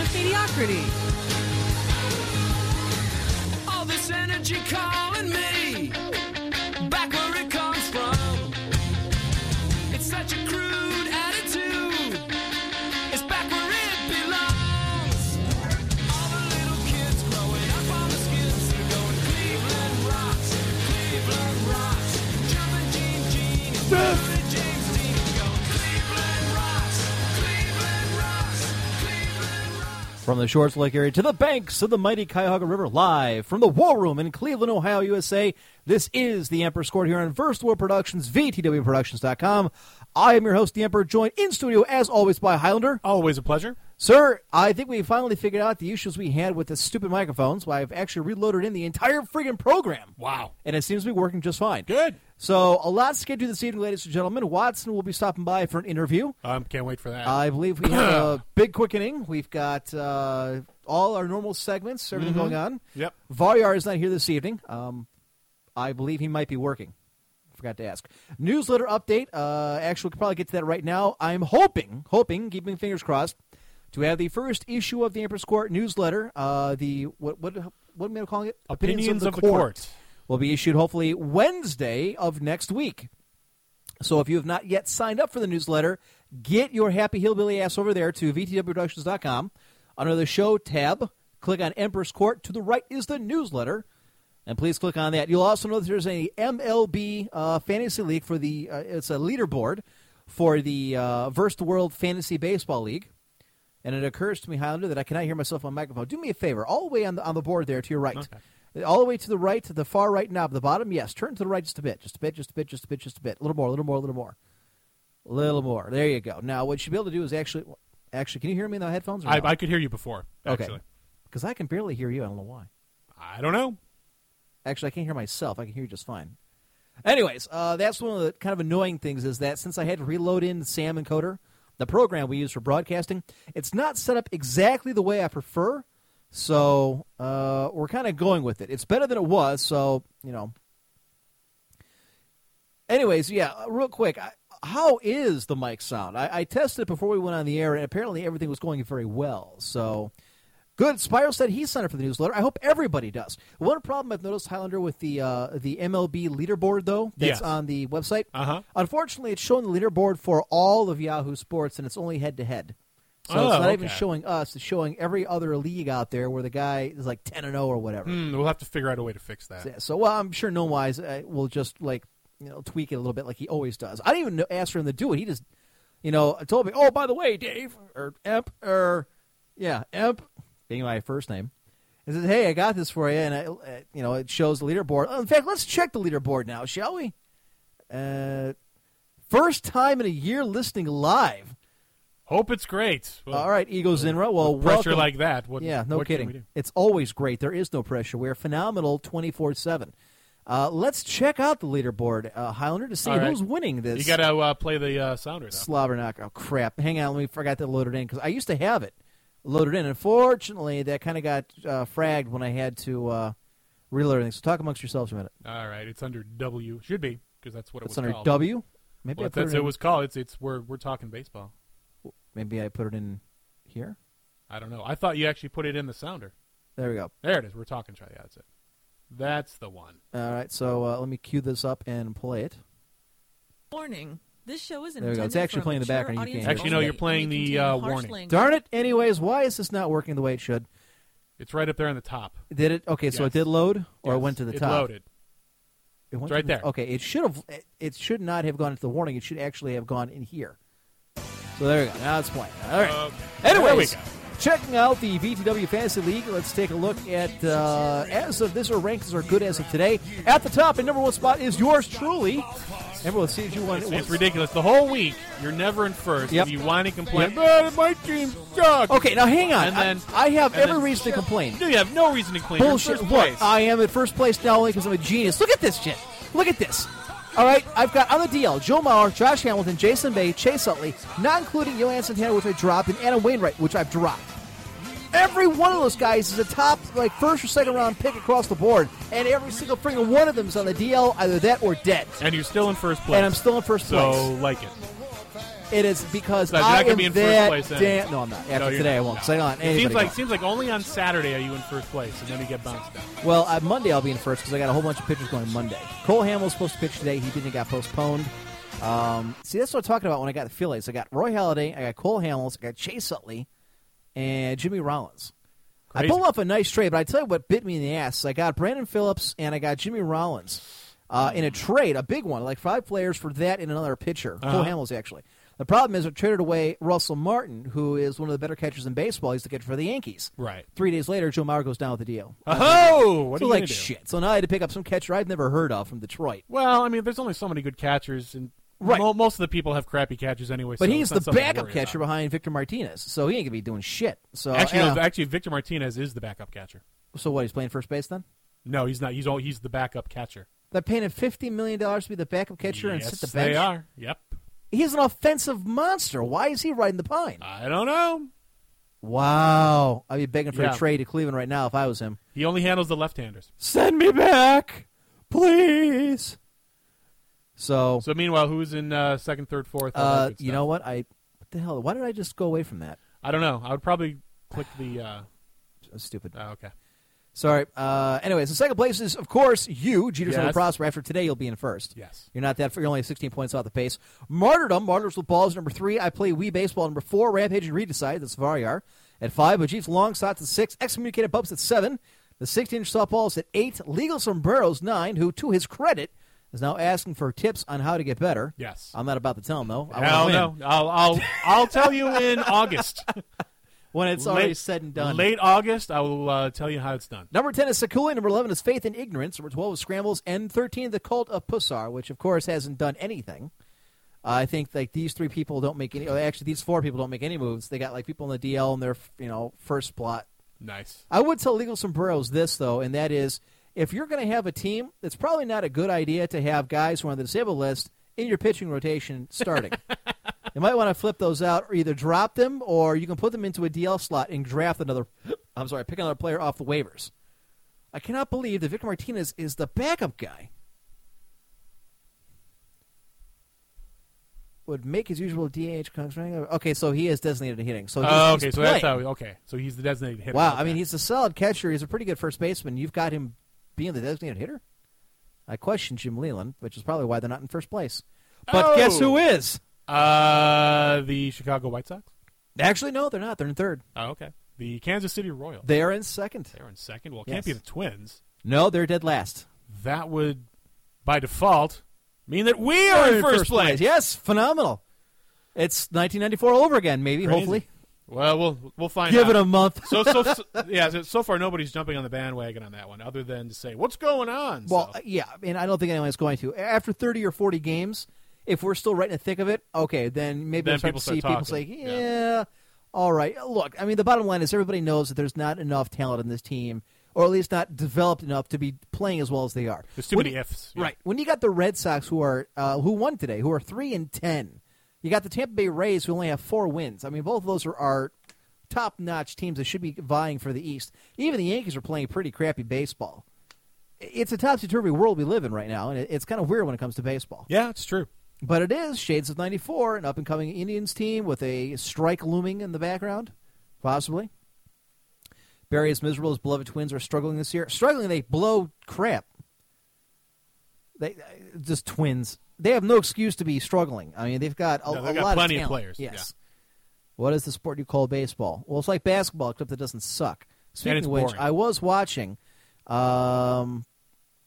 Of mediocrity. All this energy calling From the Shorts Lake area to the banks of the mighty Cuyahoga River, live from the War Room in Cleveland, Ohio, USA. This is the Emperor's Court here on First World Productions, VTWProductions.com. I am your host, the Emperor, joined in studio as always by Highlander. Always a pleasure. Sir, I think we finally figured out the issues we had with the stupid microphones. Well, I've actually reloaded in the entire friggin' program. Wow. And it seems to be working just fine. Good. So, a lot scheduled this evening, ladies and gentlemen. Watson will be stopping by for an interview. Um, can't wait for that. I believe we have a big quickening. We've got uh, all our normal segments, everything going on. Yep. Varyar is not here this evening. Um, I believe he might be working. Forgot to ask. Newsletter update. Uh, actually, we could probably get to that right now. I'm hoping, hoping, keeping fingers crossed, to have the first issue of the Emperor's Court newsletter. Uh, the what what what am I calling it? Opinions of the court. will be issued hopefully Wednesday of next week. So if you have not yet signed up for the newsletter, get your happy hillbilly ass over there to vtwproductions.com. Under the show tab, click on Emperor's Court. To the right is the newsletter, and please click on that. You'll also know that there's a MLB uh, fantasy league for the. Uh, it's a leaderboard for the uh, Verse the World Fantasy Baseball League. And it occurs to me, Highlander, that I cannot hear myself on microphone. Do me a favor, all the way on the on the board there to your right, all the way to the right, to the far right knob, the bottom. Yes, turn to the right just a bit, just a bit, just a bit, just a bit, just a bit, a little more, a little more, a little more, a little more. There you go. Now, what you should be able to do is actually, actually, can you hear me in the headphones? Or I, no? I could hear you before. okay, Actually. because I can barely hear you. I don't know why. I don't know. Actually, I can't hear myself. I can hear you just fine. Anyways, uh, that's one of the kind of annoying things is that since I had to reload in Sam Encoder, the program we use for broadcasting, it's not set up exactly the way I prefer. So uh, we're kind of going with it. It's better than it was. So you know. Anyways, yeah, real quick, I, how is the mic sound? I, I tested it before we went on the air, and apparently everything was going very well. So Good. Spyro said he signed up for the newsletter. I hope everybody does. One problem I've noticed, Highlander, with the uh, the MLB leaderboard though, that's Yes. on the website. Uh-huh. Unfortunately, it's showing the leaderboard for all of Yahoo Sports, and it's only head to head. So Oh, it's not even showing us; it's showing every other league out there where the guy is like ten and zero or whatever. Hmm, we'll have to figure out a way to fix that. So, so, well, I'm sure No Wise uh, will just like you know tweak it a little bit like he always does. I didn't even ask for him to do it. He just you know told me, oh, by the way, Dave or Emp or yeah, Emp being my first name. He says, hey, I got this for you, and I, uh, you know it shows the leaderboard. Oh, in fact, let's check the leaderboard now, shall we? Uh, first time in a year listening live. Hope it's great. Well, All right, Ego Zinra. Well, pressure welcome. like that. What, yeah, no what can we kidding. It's always great. There is no pressure. We're phenomenal 24 7. Uh, let's check out the leaderboard, uh, Highlander, to see right. who's winning this. You got to uh, play the uh, sounder, though. Slobberknock. Oh, crap. Hang on. Let me forgot to load it in because I used to have it loaded in. Unfortunately, that kind of got uh, fragged when I had to uh, reload everything. So talk amongst yourselves for a minute. All right, it's under W. Should be because that's what it It's was under called. W. Maybe Well, I put that's it, it in, was called. It's it's we're we're talking baseball. Maybe I put it in here. I don't know. I thought you actually put it in the sounder. There we go. There it is. We're talking. Try. Yeah, that's it. That's the one. All right, so uh, let me cue this up and play it. Warning. This show is There we go. It's actually playing in the background. You can't Actually, no, you're playing the, uh, warning. language. Darn it! Anyways, why is this not working the way it should? It's right up there on the top. Did it? Okay, so Yes. it did load, or it Yes, went to the it top. loaded. It went It's to right the- there. Okay, it should have. it- It should not have gone into the warning. It should actually have gone in here. So there we go. Now it's playing. All right. Okay. There we Anyways, go. checking out the VTW Fantasy League. Let's take a look at uh, as of this. Our rankings are good as of today. At the top, and number one spot is yours truly. Everyone sees you one. It's, it's ridiculous. The whole week, you're never in first. Yep. You whine and complain. Yep. "Oh, my team sucks. Okay, now hang on. And then- I, I have every then- reason to complain. No, you have no reason to complain. Bullshit. place. I am at first place now only because I'm a genius. Look at this shit. Look at this. All right, I've got on the DL Joe Mauer, Josh Hamilton, Jason Bay, Chase Utley, not including Johan Santana, which I dropped, and Adam Wainwright, which I've dropped. Every one of those guys is a top, like first or second round pick across the board, and every single freaking one of them is on the DL, either that or dead. and you're still in first place. And I'm still in first place. so place. like it. It is because So I not am be in first that place then. damn. No, I'm not. After No, today, not. I won't. I don't It seems like seems like only on Saturday are you in first place, and then you get bounced. Well, uh, Monday I'll be in first because I got a whole bunch of pitchers going Monday. Cole Hamels was supposed to pitch today. He didn't. Got postponed. Um, see, that's what I'm talking about when I got the Phillies. I got Roy Halladay, I got Cole Hamels, I got Chase Utley, and Jimmy Rollins. I Crazy. pulled off a nice trade, but I tell you what bit me in the ass. I got Brandon Phillips and I got Jimmy Rollins uh, in a trade, a big one, like five players for that and another pitcher. Cole Uh-huh. Hamels, actually. The problem is I traded away Russell Martin, who is one of the better catchers in baseball. He's the catcher for the Yankees. Right. Three days later, Joe Mauer goes down with the deal. Oh, what So are you like shit. So now I had to pick up some catcher I'd never heard of from Detroit. Well, I mean, there's only so many good catchers, and Right. mo- most of the people have crappy catches anyway. But so he's the not something to backup catcher about. behind Victor Martinez, so he ain't gonna be doing shit. So Actually, actually, Victor Martinez is the backup catcher. so what? He's playing first base then? No, he's not. He's all, he's the backup catcher. They're paying him fifty million dollars to be the backup catcher and sit the bench. they are. Yep. He's an offensive monster. Why is he riding the pine? I don't know. Wow, I'd be begging for Yeah. a trade to Cleveland right now if I was him. He only handles the left-handers. Send me back, please. So, So meanwhile, who's in uh, second, third, fourth? uh, you know what? I what the hell? Why did I just go away from that? I don't know. I would probably click the. Uh, stupid. oh, okay. Sorry. Uh, anyways, the second place is, of course, you, Jeter Yes. Prosper. After today, you'll be in first. Yes. You're not that. You're only 16 points off the pace. Martyrdom. Martyrs with balls number three. I play Wii Baseball number four. Rampage and Redecide. That's Varyar at five. Ajit's Long Shots at six. Excommunicated Bubs at seven. The 16 inch softballs at eight. Legal Sombreros nine. Who, to his credit, is now asking for tips on how to get better. Yes. I'm not about to tell him though. I Hell win. no. I'll I'll I'll tell you in August. When it's already Late- said and done. Late August, I will uh, tell you how it's done. Number 10 is Sakuli. Number 11 is Faith and Ignorance. Number 12 is Scrambles. And 13, The Cult of Pussar, which, of course, hasn't done anything. Uh, I think like these three people don't make any. Actually, these four people don't make any moves. They got like people in the DL in their you know first plot. Nice. I would tell Legal Sombreros this though, and that is if you're going to have a team, it's probably not a good idea to have guys who are on the disabled list in your pitching rotation starting. you might want to flip those out, or either drop them, or you can put them into a DL slot and draft another. I'm sorry, pick another player off the waivers. I cannot believe that Victor Martinez is the backup guy. Would make his usual DH. Okay, so he is designated hitting. So Oh, okay, so that's playing. how. Okay, so he's the designated hitter. Wow, I mean, he's a solid catcher. He's a pretty good first baseman. You've got him being the designated hitter. I question Jim Leyland, which is probably why they're not in first place. But Oh. guess who is? uh the Chicago White Sox. Actually, no, they're not. They're in third. Oh, okay. The Kansas City Royals. They are in second. They're in second. Well, it can't be the Twins. No, they're dead last. That would, by default, mean that we are They're in first, place. Yes, phenomenal. It's 1994 all over again. Maybe, Crazy. hopefully. Well, we'll we'll find out. Give out. it a month. so, so, so yeah. So, so far, nobody's jumping on the bandwagon on that one, other than to say what's going on. Well, yeah, I mean, I don't think anyone's going to. After 30 or 40 games, if we're still right in the thick of it, okay, then maybe Then we'll start people to see start people say, yeah, Yeah. all right. Look, I mean, the bottom line is everybody knows that there's not enough talent in this team, or at least not developed enough to be playing as well as they are. there's too When many ifs. Yeah. Right. When you got the Red Sox who are uh, who won today, who are three and ten, you got the Tampa Bay Rays who only have four wins. I mean, both of those are, are top notch teams that should be vying for the East. Even the Yankees are playing pretty crappy baseball. It's a topsy turvy world we live in right now, and it, it's kind of weird when it comes to baseball. Yeah, it's true. But it is Shades of '94, an up and coming Indians team with a strike looming in the background, possibly. Barry is miserable. His beloved twins are struggling this year. Struggling, they blow crap. They uh, just twins. They have no excuse to be struggling. I mean, they've got a, No, they've a got lot plenty of, of players, Yes. What is the sport you call baseball? Well, it's like basketball, except it doesn't suck. Speaking it's of which, boring. I was watching. Um,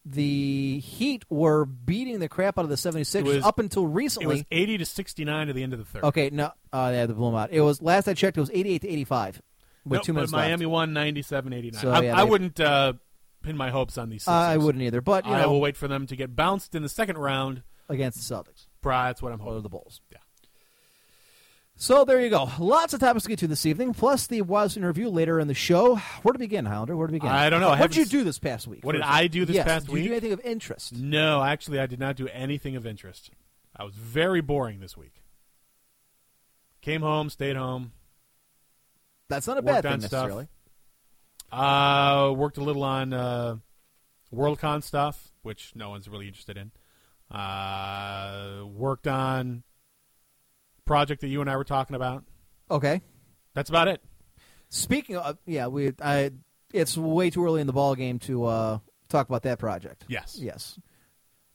the Heat were beating the crap out of the 76ers was- up until recently. It was 80 to 69 to the end of the third. Okay, no, uh, they had to blow them out. It was last I checked. It was eighty-eight to eighty-five with Nope, two but minutes Miami left. won 97 89. So, I, yeah, I wouldn't uh, pin my hopes on these Sixers. I wouldn't either, but you I know, will wait for them to get bounced in the second round. Against the Celtics Pri- That's what I'm or the Bulls. Yeah. So there you go. Lots of topics to get to this evening, plus the Washington interview later in the show. Where to begin, Highlander? Where to begin? I don't know. I What did you do this past week? What did? I do this Yes, past did you do week? anything of interest? No, actually, I did not do anything of interest. I was very boring this week. Came home, stayed home, That's not a bad thing stuff. necessarily. Uh, worked a little on uh, Worldcon stuff, which no one's really interested in. Uh, worked on project that you and I were talking about. Okay. That's about it. Speaking of, yeah, we. I. It's way too early in the ball game to uh, talk about that project. Yes. Yes.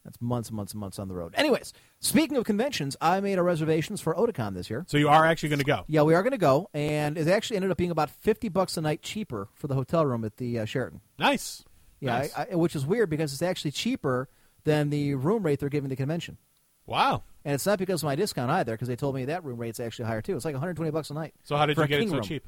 That's months and months and months on the road. Anyways, speaking of conventions, I made our reservations for Otakon this year. So you are actually going to go. Yeah, we are going to go, and it actually ended up being about fifty bucks a night cheaper for the hotel room at the uh, Sheraton. Nice. Yeah, Nice. I, I, which is weird because it's actually cheaper than the room rate they're giving the convention, wow. and it's not because of my discount either. Because they told me that room rate's actually higher too. It's like one hundred twenty bucks a night. So how did you get it so room. cheap?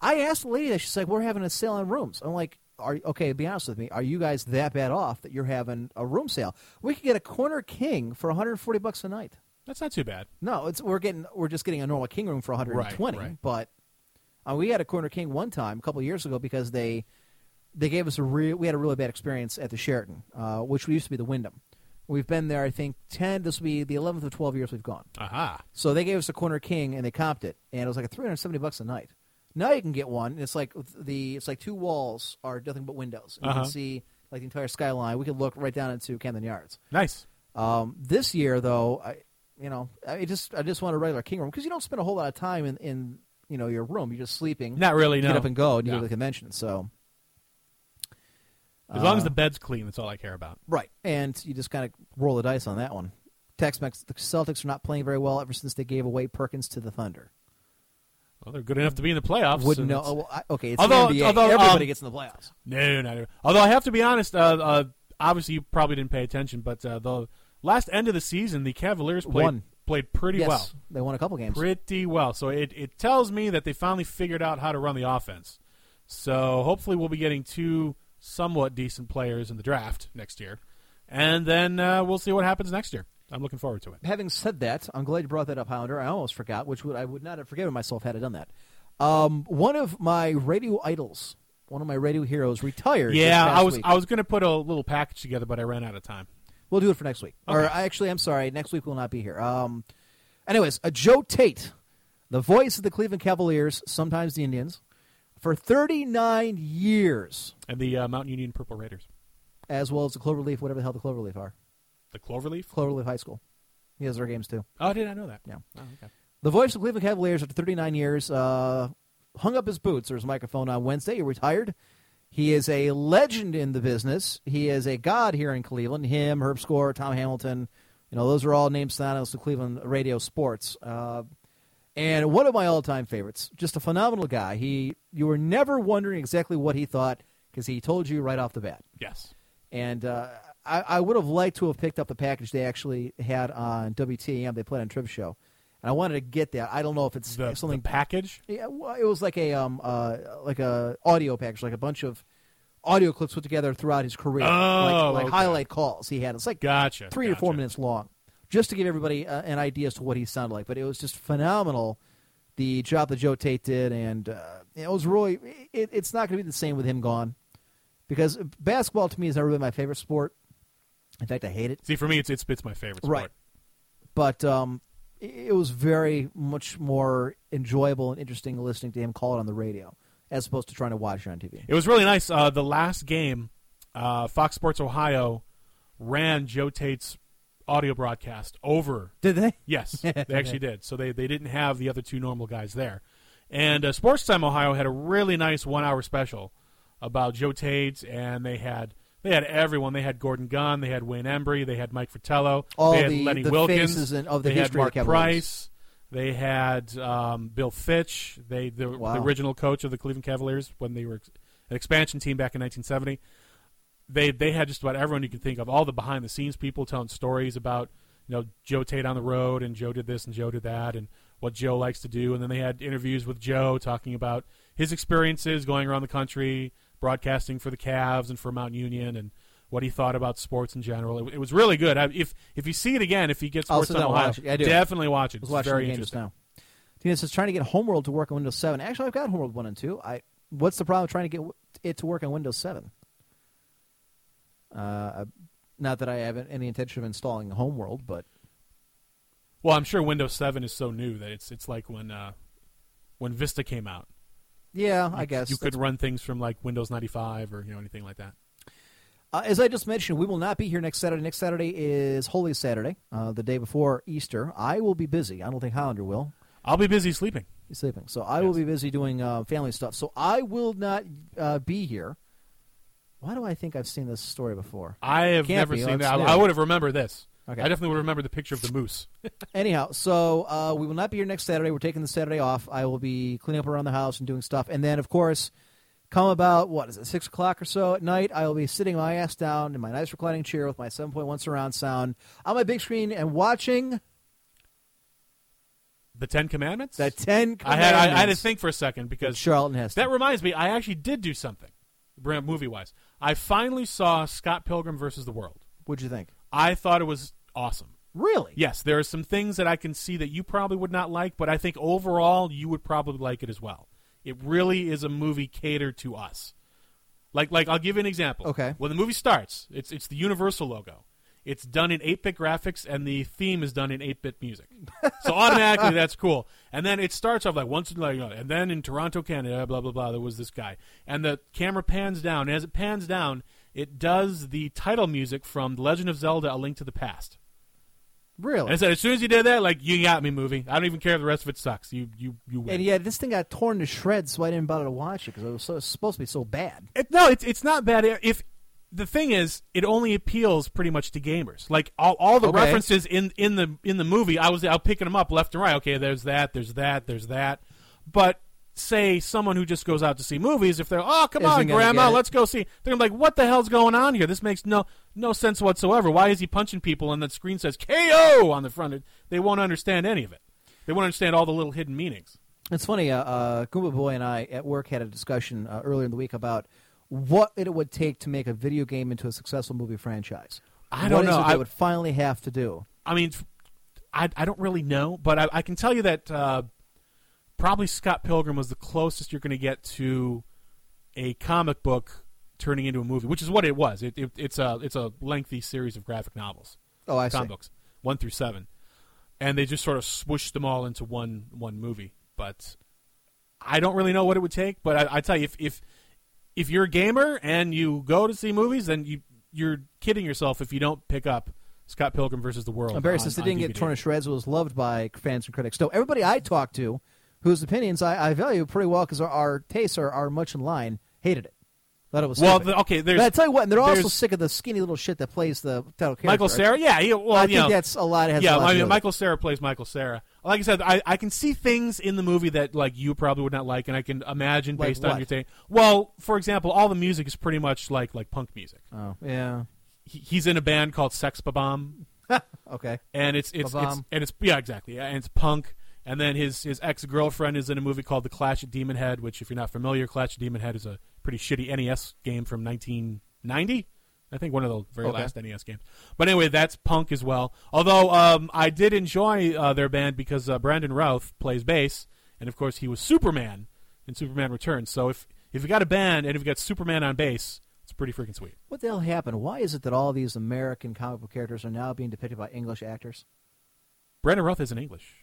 I asked the lady that she's like, "We're having a sale on rooms." I'm like, "Are okay?" Be honest with me. Are you guys that bad off that you're having a room sale? We could get a corner king for 140 bucks a night. That's not too bad. No, it's we're getting we're just getting a normal king room for 120. Right, right. But uh, we had a corner king one time a couple years ago because they they gave us a real we had a really bad experience at the Sheraton, uh, which used to be the Wyndham. We've been there, I think, ten. This will be the 11th of 12 years we've gone. Aha. So they gave us a corner king and they comped it, and it was like a 370 bucks a night. Now you can get one. And it's like the it's like two walls are nothing but windows. And You Uh-huh. can see like the entire skyline. We can look right down into Camden Yards. Nice. Um, this year, though, I you know I just I just want a regular king room because you don't spend a whole lot of time in, in you know your room. You're just sleeping. Not really. Get No. up and go, and you go to the convention. So As long as Uh, the bed's clean, that's all I care about. right, and you just kind of roll the dice on that one. Tex-Mex, the Celtics are not playing very well ever since they gave away Perkins to the Thunder. Well, they're good enough to be in the playoffs. Wouldn't know. oh, well, I, okay, it's Although- the NBA. although, Everybody um, gets in the playoffs. No, not even. Although I have to be honest, uh, uh, obviously you probably didn't pay attention, but uh, the last end of the season, the Cavaliers played Won. played pretty yes, well, they won a couple games. pretty well. So it it tells me that they finally figured out how to run the offense. So hopefully we'll be getting two somewhat decent players in the draft next year, and then uh, we'll see what happens next year. I'm looking forward to it. Having said that, I'm glad you brought that up, Highlander. I almost forgot, which would I would not have forgiven myself had I done that. Um, one of my radio idols, one of my radio heroes, retired. Yeah, I was week. I was going to put a little package together, but I ran out of time. We'll do it for next week. Or Okay. I actually, I'm sorry, next week will not be here. Um, anyways, uh, Joe Tate, the voice of the Cleveland Cavaliers, sometimes the Indians, for 39 years, And the uh, Mount Union Purple Raiders, as well as the Cloverleaf, whatever the hell the Cloverleaf are, the Cloverleaf. Cloverleaf High School. He has their games too. Oh, I did not know that. Yeah. Oh, okay. The voice of Cleveland Cavaliers after 39 years uh, hung up his boots or his microphone on Wednesday. He retired. He is a legend in the business. He is a god here in Cleveland. Him, Herb Score, Tom Hamilton. You know, those are all names synonymous to Cleveland radio sports. Uh, and one of my all-time favorites. Just a phenomenal guy. He, you were never wondering exactly what he thought because he told you right off the bat. Yes. And uh, I, I would have liked to have picked up the package they actually had on WTAM. They played on Trib Show, and I wanted to get that. I don't know if it's The, something. the package. yeah, well, it was like a um uh like a audio package, like a bunch of audio clips put together throughout his career, Oh, like, like okay. highlight calls he had. It's like Gotcha. three or four minutes long, just to give everybody uh, an idea as to what he sounded like. But it was just phenomenal, the job that Joe Tate did, and uh, it was really. It, it's not going to be the same with him gone, because basketball to me is never been my favorite sport. In fact, I hate it. See, for me, it's it's, it's my favorite sport. Right. But um, it, it was very much more enjoyable and interesting listening to him call it on the radio as opposed to trying to watch it on TV. It was really nice. Uh, the last game, uh, Fox Sports Ohio ran Joe Tate's audio broadcast over. Did they? Yes, they actually did. So they, they didn't have the other two normal guys there. And uh, Sports Time Ohio had a really nice one hour special about Joe Tate, and they had they had everyone. They had Gordon Gund, they had Wayne Embry, they had Mike Fratello, All they had the- Lenny the Wilkins, and- of the they had Mark Price, they had um, Bill Fitch, they the, Wow. the original coach of the Cleveland Cavaliers when they were an expansion team back in 1970. They they had just about everyone you could think of, all the behind the scenes people telling stories about you know Joe Tate on the road and Joe did this and Joe did that and what Joe likes to do, and then they had interviews with Joe talking about his experiences going around the country, broadcasting for the Cavs and for Mount Union, and what he thought about sports in general. It, it was really good. I, if if you see it again, if you get Sports on Ohio, watch. Yeah, I do. definitely watch it. It's watching very interesting. now. Tina says trying to get Homeworld to work on Windows 7. Actually, I've got Homeworld 1 and 2. I What's the problem trying to get it to work on Windows 7? Uh, not that I have any intention of installing Homeworld, but Well, I'm sure Windows 7 is so new that it's it's like when uh, when Vista came out. yeah, I guess. you could run things from like Windows 95 or you know anything like that. Uh, as I just mentioned, we will not be here next Saturday. Next Saturday is Holy Saturday, uh, the day before Easter. I will be busy. I don't think Highlander will. I'll be busy sleeping. He's sleeping. So I will be busy doing uh, family stuff. So I will not uh, be here. Why do I think I've seen this story before? I have Can't never be. seen that. I, I would have remembered this. Okay. I definitely would remember the picture of the moose. Anyhow, so uh, we will not be here next Saturday. We're taking the Saturday off. I will be cleaning up around the house and doing stuff. And then, of course, come about, what is it, 6 o'clock or so at night, I will be sitting my ass down in my nice reclining chair with my 7.1 surround sound on my big screen and watching The Ten Commandments. the 10 I had I, I had to think for a second because Charlton Heston. that reminds me. I actually did do something, movie wise. I finally saw Scott Pilgrim versus the World. What'd you think? I thought it was awesome. Really? Yes, there are some things that I can see that you probably would not like, but I think overall you would probably like it as well. It really is a movie catered to us. Like, like I'll give you an example. Okay. When the movie starts, it's it's the Universal logo. It's done in 8-bit graphics, and the theme is done in 8-bit music. So automatically, that's cool. And then it starts off like once, in like, and then in Toronto, Canada, blah blah blah. There was this guy, and the camera pans down. And as it pans down, it does the title music from The Legend of Zelda: A Link to the Past. Really? And I said, as soon as you did that, like you got me, movie. I don't even care if the rest of it sucks. You, you, you win. and yeah, this thing got torn to shreds, so I didn't bother to watch it because it was so, supposed to be so bad. It, no, it's it's not bad. If the thing is, it only appeals pretty much to gamers. Like all, all the Okay. references in, in the in the movie, I was out picking them up left and right. Okay, there's that, there's that, there's that. But say someone who just goes out to see movies, if they're oh come Isn't on, grandma, let's go see. They're like, what the hell's going on here? This makes no no sense whatsoever. Why is he punching people and the screen says KO on the front? They won't understand any of it. They won't understand all the little hidden meanings. It's funny. Uh, uh, Goomba Boy and I at work had a discussion uh, earlier in the week about what it would take to make a video game into a successful movie franchise. I don't is know. it I- would finally have to do. I mean, I, I don't really know, but I, I can tell you that uh, probably Scott Pilgrim was the closest you're going to get to a comic book turning into a movie, which is what it was. It, it, it's a it's a lengthy series of graphic novels, Oh, I see. books, one through seven, and they just sort of swooshed them all into one one movie. But I don't really know what it would take. But I, I tell you, if if if you're a gamer and you go to see movies, then you you're kidding yourself if you don't pick up Scott Pilgrim versus the World. On- says they on didn't get torn to shreds. It was loved by fans and critics. So everybody I talked to, whose opinions I, I value pretty well because our, our tastes are, are much in line, hated it. Thought it was Well, the, okay, there's but I tell you what, and they're also sick of the skinny little shit that plays the title character. Michael Cera. Yeah, he, well, I think know, that's a lot. Has yeah. I mean. Michael Cera plays Michael Cera. Like I said, I, I can see things in the movie that like you probably would not like, and I can imagine Like based on what? your take. Well, for example, all the music is pretty much like like punk music. Oh, yeah. He, he's in a band called Sex Bomb, Okay. and it's it's, it's Ba-bomb. and it's yeah exactly, yeah, and it's punk. And then his his ex girlfriend is in a movie called The Clash at Demon Head, which if you're not familiar, Clash at Demon Head is a pretty shitty NES game from 1990. I think one of the very Okay. last NES games. But anyway, that's punk as well. Although um, I did enjoy uh, their band because uh, Brandon Routh plays bass, and of course he was Superman in Superman Returns. So if if you got a band and if you got Superman on bass, it's pretty freaking sweet. What the hell happened? Why is it that all these American comic book characters are now being depicted by English actors? Brandon Routh isn't English.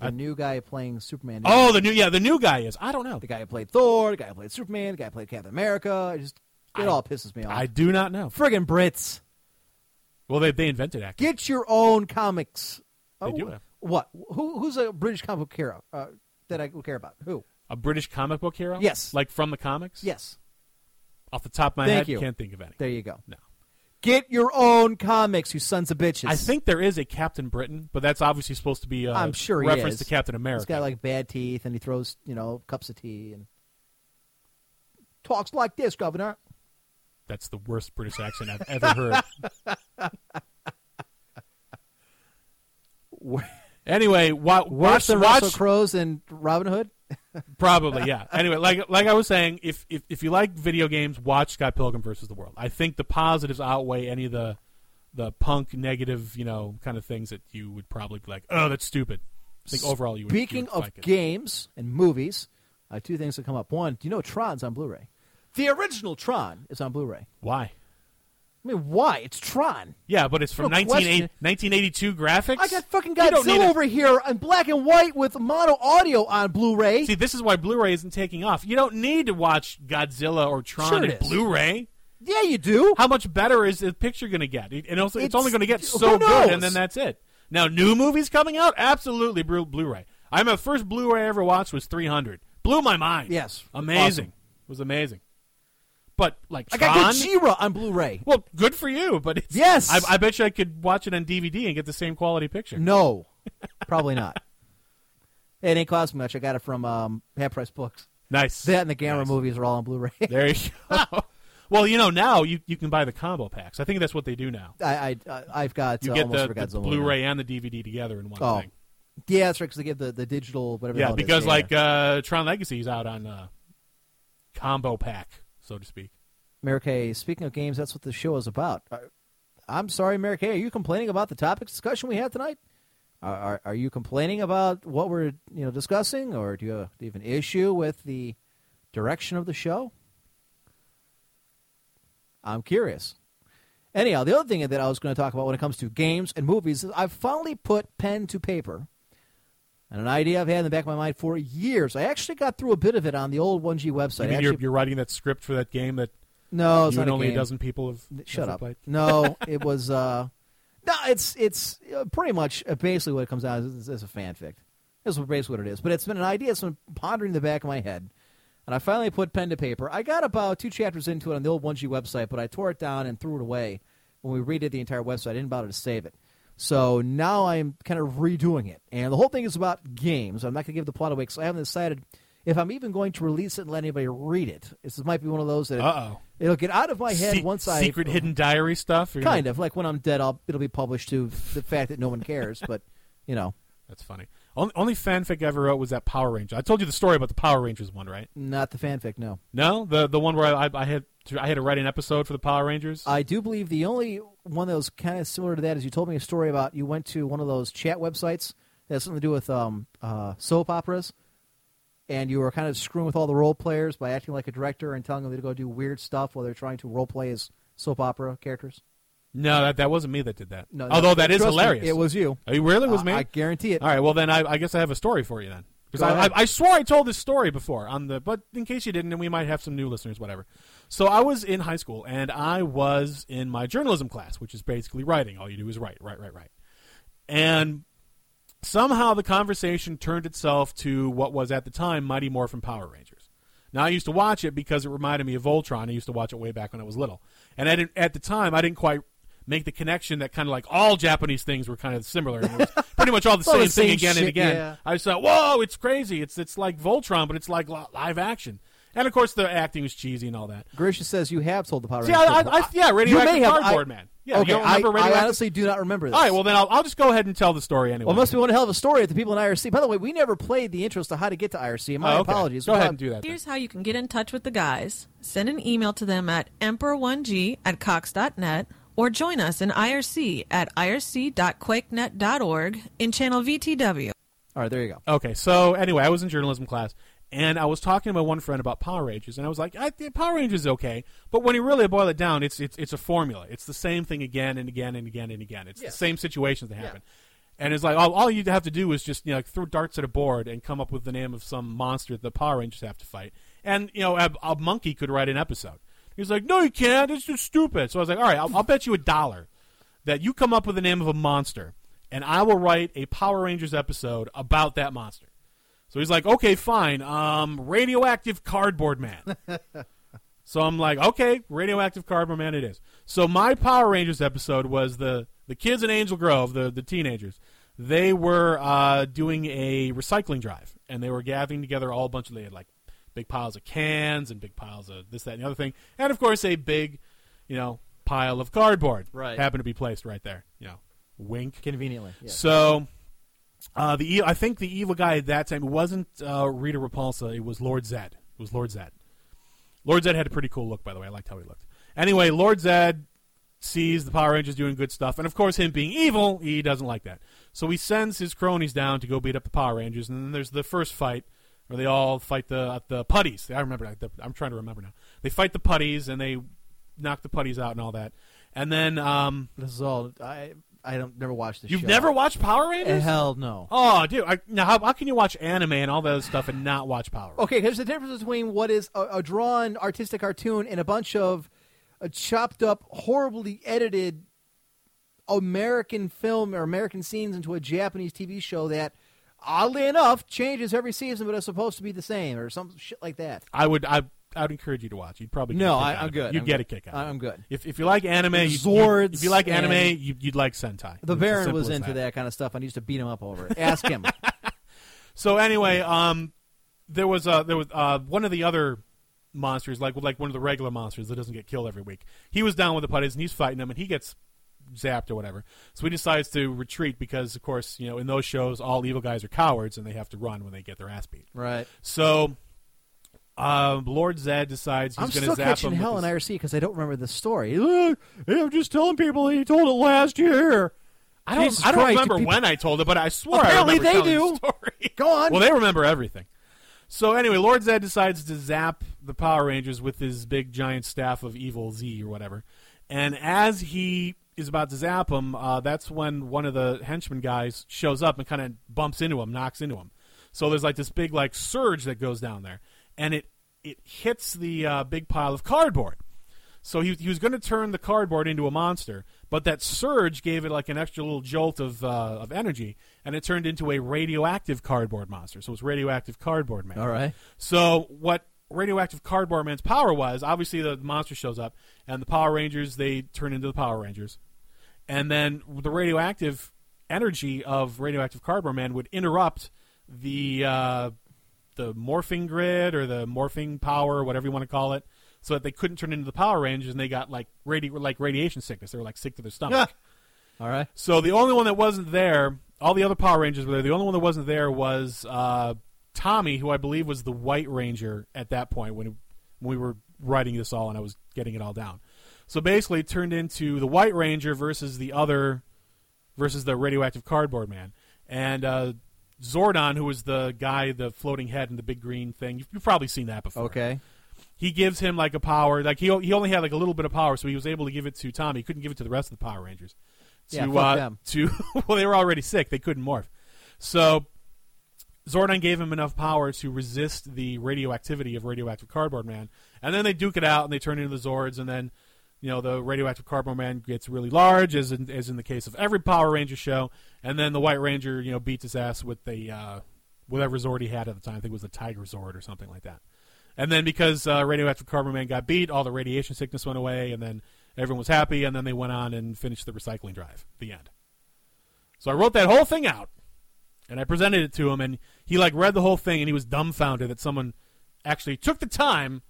The I- new guy playing Superman. Oh, the new yeah, the new guy is. I don't know. the guy who played Thor, the guy who played Superman, the guy who played Captain America. It just it I- all pisses me off. I do not know. Friggin' Brits, Well, they they invented acting. get your own comics. They Oh, do have. What? Who, who's a British comic book hero uh, that I care about? Who? A British comic book hero? Yes. Like from the comics? Yes. Off the top of my Thank head, you. can't think of any. There you go. No. Get your own comics, you sons of bitches. I think there is a Captain Britain, but that's obviously supposed to be a I'm sure he reference is. to Captain America. He's got like bad teeth, and he throws you know cups of tea and talks like this, Governor. That's the worst British accent I've ever heard. anyway, wa- watch, than watch Russell Crowe's and Robin Hood. probably yeah. Anyway, like like I was saying, if, if if you like video games, watch Scott Pilgrim versus the World. I think the positives outweigh any of the the punk negative, you know, kind of things that you would probably be like, oh, that's stupid. I think overall you would. you Speaking would of like games and movies, uh, two things that come up. One, do you know Tron's on Blu-ray? The original Tron is on Blu-ray. why? I mean, why? It's Tron. Yeah, but it's from No 1980 1982 graphics. I got fucking Godzilla a- over here in black and white with mono audio on Blu-ray. See, this is why Blu-ray isn't taking off. You don't need to watch Godzilla or Tron Sure in. Blu-ray. yeah, you do. How much better is the picture going to get? And also, it's, It's- only going to get so good, and then that's it. Now, new movies coming out, absolutely Blu- Blu-ray. I'm my first Blu-ray I ever watched was 300. Blew my mind. Yes. amazing. Awesome. It was amazing. But like I Tron, got Gojira on Blu-ray. well, good for you. But it's, Yes. I, I bet you I could watch it on DVD and get the same quality picture. No, probably not. It ain't cost me much. I got it from um, Half Price Books. Nice. That and the Gamera Nice. movies are all on Blu-ray. There you go. well, you know now you, you can buy the combo packs. I think that's what they do now. I, I I've got You uh, get almost the, the Blu-ray and the DVD together in one Oh, thing. Yeah, that's right. Because they give the, the digital whatever. the Yeah, is. because Yeah, like yeah. uh, Tron Legacy is out on uh, combo pack, so to speak. Mary Kay, speaking of games, that's what the show is about. I'm sorry, Mary Kay. Are you complaining about the topic discussion we had tonight? Are, are, are you complaining about what we're you know discussing, or do you, uh, do you have an issue with the direction of the show? I'm curious. Anyhow, the other thing that I was going to talk about when it comes to games and movies is I've finally put pen to paper. And an idea I've had in the back of my mind for years. I actually got through a bit of it on the old 1G website. You mean you're, actually- you're writing that script for that game that no, it's you not and a only game. a dozen people have Shut up. played? No, it was. uh No, it's it's uh, pretty much uh, basically what it comes out to is, a fanfic. This is basically what it is. But it's been an idea. It's been pondering in the back of my head, and I finally put pen to paper. I got about two chapters into it on the old 1G website, but I tore it down and threw it away when we redid the entire website. I didn't bother to save it. So now I'm kind of redoing it, and the whole thing is about games. I'm not going to give the plot away because I haven't decided if I'm even going to release it and let anybody read it. This might be one of those that Uh-oh. it'll get out of my head Se- once I secret hidden diary stuff. Or Kind gonna- of like when I'm dead, I'll it'll be published to the fact that no one cares. But you know, That's funny. Only, only fanfic I ever wrote was that Power Ranger. I told you the story about the Power Rangers one, right? not the fanfic. No, No, the the one where I, I had to, I had to write an episode for the Power Rangers. I do believe the only one that was kind of similar to that is you told me a story about you went to one of those chat websites that has something to do with um, uh, soap operas, and you were kind of screwing with all the role players by acting like a director and telling them to go do weird stuff while they're trying to role play as soap opera characters. no, that that wasn't me that did that. No, Although no, that is trust me, hilarious. it was you. Are you really? It was Uh, me? I guarantee it. All right. Well, then I, I guess I have a story for you then. Because I, I. I swore I told this story before on the, but in case you didn't, and we might have some new listeners, whatever. So I was in high school, and I was in my journalism class, which is basically writing. All you do is write, write, write, write. And somehow the conversation turned itself to what was at the time Mighty Morphin Power Rangers. Now I used to watch it because it reminded me of Voltron. I used to watch it way back when I was little, and I didn't, at the time I didn't quite make the connection that kind of like all Japanese things were kind of similar. And it was pretty much all the It's all same thing same again and again. yeah. I just thought, whoa, it's crazy. It's it's like Voltron, but it's like live action. And of course, the acting was cheesy and all that. Gracious says you have told the Power See, Rangers I, I. I, yeah, You radioactive may have- cardboard I- man. Yeah, okay, you don't remember I, I radioactive? honestly do not remember this. all right, well then I'll, I'll just go ahead and tell the story anyway. Well, it must be one hell of a story at the people in IRC. By the way, we never played the intros to how to get to IRC. My Oh, okay. apologies. Go We ahead and do that. then. Here's how you can get in touch with the guys. Send an email to them at emperor1g at cox.net or join us in IRC at irc.quakenet.org in channel VTW. All right, there you go. Okay, so anyway, I was in journalism class, and I was talking to my one friend about Power Rangers, and I was like, I think Power Rangers is okay, but when you really boil it down, it's it's it's a formula. It's the same thing again and again and again and again. It's the same situations that happen. And it's like all, all you have to do is just you know like, throw darts at a board and come up with the name of some monster that the Power Rangers have to fight. And you know a, a monkey could write an episode. He's like, no, you can't. It's just stupid. So I was like, all right, I'll, I'll bet you a dollar that you come up with the name of a monster, and I will write a Power Rangers episode about that monster. So he's like, okay, fine. Um, radioactive cardboard man. So I'm like, okay, radioactive cardboard man, it is. So my Power Rangers episode was the the kids in Angel Grove, the the teenagers. They were uh, doing a recycling drive, and they were gathering together all a bunch of they had like big piles of cans and big piles of this, that, and the other thing, and of course a big, you know, pile of cardboard Right. happened to be placed right there. You know, wink. Conveniently. Yeah. So, uh, the I think the evil guy at that time wasn't uh, Rita Repulsa. It was Lord Zed. It was Lord Zed. Lord Zed had a pretty cool look, by the way. I liked how he looked. Anyway, Lord Zed sees the Power Rangers doing good stuff, and of course, him being evil, he doesn't like that. So he sends his cronies down to go beat up the Power Rangers, and then there's the first fight where they all fight the the putties. I remember I'm trying to remember now. They fight the putties, and they knock the putties out and all that. And then um, This is all. I I don't never watched the you've show. never watched Power Eh, Rangers? Hell no. Oh, dude! I, now, how, how can you watch anime and all that other stuff and not watch Power? Rangers? Okay, there's a difference between what is a, a drawn artistic cartoon and a bunch of uh, chopped up, horribly edited American film or American scenes into a Japanese TV show that, oddly enough, changes every season, but is supposed to be the same or some shit like that. I would, I, I would encourage you to watch. You'd probably No, I- out I'm of it. good. You'd I'm get good. a kick out. of I'm good. If if you like anime, you, you- Zords if you like anime, and- you, you'd like Sentai. The It's Baron was as into that. kind of stuff. I used to beat him up over it. Ask him. So anyway, um, there was uh, there was uh, one of the other monsters, like like one of the regular monsters that doesn't get killed every week. He was down with the putties and he's fighting them, and he gets zapped or whatever. So he decides to retreat because, of course, you know, in those shows, all evil guys are cowards and they have to run when they get their ass beat. right. So. Uh, Lord Zed decides he's I'm going still to zap catching him. hell in IRC because I don't remember the story. Look, I'm just telling people he told it last year. I don't, Jesus I don't Christ, remember people- when I told it, but I swear Apparently I remember they telling do. the story. Go on. Well, they remember everything. So anyway, Lord Zed decides to zap the Power Rangers with his big giant staff of evil Z or whatever. And as he is about to zap him, uh, that's when one of the henchman guys shows up and kind of bumps into him, knocks into him. So there's like this big like surge that goes down there, and it it hits the uh, big pile of cardboard. So he, he was going to turn the cardboard into a monster, but that surge gave it like an extra little jolt of uh, of energy, and it turned into a radioactive cardboard monster. So it's radioactive cardboard man. All right. So what radioactive cardboard man's power was? Obviously, the monster shows up, and the Power Rangers they turn into the Power Rangers, and then the radioactive energy of radioactive cardboard man would interrupt the uh, the morphing grid or the morphing power, or whatever you want to call it, so that they couldn't turn into the Power Rangers, and they got like radi- like radiation sickness. They were like sick to their stomach. All right. So the only one that wasn't there, all the other Power Rangers were there. The only one that wasn't there was uh, Tommy, who I believe was the White Ranger at that point when, when we were writing this all and I was getting it all down. So basically, it turned into the White Ranger versus the other versus the radioactive cardboard man, and uh, Zordon, who was the guy, the floating head and the big green thing. You've, you've probably seen that before. Okay. he gives him like a power. Like he he only had like a little bit of power so he was able to give it to Tommy. He couldn't give it to the rest of the Power Rangers. To Yeah, fuck uh, them. to well they were already sick. They couldn't morph. So Zordon gave him enough power to resist the radioactivity of radioactive cardboard man. And then they duke it out and they turn into the Zords and then you know the radioactive cardboard man gets really large as in, as in the case of every Power Ranger show and then the White Ranger you know beats his ass with the uh, whatever Zord he had at the time I think it was the Tiger Zord or something like that and then because uh, Radioactive Carbon Man got beat, all the radiation sickness went away, and then everyone was happy, and then they went on and finished the recycling drive. The end. So I wrote that whole thing out, and I presented it to him, and he like read the whole thing, and he was dumbfounded that someone actually took the time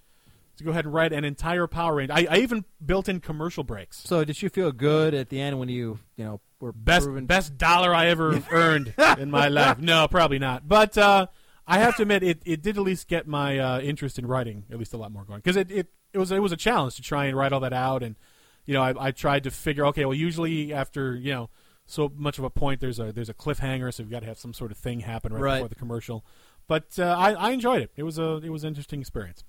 to go ahead and write an entire Power Ranger. I, I even built in commercial breaks. So did you feel good at the end when you you know were Best proven? best dollar I ever earned in my life. No, probably not. But uh, I have to admit, it, it did at least get my uh, interest in writing at least a lot more going because it, it, it was it was a challenge to try and write all that out and you know I, I tried to figure okay well usually after you know so much of a point there's a there's a cliffhanger so you've got to have some sort of thing happen right, Right. before the commercial but uh, I, I enjoyed it it was a it was an interesting experience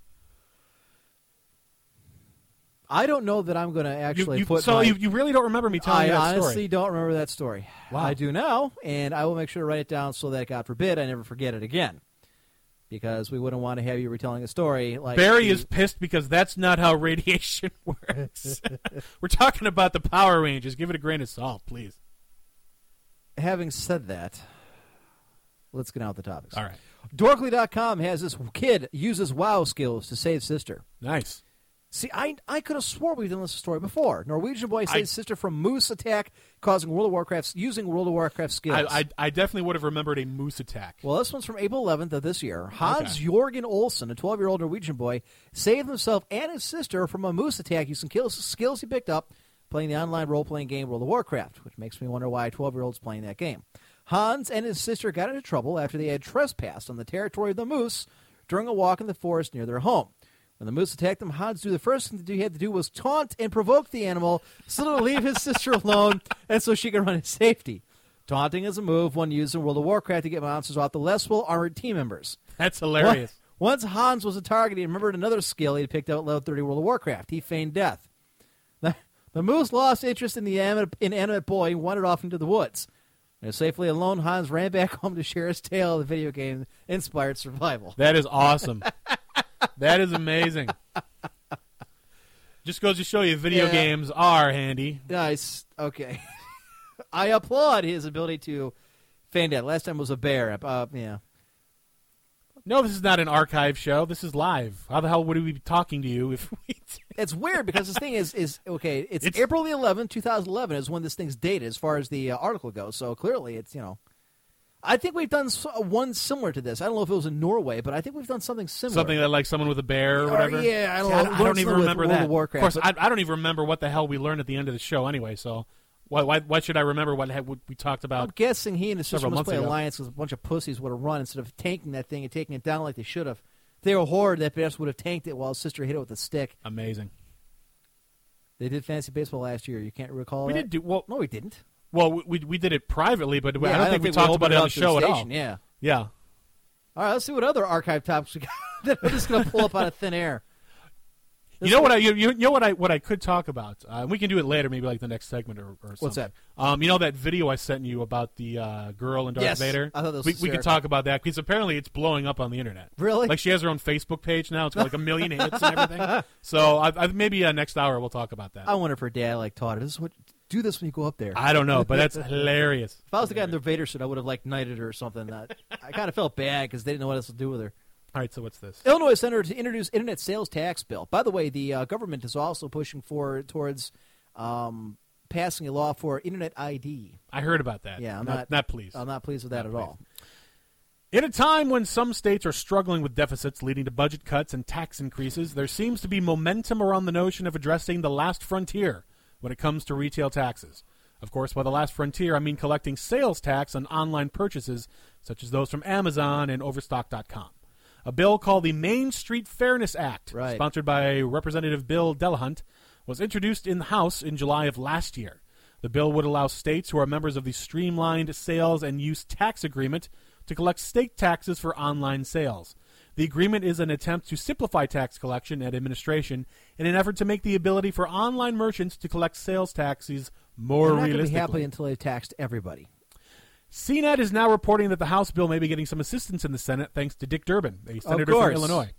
I don't know that I'm going to actually you- put. so my- you, you really don't remember me telling I you that honestly don't remember that story. Wow. I do now, and I will make sure to write it down so that God forbid I never forget it again. Because we wouldn't want to have you retelling a story like Barry the- is pissed because that's not how radiation works. We're talking about the Power Rangers. Give it a grain of salt, please. Having said that, let's get out the topics. All right. Dorkly.com has this kid uses WoW skills to save sister. Nice. See, I I could have swore we've done this story before. Norwegian boy saves I- sister from moose attack, causing World of Warcraft using World of Warcraft skills. I, I, I definitely would have remembered a moose attack. Well, this one's from April 11th of this year. Hans Okay. Jorgen Olsen, a 12 year old Norwegian boy, saved himself and his sister from a moose attack using skills, skills he picked up playing the online role playing game World of Warcraft, which makes me wonder why a 12 year old's playing that game. Hans and his sister got into trouble after they had trespassed on the territory of the moose during a walk in the forest near their home. When the moose attacked them, Hans knew the first thing that he had to do was taunt and provoke the animal so to leave his sister alone and so she could run in safety. Taunting is a move one used in World of Warcraft to get monsters off the less well armored team members. That's hilarious. Once Hans was a target, he remembered another skill he had picked up at level 30 World of Warcraft. He feigned death. The, the moose lost interest in the animate, inanimate boy and wandered off into the woods. When safely alone, Hans ran back home to share his tale of the video game inspired survival. That is awesome. that is amazing. Just goes to show you video Yeah. games are handy. Nice. Okay. I applaud his ability to feign that. Last time was a bear. Uh, yeah. No, this is not an archive show. This is live. How the hell would we be talking to you if we? It's weird because this thing is is okay. It's, It's- April the 11th, 2011 is when this thing's dated as far as the uh, article goes. So clearly, it's you know, I think we've done uh, one similar to this. I don't know if it was in Norway, but I think we've done something similar. Something that like someone with a bear or Or, whatever. yeah, I don't See, know. I, Learn don't even remember World that. of Warcraft, of course, but- I, I don't even remember what the hell we learned at the end of the show anyway. So why why, why should I remember what, we talked about? I'm guessing he and his sister must play ago. alliance because a bunch of pussies would have run instead of tanking that thing and taking it down like they should have. If they were Horde, that best would have tanked it while his sister hit it with a stick. Amazing. They did fantasy baseball last year. You can't recall We that? did do well. No, we didn't. Well, we, we did it privately, but Yeah, I don't think we talked about it on the show at all. Yeah. Yeah. All right, let's see what other archive topics we got I'm just going to pull up out of thin air. You know what I you, you know what I what I could talk about. Uh, we can do it later, maybe like the next segment or, or something. What's that? Um, you know that video I sent you about the uh, girl in Darth Yes, Vader. I thought that was we, we could talk about that because apparently it's blowing up on the internet. Really? Like she has her own Facebook page now. It's got like a million hits and everything. So I, I, maybe uh, next hour we'll talk about that. I wonder if her dad like taught her. This is what do this when you go up there. I don't know, but that's hilarious. if I was the guy in the Vader suit, I would have like knighted her or something. Uh, I kind of felt bad because they didn't know what else to do with her. All right, so what's this? Illinois senator to introduce internet sales tax bill. By the way, the uh, government is also pushing for towards um, passing a law for internet ID. I heard about that. Yeah, I'm not not, not pleased. I'm not pleased with that Not at all. In a time when some states are struggling with deficits leading to budget cuts and tax increases, there seems to be momentum around the notion of addressing the last frontier when it comes to retail taxes. Of course, by the last frontier, I mean collecting sales tax on online purchases such as those from Amazon and Overstock.com. A bill called the Main Street Fairness Act, Right. sponsored by Representative Bill Delahunt, was introduced in the House in July of last year. The bill would allow states who are members of the Streamlined Sales and Use Tax Agreement to collect state taxes for online sales. The agreement is an attempt to simplify tax collection and administration in an effort to make the ability for online merchants to collect sales taxes more I'm not be happy until they taxed everybody. CNET is now reporting that the House bill may be getting some assistance in the Senate thanks to Dick Durbin, a senator from. Illinois.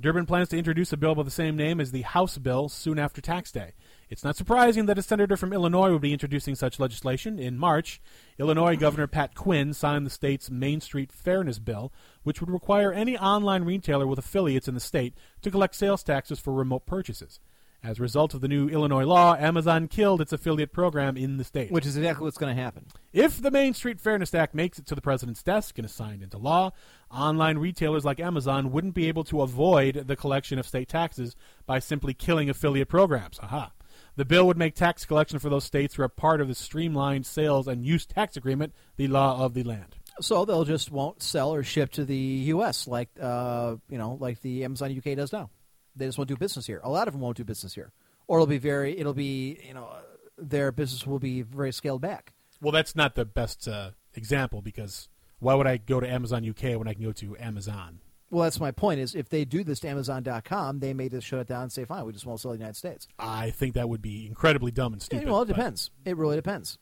Durbin plans to introduce a bill by the same name as the House bill soon after tax day. It's not surprising that a senator from Illinois would be introducing such legislation. In March, Illinois Governor Pat Quinn signed the state's Main Street Fairness Bill, which would require any online retailer with affiliates in the state to collect sales taxes for remote purchases. As a result of the new Illinois law, Amazon killed its affiliate program in the state. Which is exactly what's going to happen. If the Main Street Fairness Act makes it to the president's desk and is signed into law, online retailers like Amazon wouldn't be able to avoid the collection of state taxes by simply killing affiliate programs. Aha. The bill would make tax collection for those states who are part of the streamlined sales and use tax agreement, the law of the land. So they'll just won't sell or ship to the U.S. like uh, you know, like the Amazon UK does now. They just won't do business here. A lot of them won't do business here, or it'll be very, it'll be you know, their business will be very scaled back. Well, that's not the best uh, example because why would I go to Amazon UK when I can go to Amazon? Well, that's my point. Is if they do this to Amazon.com, they may just shut it down and say, "Fine, we just won't sell in the United States." I think that would be incredibly dumb and stupid. well, it but- depends. It really depends.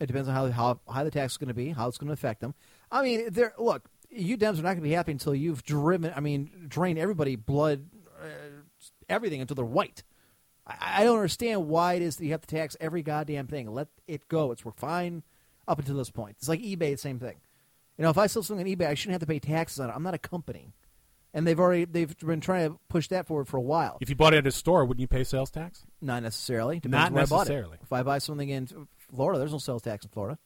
It depends on how how high the tax is going to be, how it's going to affect them. I mean, there. Look, you Dems are not going to be happy until you've driven. I mean, drained everybody blood, uh, everything until they're white. I, I don't understand why it is that you have to tax every goddamn thing. Let it go. It's we're fine up until this point. It's like eBay, the same thing. You know, if I sell something on eBay, I shouldn't have to pay taxes on it. I'm not a company. And they've already they've been trying to push that forward for a while. If you bought it at a store, wouldn't you pay sales tax? Not necessarily. Depends Not where I necessarily. If I buy something in Florida, there's no sales tax in Florida.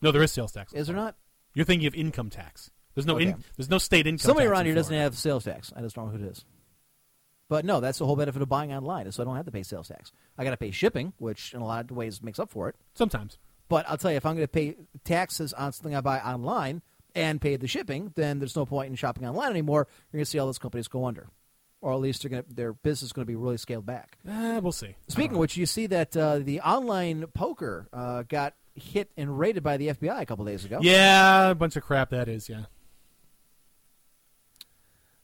No, there is sales tax. Is there not? You're thinking of income tax. There's no in, there's no state income. Somebody around in here doesn't have sales tax. I just don't know who it is. But no, that's the whole benefit of buying online, is so I don't have to pay sales tax. I got to pay shipping, which in a lot of ways makes up for it. Sometimes. But I'll tell you, if I'm going to pay taxes on something I buy online and pay the shipping, then there's no point in shopping online anymore. You're going to see all those companies go under, or at least to, their business is going to be really scaled back. Eh, we'll see. Speaking of which, you see that uh, the online poker uh, got hit and raided by the FBI a couple days ago. Yeah, a bunch of crap that is. Yeah.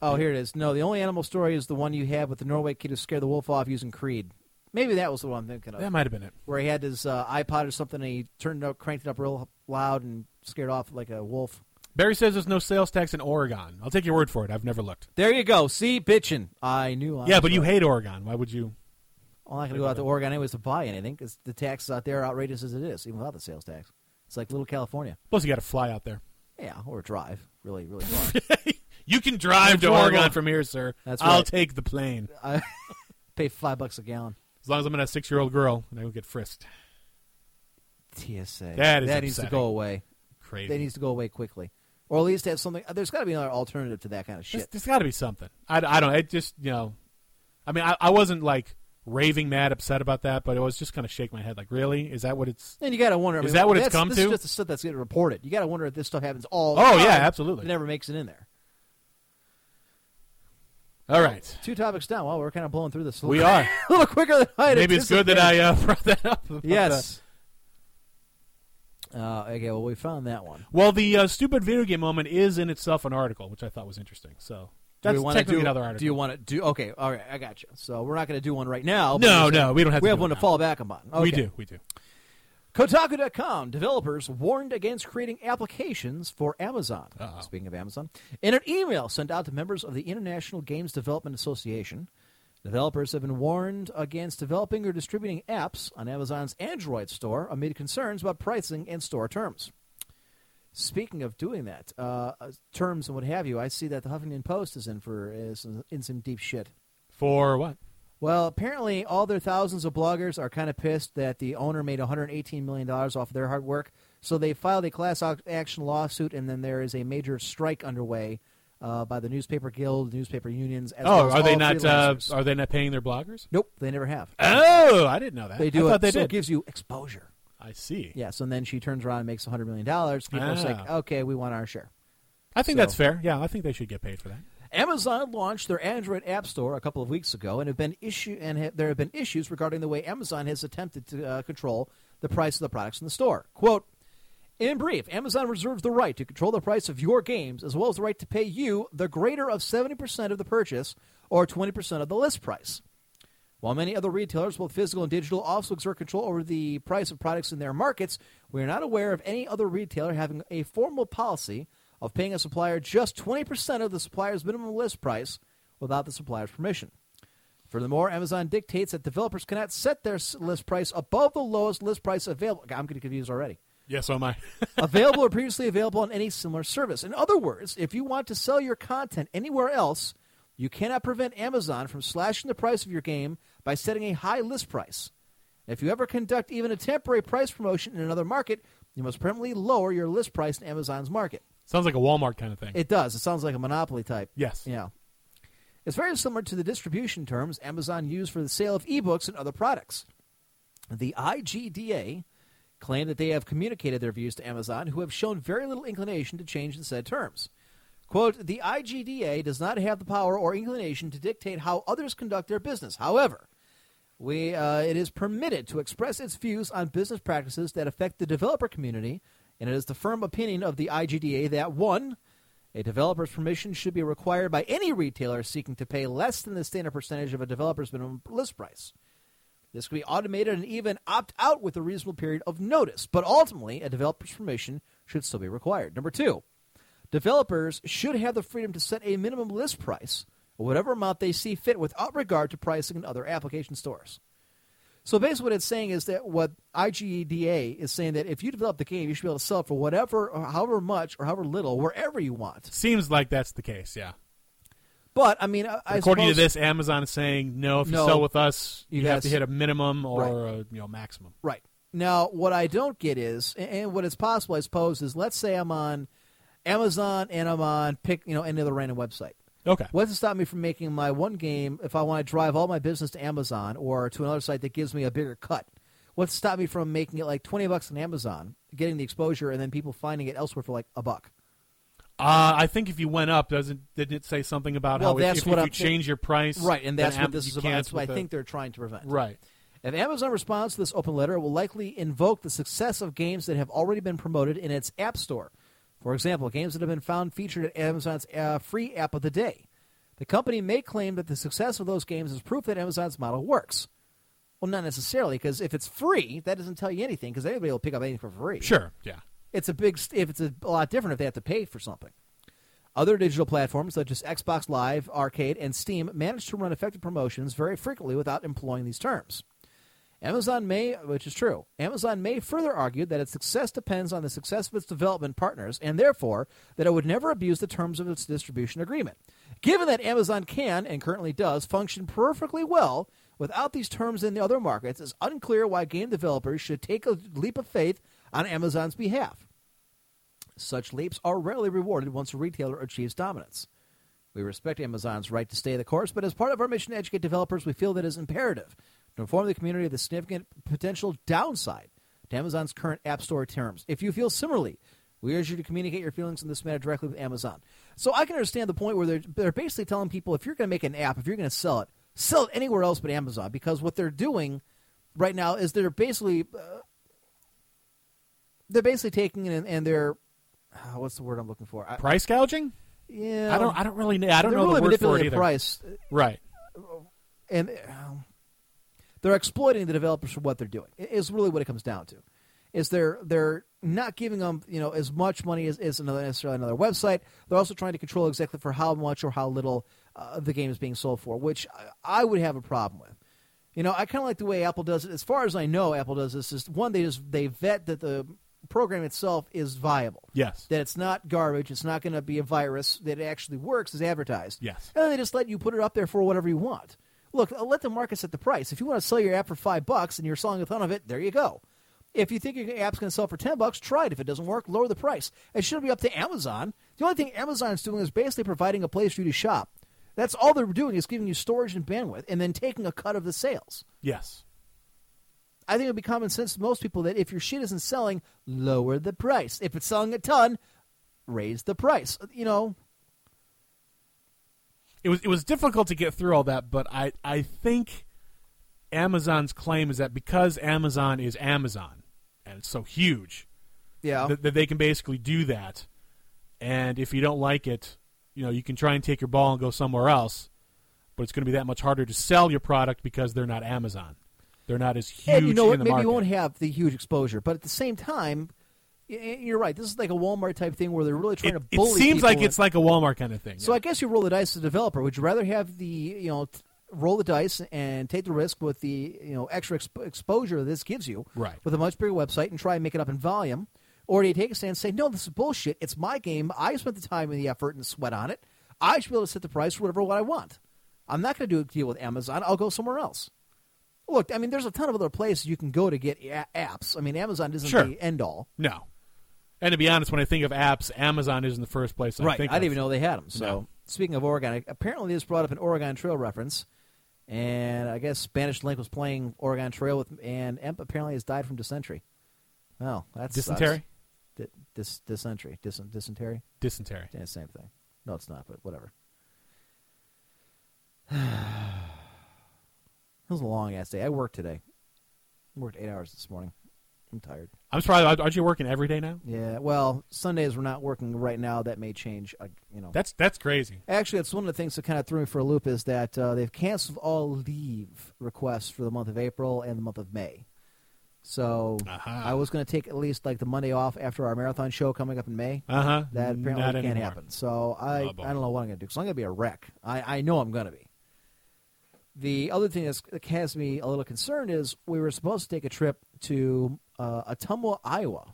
Oh, here it is. No, the only animal story is the one you had with the Norway kid who scared the wolf off using Creed. Maybe that was the one I'm thinking of. That might have been it. where he had his uh, iPod or something, and he turned it up, cranked it up real loud, and scared off like a wolf. Barry says there's no sales tax in Oregon. I'll take your word for it. I've never looked. There you go. See, bitchin'. I knew. I yeah, was but you hate Oregon. Why would you? I'm not going to go out to Oregon anyways to buy anything because the taxes out there are outrageous as it is, even without the sales tax. It's like little California. Plus, you got to fly out there. Yeah, or drive. Really, really far. You can drive to Oregon from here, sir. That's right. I'll take the plane I pay five bucks a gallon. as long as I'm in a six-year-old girl and I don't get frisked. TSA. That is that needs to go away. Crazy. That needs to go away quickly, or at least have something. There's got to be another alternative to that kind of There's, shit. there's got to be something. I, I don't. It just you know, I mean, I, I wasn't like raving mad, upset about that, but it was just kind of shake my head. Like, really? Is that what it's? And you got to wonder. I Is mean, that what it's come this to? Is just the stuff that's getting reported. You got to wonder if this stuff happens all. Oh, yeah, absolutely. It never makes it in there. All right. Two topics down. Well, we're kind of blowing through this. a We little- are. a little quicker than I. Maybe it's good that I uh, brought that up. Yes. Uh, okay. Well, we found that one. well, the uh, stupid video game moment is in itself an article, which I thought was interesting. So Do that's wanna technically do, another article. Do you want to do? Okay. All right. I got you. So we're not going to do one right now. No, no, we don't have We to have do one it to fall back upon. We do. We do. Kotaku.com developers warned against creating applications for Amazon. Uh-oh. Speaking of Amazon, in an email sent out to members of the International Games Development Association, developers have been warned against developing or distributing apps on Amazon's Android store amid concerns about pricing and store terms. Speaking of doing that, uh, uh, terms and what have you, I see that the Huffington Post is in for is in some deep shit. For what? Well, apparently, all their thousands of bloggers are kind of pissed that the owner made $118 million off of their hard work. So they filed a class action lawsuit, and then there is a major strike underway uh, by the newspaper guild, newspaper unions. As Oh, well as are they not? Uh, are they not paying their bloggers? nope, they never have. Oh, I didn't know that. They do I thought it, they so did. it gives you exposure. I see. Yes, and then she turns around and makes $100 million. People are like, Ah. okay, we want our share. I think So- that's fair. Yeah, I think they should get paid for that. Amazon launched their Android App Store a couple of weeks ago, and have been issue and ha- there have been issues regarding the way Amazon has attempted to uh, control the price of the products in the store. Quote. In brief, Amazon reserves the right to control the price of your games as well as the right to pay you the greater of 70% of the purchase or 20% of the list price. While many other retailers, both physical and digital, also exert control over the price of products in their markets, we are not aware of any other retailer having a formal policy of paying a supplier just 20% of the supplier's minimum list price without the supplier's permission. Furthermore, Amazon dictates that developers cannot set their list price above the lowest list price available. I'm getting confused already Yes, so am I. available or previously available on any similar service. In other words, if you want to sell your content anywhere else, you cannot prevent Amazon from slashing the price of your game by setting a high list price. If you ever conduct even a temporary price promotion in another market, you must permanently lower your list price in Amazon's market. Sounds like a Walmart kind of thing. It does. It sounds like a monopoly type. Yes. Yeah. It's very similar to the distribution terms Amazon used for the sale of ebooks and other products. The IGDA claim that they have communicated their views to Amazon, who have shown very little inclination to change the said terms. Quote, the IGDA does not have the power or inclination to dictate how others conduct their business. However, we, uh, it is permitted to express its views on business practices that affect the developer community, and it is the firm opinion of the IGDA that one, a developer's permission should be required by any retailer seeking to pay less than the standard percentage of a developer's minimum list price. This can be automated and even opt out with a reasonable period of notice, but ultimately, a developer's permission should still be required. Number two, developers should have the freedom to set a minimum list price, or whatever amount they see fit, without regard to pricing in other application stores. So basically, what it's saying is that what IGEDA is saying that if you develop the game, you should be able to sell it for whatever, or however much, or however little, wherever you want. Seems like that's the case. Yeah. But I mean, I, I According to this, Amazon is saying no. If you No. sell with us, You you, have to hit a minimum or Right. a you know maximum. Right. Now, what I don't get is, and- and what is possible, I suppose, is let's say I'm on Amazon and I'm on pick, you know, any other random website. Okay. What's to stop me from making my one game if I want to drive all my business to Amazon or to another site that gives me a bigger cut? What's to stop me from making it like twenty bucks on Amazon, getting the exposure, and then people finding it elsewhere for like a buck? Uh, I think if you went up, doesn't didn't it say something about Well, how that's if, what you I'm- change your price, Right, and then that's what Am- this you is about. can't That's what I with think they're trying to prevent. Right. If Amazon responds to this open letter, it will likely invoke the success of games that have already been promoted in its App Store. For example, games that have been found featured at Amazon's uh, free app of the day. The company may claim that the success of those games is proof that Amazon's model works. Well, not necessarily, because if it's free, that doesn't tell you anything, because anybody will pick up anything for free. Sure. Yeah. It's a big. If it's a, lot different if they have to pay for something. Other digital platforms such as Xbox Live, Arcade, and Steam manage to run effective promotions very frequently without employing these terms. Amazon may, which is true, Amazon may further argue that its success depends on the success of its development partners, and therefore that it would never abuse the terms of its distribution agreement. Given that Amazon can and currently does function perfectly well without these terms in the other markets, it's unclear why game developers should take a leap of faith on Amazon's behalf. Such leaps are rarely rewarded once a retailer achieves dominance. We respect Amazon's right to stay the course, but as part of our mission to educate developers, we feel that it is imperative to inform the community of the significant potential downside to Amazon's current App Store terms. If you feel similarly, we urge you to communicate your feelings in this matter directly with Amazon. So I can understand the point where they're, they're basically telling people if you're going to make an app, if you're going to sell it, sell it anywhere else but Amazon, because what they're doing right now is they're basically uh, they're basically taking it and, and they're uh, what's the word I'm looking for? I, Price gouging? yeah, I don't. I don't really. know. I don't know really the word for it either. the price, Right. and um, they're exploiting the developers for what they're doing. Is really what it comes down to. Is they're they're not giving them you know as much money as, as another necessarily another website. They're also trying to control exactly for how much or how little uh, the game is being sold for, which I, I would have a problem with. You know, I kind of like the way Apple does it. As far as I know, Apple does this is one they just they vet that the program itself is viable. Yes. That it's not garbage. It's not going to be a virus. That it actually works as advertised. Yes. And then they just let you put it up there for whatever you want. Look, uh, let the market set the price. If you want to sell your app for five bucks and you're selling a ton of it, there you go. If you think your app's going to sell for ten bucks, try it. If it doesn't work, lower the price. It shouldn't be up to Amazon. The only thing Amazon's doing is basically providing a place for you to shop. That's all they're doing is giving you storage and bandwidth, and then taking a cut of the sales. Yes. I think it would be common sense to most people that if your shit isn't selling, lower the price. If it's selling a ton, raise the price. You know, It was. It was difficult to get through all that, but I. I think Amazon's claim is that because Amazon is Amazon and it's so huge, yeah. that, that they can basically do that. And if you don't like it, you know, you can try and take your ball and go somewhere else. But it's going to be that much harder to sell your product because they're not Amazon. They're not as huge and you know what? Maybe market. you won't have the huge exposure, but at the same time, you're right. This is like a Walmart type thing where they're really trying it, to bully. it seems like it's like a Walmart kind of thing. So yeah. I guess you roll the dice as a developer. Would you rather have the you know t- roll the dice and take the risk with the you know extra exp- exposure this gives you, Right. With a much bigger website and try and make it up in volume, or do you take a stand and say, no, this is bullshit. It's my game. I spent the time and the effort and the sweat on it. I should be able to set the price for whatever what I want. I'm not going to do a deal with Amazon. I'll go somewhere else. Look, I mean, there's a ton of other places you can go to get a- apps. I mean, Amazon isn't Sure. the end all. no. And to be honest, when I think of apps, Amazon isn't the first place I right. think I didn't of. even know they had them. So, No. speaking of Oregon, I- apparently this brought up an Oregon Trail reference, and I guess Spanish Link was playing Oregon Trail with, and Emp apparently has died from dysentery. Oh, that's Dysentery? Di- dis- dysentery, Dys- dysentery. Dysentery. Yeah, same thing. No, it's not, but whatever. it was a long ass day. I worked today. I worked eight hours this morning. I'm tired. I'm surprised. Aren't you working every day now? Yeah, well, Sundays we're not working right now. That may change. Uh, you know, That's that's crazy. Actually, it's one of the things that kind of threw me for a loop is that uh, they've canceled all leave requests for the month of April and the month of May. So Aha. I was going to take at least like the Monday off after our marathon show coming up in May. Uh huh. That apparently Not can't anymore. happen. So I, Oh. I don't know what I'm going to do because I'm going to be a wreck. I, I know I'm going to be. The other thing that has me a little concerned is we were supposed to take a trip to uh, Ottumwa, Iowa.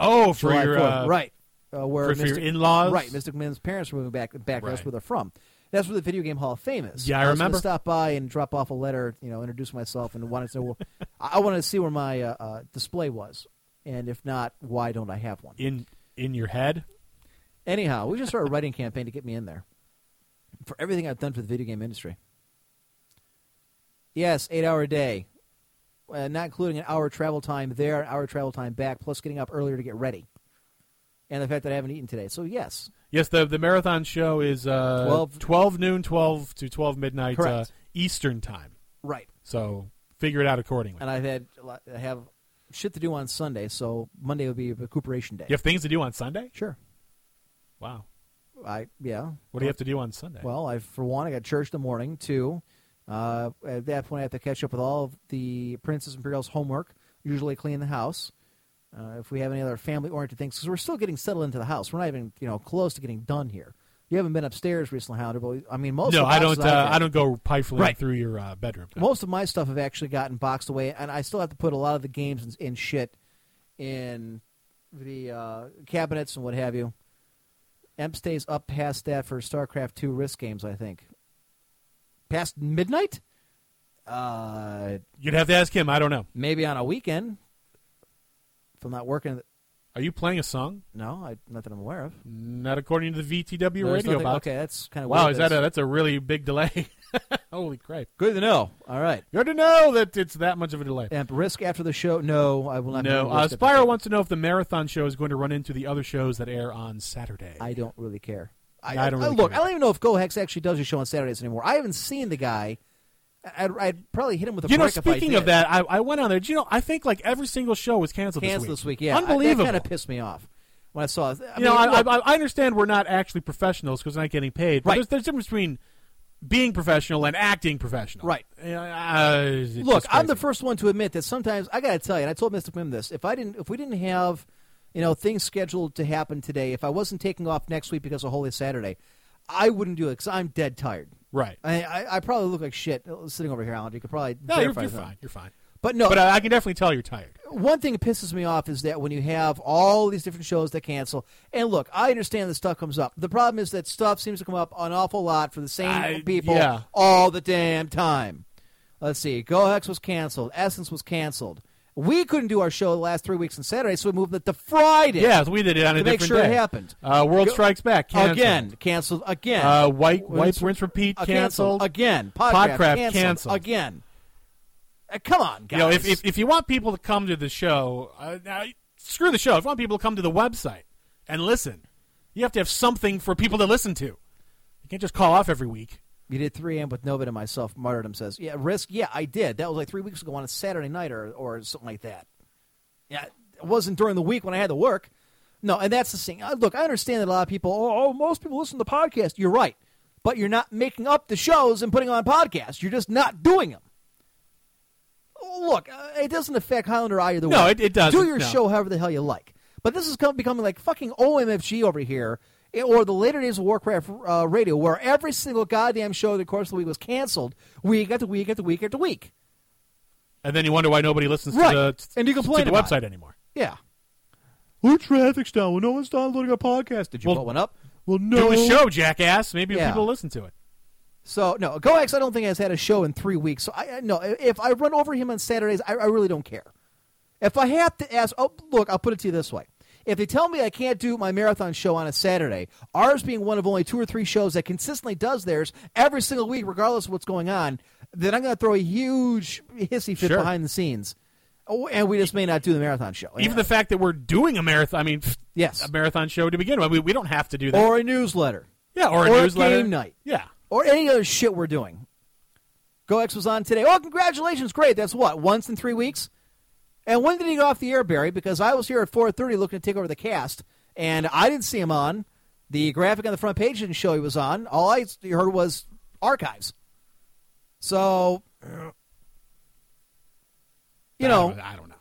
Oh, for July your 4th. uh, right, uh, where for- for your in-laws? Right, Mystic Men's parents were moving back back. That's Right. where they're from. That's where the Video Game Hall of Fame is. Yeah, I was remember. Stop by and drop off a letter. You know, introduce myself and wanted to. Know, I I wanted to see where my uh, uh, display was, and if not, why don't I have one? in in your head. Anyhow, we just started a writing campaign to get me in there for everything I've done for the video game industry. Yes, eight hour day, uh, not including an hour travel time there, an hour travel time back, plus getting up earlier to get ready, and the fact that I haven't eaten today. So yes, Yes, the the marathon show is uh, 12 12 noon, twelve to twelve midnight uh. Eastern time. right. So figure it out accordingly. And I've had I have shit to do on Sunday, so Monday will be recuperation day. you have things to do on Sunday. Sure. Wow. I yeah. What do you have to do on Sunday? Well, I for one, I got church in the morning. Two, uh, at that point, I have to catch up with all of the Princess Imperial's homework. Usually, clean the house. Uh, if we have any other family-oriented things, because we're still getting settled into the house, we're not even you know close to getting done here. You haven't been upstairs recently, Howard, but I mean, most no, of I don't. Uh, I don't go pifling Right. through your uh, bedroom. Most of my stuff have actually gotten boxed away, and I still have to put a lot of the games and, and shit in the uh, cabinets and what have you. Emp stays up past that for StarCraft two risk games, I think. Past midnight? Uh, You'd have to ask him. I don't know. maybe on a weekend. If I'm not working, Are you playing a song? no, I, not that I'm aware of. Not according to the VTW There's radio nothing- box. Okay, that's kind of Wow, is that a, that's a really big delay? Holy crap! good to know? All right. Good to know that it's that much of a delay. And risk after the show? No, I will not. No, uh, Risk after the Spyro wants to know if the marathon show is going to run into the other shows that air on Saturday. I don't really care. I don't really look. care. I don't even know if GoHex actually does a show on Saturdays anymore. I haven't seen the guy. I'd, I'd probably hit him with a you know, I speaking of that, I, I went on there. Do you know? I think like every single show was canceled, canceled this week. Yeah, unbelievable. that kind of pissed me off when I saw. it. I you know, I, I, I understand we're not actually professionals because we're not getting paid. But Right. there's, there's a difference between being professional and acting professional. Right. Uh, look, I'm the first one to admit that sometimes I got to tell you, and I told Mr. Quim this. If I didn't, if we didn't have, you know, things scheduled to happen today, if I wasn't taking off next week because of Holy Saturday, I wouldn't do it because I'm dead tired. Right. I, I, I probably look like shit sitting over here, Alan. You could probably No, you're, you're fine. You're fine. But no, But uh, I can definitely tell you're tired. one thing that pisses me off is that when you have all these different shows that cancel, and look, I understand that stuff comes up. The problem is that stuff seems to come up an awful lot for the same I- people yeah. all the damn time. Let's see, GoHex was canceled, Essence was canceled. We couldn't do our show the last three weeks on Saturday, so we moved it to Friday. Yeah, so we did it on a to make different sure day. it happened. Uh, World Go- Strikes Back canceled. Again, canceled again. Uh, White Rinse- Rinse Repeat uh, canceled. again. Podcraft Podcraft, canceled, canceled. again. Uh, come on, guys. You know, if, if if you want people to come to the show, uh, now, screw the show. If you want people to come to the website and listen, you have to have something for people to listen to. You can't just call off every week. You did 3M with Novit and myself. Martyrdom says, "Yeah, risk. Yeah, I did. That was like three weeks ago on a Saturday night or or something like that. Yeah, it wasn't during the week when I had to work. No, and that's the thing. Look, I understand that a lot of people. Oh, oh, most people listen to podcasts. You're right, but you're not making up the shows and putting on podcasts. You're just not doing them. Look, uh, it doesn't affect Highlander either No, way. it- it doesn't, Do your no. show however the hell you like. But this is come, becoming like fucking OMFG over here, or the later days of Warcraft uh, Radio, where every single goddamn show the course of the week was canceled week after week after week after week. And then you wonder why nobody listens Right. to the, And you complain to the website it. anymore. Yeah. Our traffic's down. Well, no one's downloading our podcast. Did you well, put one up? Well, no. Do a show, jackass. Maybe Yeah. people listen to it. So no, GoX I don't think has had a show in three weeks. So I I- no, if I run over him on Saturdays, I, I really don't care. If I have to ask, oh look, I'll put it to you this way: if they tell me I can't do my marathon show on a Saturday, ours being one of only two or three shows that consistently does theirs every single week, regardless of what's going on, then I'm going to throw a huge hissy fit Sure. behind the scenes, oh, and we just may not do the marathon show. Even the fact that we're doing a marathon, I mean, Yes. a marathon show to begin with. We, we don't have to do that. or a newsletter. yeah, or a or newsletter. game night. Yeah. or any other shit we're doing. GoX was on today. Oh, congratulations! Great. That's what once in three weeks. And when did he go off the air, Barry? Because I was here at four thirty looking to take over the cast, and I didn't see him on. The graphic on the front page didn't show he was on. All I heard was archives. So, you I know, don't, I don't know.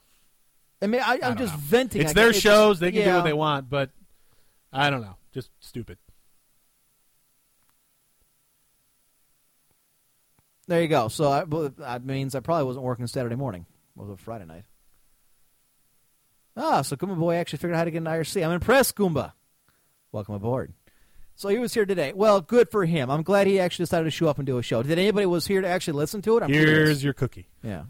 I mean, I, don't just know. venting. It's their shows. They can do what they want, but I don't know. Just stupid. There you go. So I, that means I probably wasn't working Saturday morning. It was a Friday night. Ah, so Goomba Boy actually figured out how to get an IRC. I'm impressed, Goomba. Welcome aboard. So he was here today. Well, good for him. I'm glad he actually decided to show up and do a show. Did anybody was here to actually listen to it? I'm Here's curious. your cookie. Yeah.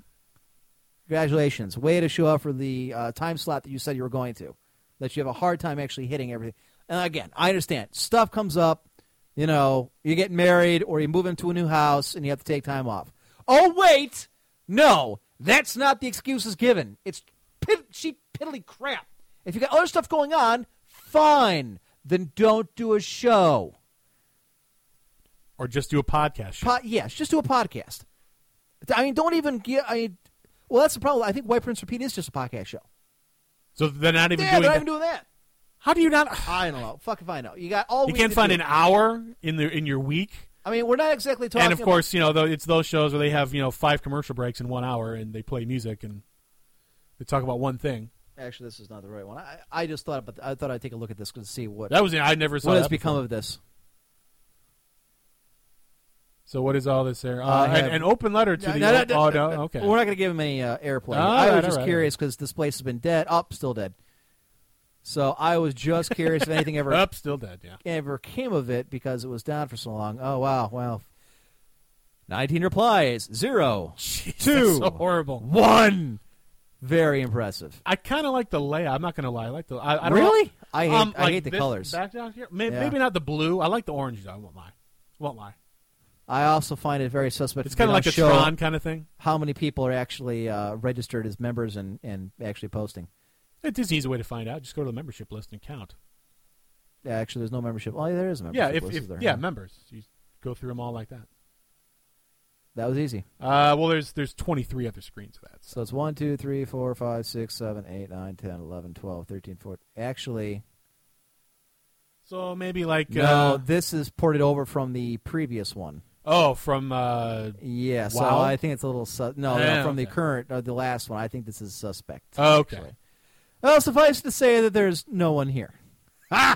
Congratulations. Way to show up for the uh, time slot that you said you were going to. That you have a hard time actually hitting everything. And again, I understand. Stuff comes up. You know, you get married or you move into a new house and you have to take time off. Oh, wait. No, that's not the excuses given. It's cheap, piddly crap. If you got other stuff going on, fine. Then don't do a show. Or just do a podcast show. Po- yes, just do a podcast. I mean, don't even get. I mean, well, that's the problem. I think White Prince Repeat is just a podcast show. so they're not even Yeah, doing they're not that. even doing that. How do you not? I don't know. Fuck if I know. You got all. You can't find an hour in the in your week. I mean, we're not exactly talking. and of course, you know, it's those shows where they have you know five commercial breaks in one hour, and they play music and they talk about one thing. Actually, this is not the right one. I, I just thought, but I thought I'd take a look at this to see what That was I never saw what has that become before. of this. So what is all this there? I Uh, an, have- an open letter to the. oh no, okay. We're not going to give him any uh, airplay. All I was just all right, curious because this place has been dead. Up, still dead. So I was just curious if anything ever Up, still dead. Yeah. ever came of it because it was down for so long. Oh wow, well. Nineteen replies, zero, Jeez, Two. that's so horrible. one. Very impressive. I kind of like the layout. I'm not going to lie. I like the. I, I really? Know. I hate, Um, I like hate the colors. Back down here, May- Yeah. maybe not the blue. I like the orange though. I won't lie. Won't lie. I also find it very suspect. It's kind of like a Tron kind of thing. How many people are actually uh, registered as members and, and actually posting? It's an easy way to find out. Just go to the membership list and count. Yeah, actually, there's no membership. Oh, yeah, there is a membership Yeah, if, list, if there? yeah, Huh? members. You go through them all like that. That was easy. Uh, well, there's there's 23 other screens of that. So. So it's 1, 2, 3, 4, 5, 6, 7, 8, 9, 10, 11, 12, 13, 14. Actually, So maybe like no, uh, this is ported over from the previous one. oh from uh, Yeah, so Wow. I think it's a little su- no, no, from the current or the last one. I think this is suspect. Oh, okay. actually. Well, suffice to say that there's no one here. Ha!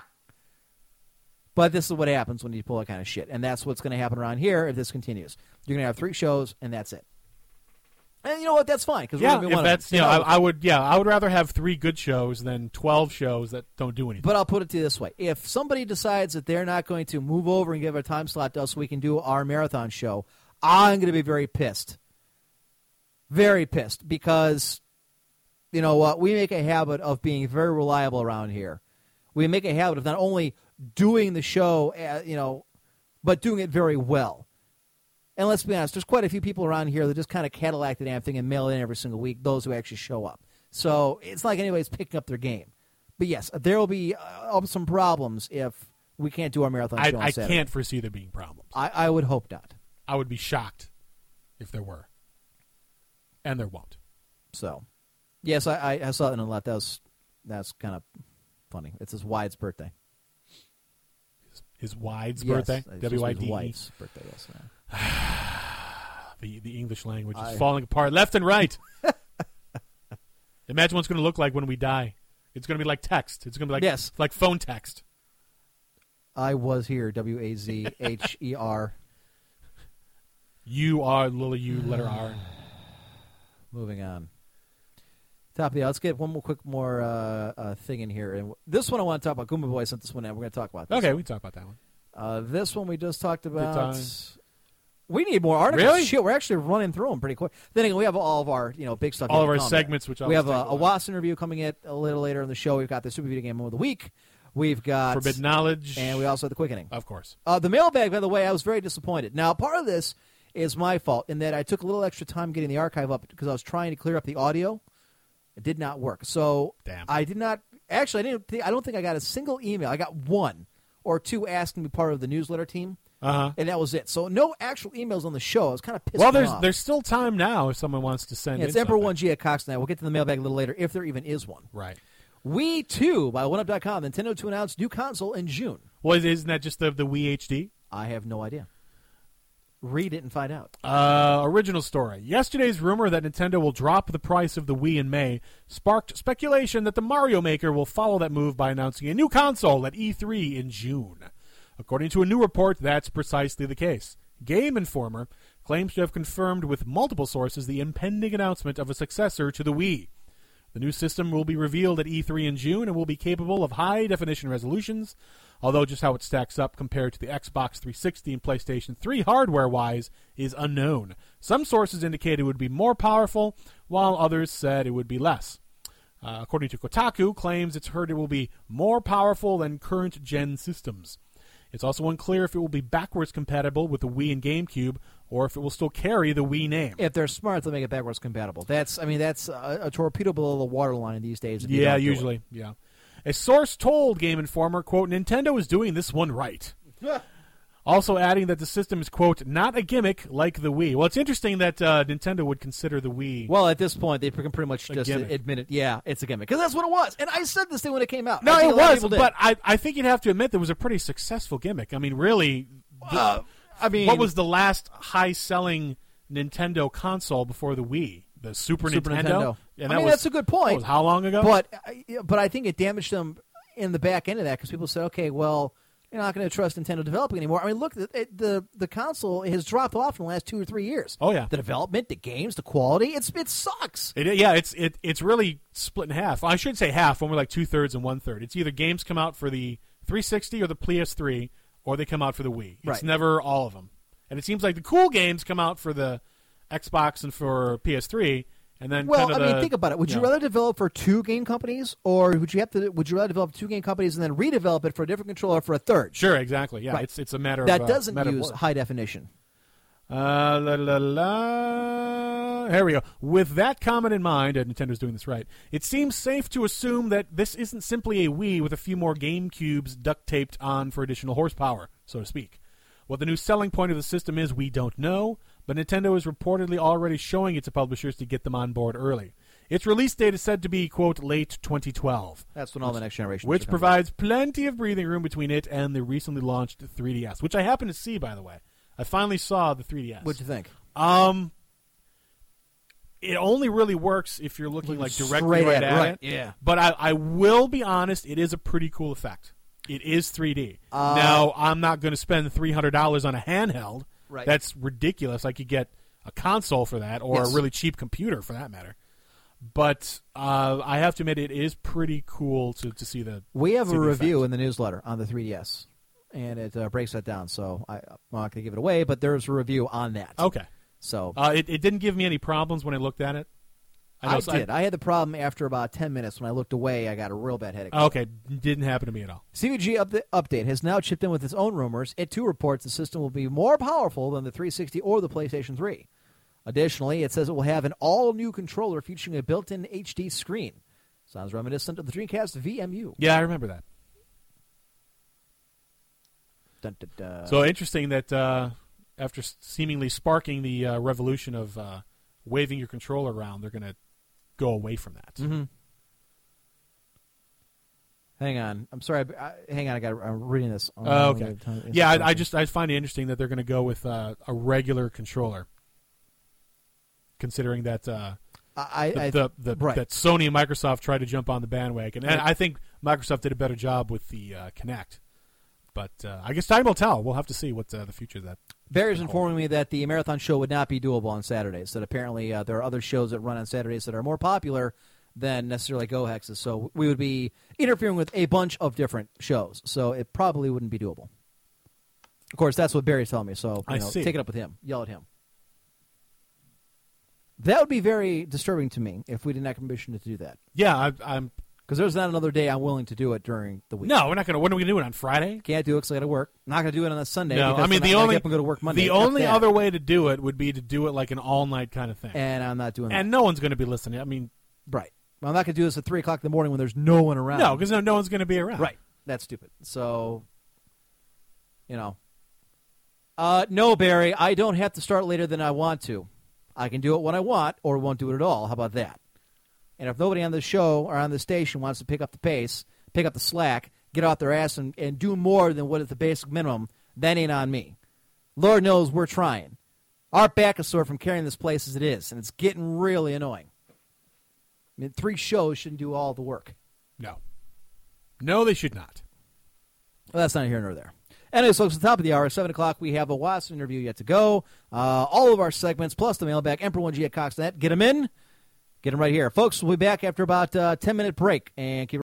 But this is what happens when you pull that kind of shit, and that's what's going to happen around here if this continues. You're going to have three shows, and that's it. And you know what? That's fine because yeah. we're be If one that's of them. you know, I, I would yeah I would rather have three good shows than 12 shows that don't do anything. But I'll put it to you this way: if somebody decides that they're not going to move over and give a time slot to us so we can do our marathon show, I'm going to be very pissed. Very pissed because you know what? We make a habit of being very reliable around here. We make a habit of not only doing the show, uh, you know, but doing it very well. And let's be honest, there's quite a few people around here that just kind of Cadillac the damn thing and mail in every single week. Those who actually show up. So it's like anybody's picking up their game. But yes, there will be uh, some problems if we can't do our marathon I, show I Saturday. can't foresee there being problems. I, I would hope not. I would be shocked if there were, and there won't. So, yes, I, I, I saw it in the left. That was that's kind of funny. It's his wide's birthday. His Wide's Yes, birthday, it's supposed to W his D wife's birthday. Yes. The the English language is I- falling apart left and right. Imagine what it's going to look like when we die. It's going to be like text. It's going to be like Yes. like phone text. I was here. W a z h e r. You are little U letter R. Moving on. Top of the. Let's get one more quick more uh, uh, thing in here. And this one I want to talk about. Goomba Boy sent this one in. We're going to talk about this. Okay, we can talk about that one. Uh, this one we just talked about. We need more articles. Really? Shit, we're actually running through them pretty quick. Then again, we have all of our you know big stuff. All of our segments, which we have a, a a. WAS interview coming in a little later in the show. We've got the Super Video Game of the Week. We've got Forbidden knowledge, and we also have the quickening. of course. Uh, the mailbag, by the way, I was very disappointed. Now, part of this is my fault in that I took a little extra time getting the archive up because I was trying to clear up the audio. It did not work. So Damn. I did not actually. I didn't. Think, I don't think I got a single email. I got one or two asking to be part of the newsletter team, Uh huh. and that was it. So no actual emails on the show. I was kind of pissed. Well, there's off. there's still time now if someone wants to send. Yeah, it's Emperor. One G at Cox tonight. We'll get to the mailbag a little later if there even is one. Right. We too by OneUp.com. Nintendo to announce new console in June. Well, isn't that just the the Wii HD? I have no idea. Read it and find out. Uh, original story. Yesterday's rumor that Nintendo will drop the price of the Wii in May sparked speculation that the Mario Maker will follow that move by announcing a new console at E3 in June. According to a new report, that's precisely the case. Game Informer claims to have confirmed with multiple sources the impending announcement of a successor to the Wii. The new system will be revealed at E3 in June and will be capable of high definition resolutions, although just how it stacks up compared to the Xbox 360 and PlayStation 3 hardware wise is unknown. Some sources indicated it would be more powerful, while others said it would be less. Uh, according to Kotaku, claims it's heard it will be more powerful than current gen systems. It's also unclear if it will be backwards compatible with the Wii and GameCube, or if it will still carry the Wii name. If they're smart, they'll make it backwards compatible. That's, I mean, that's a, a torpedo below the waterline these days. Yeah, don't do it. usually, yeah. A source told Game Informer, "quote Nintendo is doing this one right." also adding that the system is quote not a gimmick like the Wii. Well, it's interesting that uh, Nintendo would consider the Wii. Well, at this point, they can pretty much just gimmick. admit it. Yeah, it's a gimmick because that's what it was. And I said this thing when it came out. no, it a lot of was, but I, I think you'd have to admit there was a pretty successful gimmick. I mean, really, the- Uh, I mean, what was the last high-selling Nintendo console before the Wii? The Super, Super Nintendo. Nintendo. And I that mean, was- that's a good point. how long ago? But I- but I think it damaged them in the back end of that because people said, okay, well, you're not going to trust Nintendo developing anymore. I mean, look, the, the the console has dropped off in the last two or three years. Oh, yeah. the development, the games, the quality, it's it sucks. It, yeah, it's it, it's really split in half. I should say half, when we're like two thirds and one third. It's either games come out for the 360 or the PS3, or they come out for the Wii. It's Right. never all of them. And it seems like the cool games come out for the Xbox and for PS3, and then Well, I mean, the- think about it. Would you know. rather develop for two game companies, or would you have to? Would you rather develop two game companies and then redevelop it for a different controller for a third? Sure, exactly. Yeah, Right. it's it's a matter That of uh, doesn't matter use high definition. Uh, la, la, la. Here we go. With that comment in mind, and Nintendo's doing this right, it seems safe to assume that this isn't simply a Wii with a few more GameCubes duct taped on for additional horsepower, so to speak. What the new selling point of the system is, we don't know, but Nintendo is reportedly already showing it to publishers to get them on board early. Its release date is said to be, quote, late 2012 That's when all the next generation. which provides plenty of breathing room between it and the recently launched 3DS, which I happen to see, by the way. I finally saw the 3DS. What'd you think? Um, it only really works if you're looking like directly right at it, at, right, it. yeah. But I, I will be honest, it is a pretty cool effect. It is 3D. Uh, now, I'm not going to spend $300 on a handheld. Right. That's ridiculous. I could get a console for that or Yes. a really cheap computer for that matter. But uh, I have to admit, it is pretty cool to, to see the. We have a review effect. in the newsletter on the 3DS, and it uh, breaks that down. So I, I'm not going to give it away, but there's a review on that. Okay. So Uh, it, it didn't give me any problems when I looked at it. I, know- did. I, had the problem after about 10 minutes. When I looked away, I got a real bad headache. okay, didn't happen to me at all. CVG up update has now chipped in with its own rumors. It too reports the system will be more powerful than the 360 or the PlayStation 3. Additionally, it says it will have an all new controller featuring a built in HD screen. Sounds reminiscent of the Dreamcast VMU. Yeah, I remember that. Dun, dun, dun. So interesting that uh, after seemingly sparking the uh, revolution of uh, waving your controller around, they're going to go away from that. Mhm. Hang on. I'm sorry. I, I- hang on. I got. I'm reading this. on- Oh, okay. the- Yeah, I, I just I find it interesting that they're going to go with uh, a regular controller, considering that uh, I, the, I, the, the, right. that Sony and Microsoft tried to jump on the bandwagon, and I think Microsoft did a better job with the uh, Kinect. But uh, I guess time will tell. We'll have to see what uh, the future of that. Barry's informing me that the marathon show would not be doable on Saturdays. That apparently uh, there are other shows that run on Saturdays that are more popular than necessarily Go Hexes. So we would be interfering with a bunch of different shows. So it probably wouldn't be doable. Of course, that's what Barry's telling me. So you I know, see. take it up with him. Yell at him. That would be very disturbing to me if we didn't have permission to do that. Yeah, I, I'm. Because there's not another day I'm willing to do it during the week. No, we're not going to. When are we going to do it on Friday? Can't do it because I got to work. Not going to do it on a Sunday. No, because I mean the only up and go to work Monday. the only that. other way to do it would be to do it like an all night kind of thing, and I'm not doing that. and no one's going to be listening. I mean, Right. Well, I'm not going to do this at 3 o'clock in the morning when there's no one around. no, because no, no one's going to be around. Right. That's stupid. So, you know. Uh, no, Barry, I don't have to start later than I want to. I can do it when I want or won't do it at all. How about that? And if nobody on the show or on the station wants to pick up the pace, pick up the slack, get off their ass and, and do more than what is the basic minimum, that ain't on me. Lord knows we're trying. Our back is sore from carrying this place as it is, and it's getting really annoying. I mean, three shows shouldn't do all the work. No, no, they should not. Well, that's not here nor there. Anyways, folks, at the top of the hour, 7 o'clock, we have a Watson interview yet to go. Uh, all of our segments, plus the mailbag, Emperor1G at Cox.net. Get them in. Get them right here. Folks, we'll be back after about uh, a 10 minute break. And keep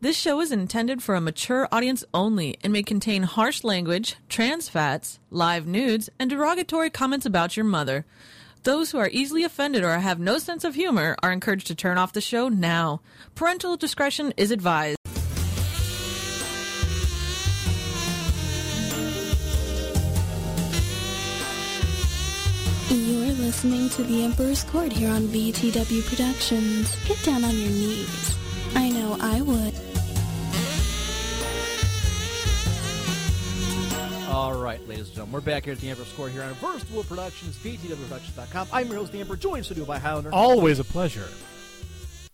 This show is intended for a mature audience only and may contain harsh language, trans fats, live nudes, and derogatory comments about your mother. Those who are easily offended or have no sense of humor are encouraged to turn off the show now. Parental discretion is advised. Listening to The Emperor's Court here on VTW Productions. Get down on your knees. I know I would. All right, ladies and gentlemen, we're back here at the Emperor's Court here on Versatile Productions, VTWProductions.com. I'm your host, the Emperor, joined in studio by Highlander. Always a pleasure.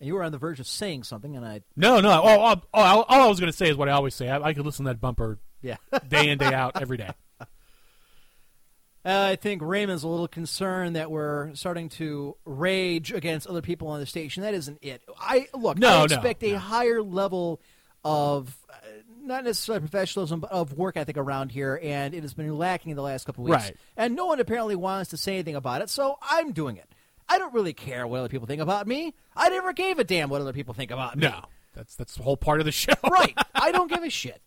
And you were on the verge of saying something, and I, No, no. Oh, oh, oh, all I was going to say is what I always say. I, I could listen to that bumper yeah. day in, day out, every day. Uh, I think Raymond's a little concerned that we're starting to rage against other people on the station. That isn't it. I look. No, I no, expect a no. higher level of uh, not necessarily professionalism, but of work ethic around here, and it has been lacking in the last couple of weeks. Right. And no one apparently wants to say anything about it, so I'm doing it. I don't really care what other people think about me. I never gave a damn what other people think about me. No, that's that's the whole part of the show. right. I don't give a shit.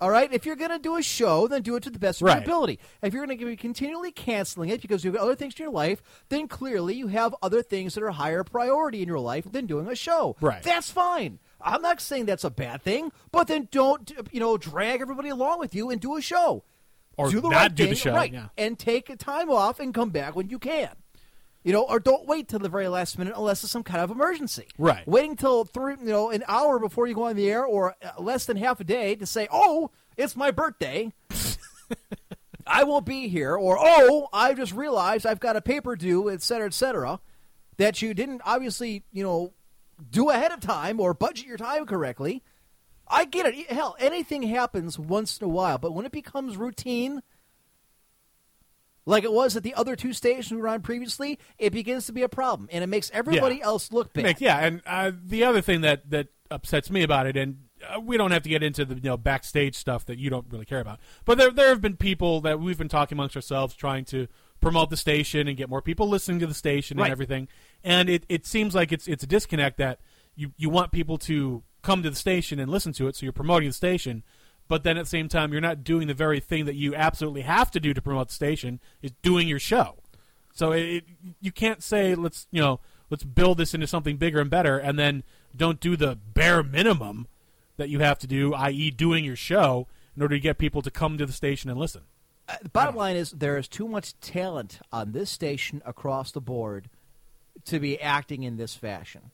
All right. If you're going to do a show, then do it to the best of your ability. If you're going to be continually canceling it because you have got other things in your life, then clearly you have other things that are higher priority in your life than doing a show. Right. That's fine. I'm not saying that's a bad thing, but then don't you know drag everybody along with you and do a show. Or do the not right do the show, right? yeah. And take time off and come back when you can. You know, or don't wait till the very last minute unless it's some kind of emergency. Right. Waiting till three, you know, an hour before you go on the air, or uh, less than half a day to say, "Oh, it's my birthday." I won't be here, or "Oh, I just realized I've got a paper due," et cetera, et cetera, that you didn't obviously, you know, do ahead of time or budget your time correctly. I get it. Hell, anything happens once in a while, but when it becomes routine, like it was at the other two stations we were on previously, it begins to be a problem, and it makes everybody Yeah. else look bad. Make- yeah, and uh, the other thing that that upsets me about it, and uh, we don't have to get into the you know backstage stuff that you don't really care about, but there there have been people that we've been talking amongst ourselves trying to promote the station and get more people listening to the station Right. and everything, and it, it seems like it's it's a disconnect that you you want people to come to the station and listen to it, so you're promoting the station. But then at the same time, you're not doing the very thing that you absolutely have to do to promote the station is doing your show. So it, it, you can't say let's you know let's build this into something bigger and better, and then don't do the bare minimum that you have to do, i.e., doing your show in order to get people to come to the station and listen. Uh, the bottom line is there is too much talent on this station across the board to be acting in this fashion.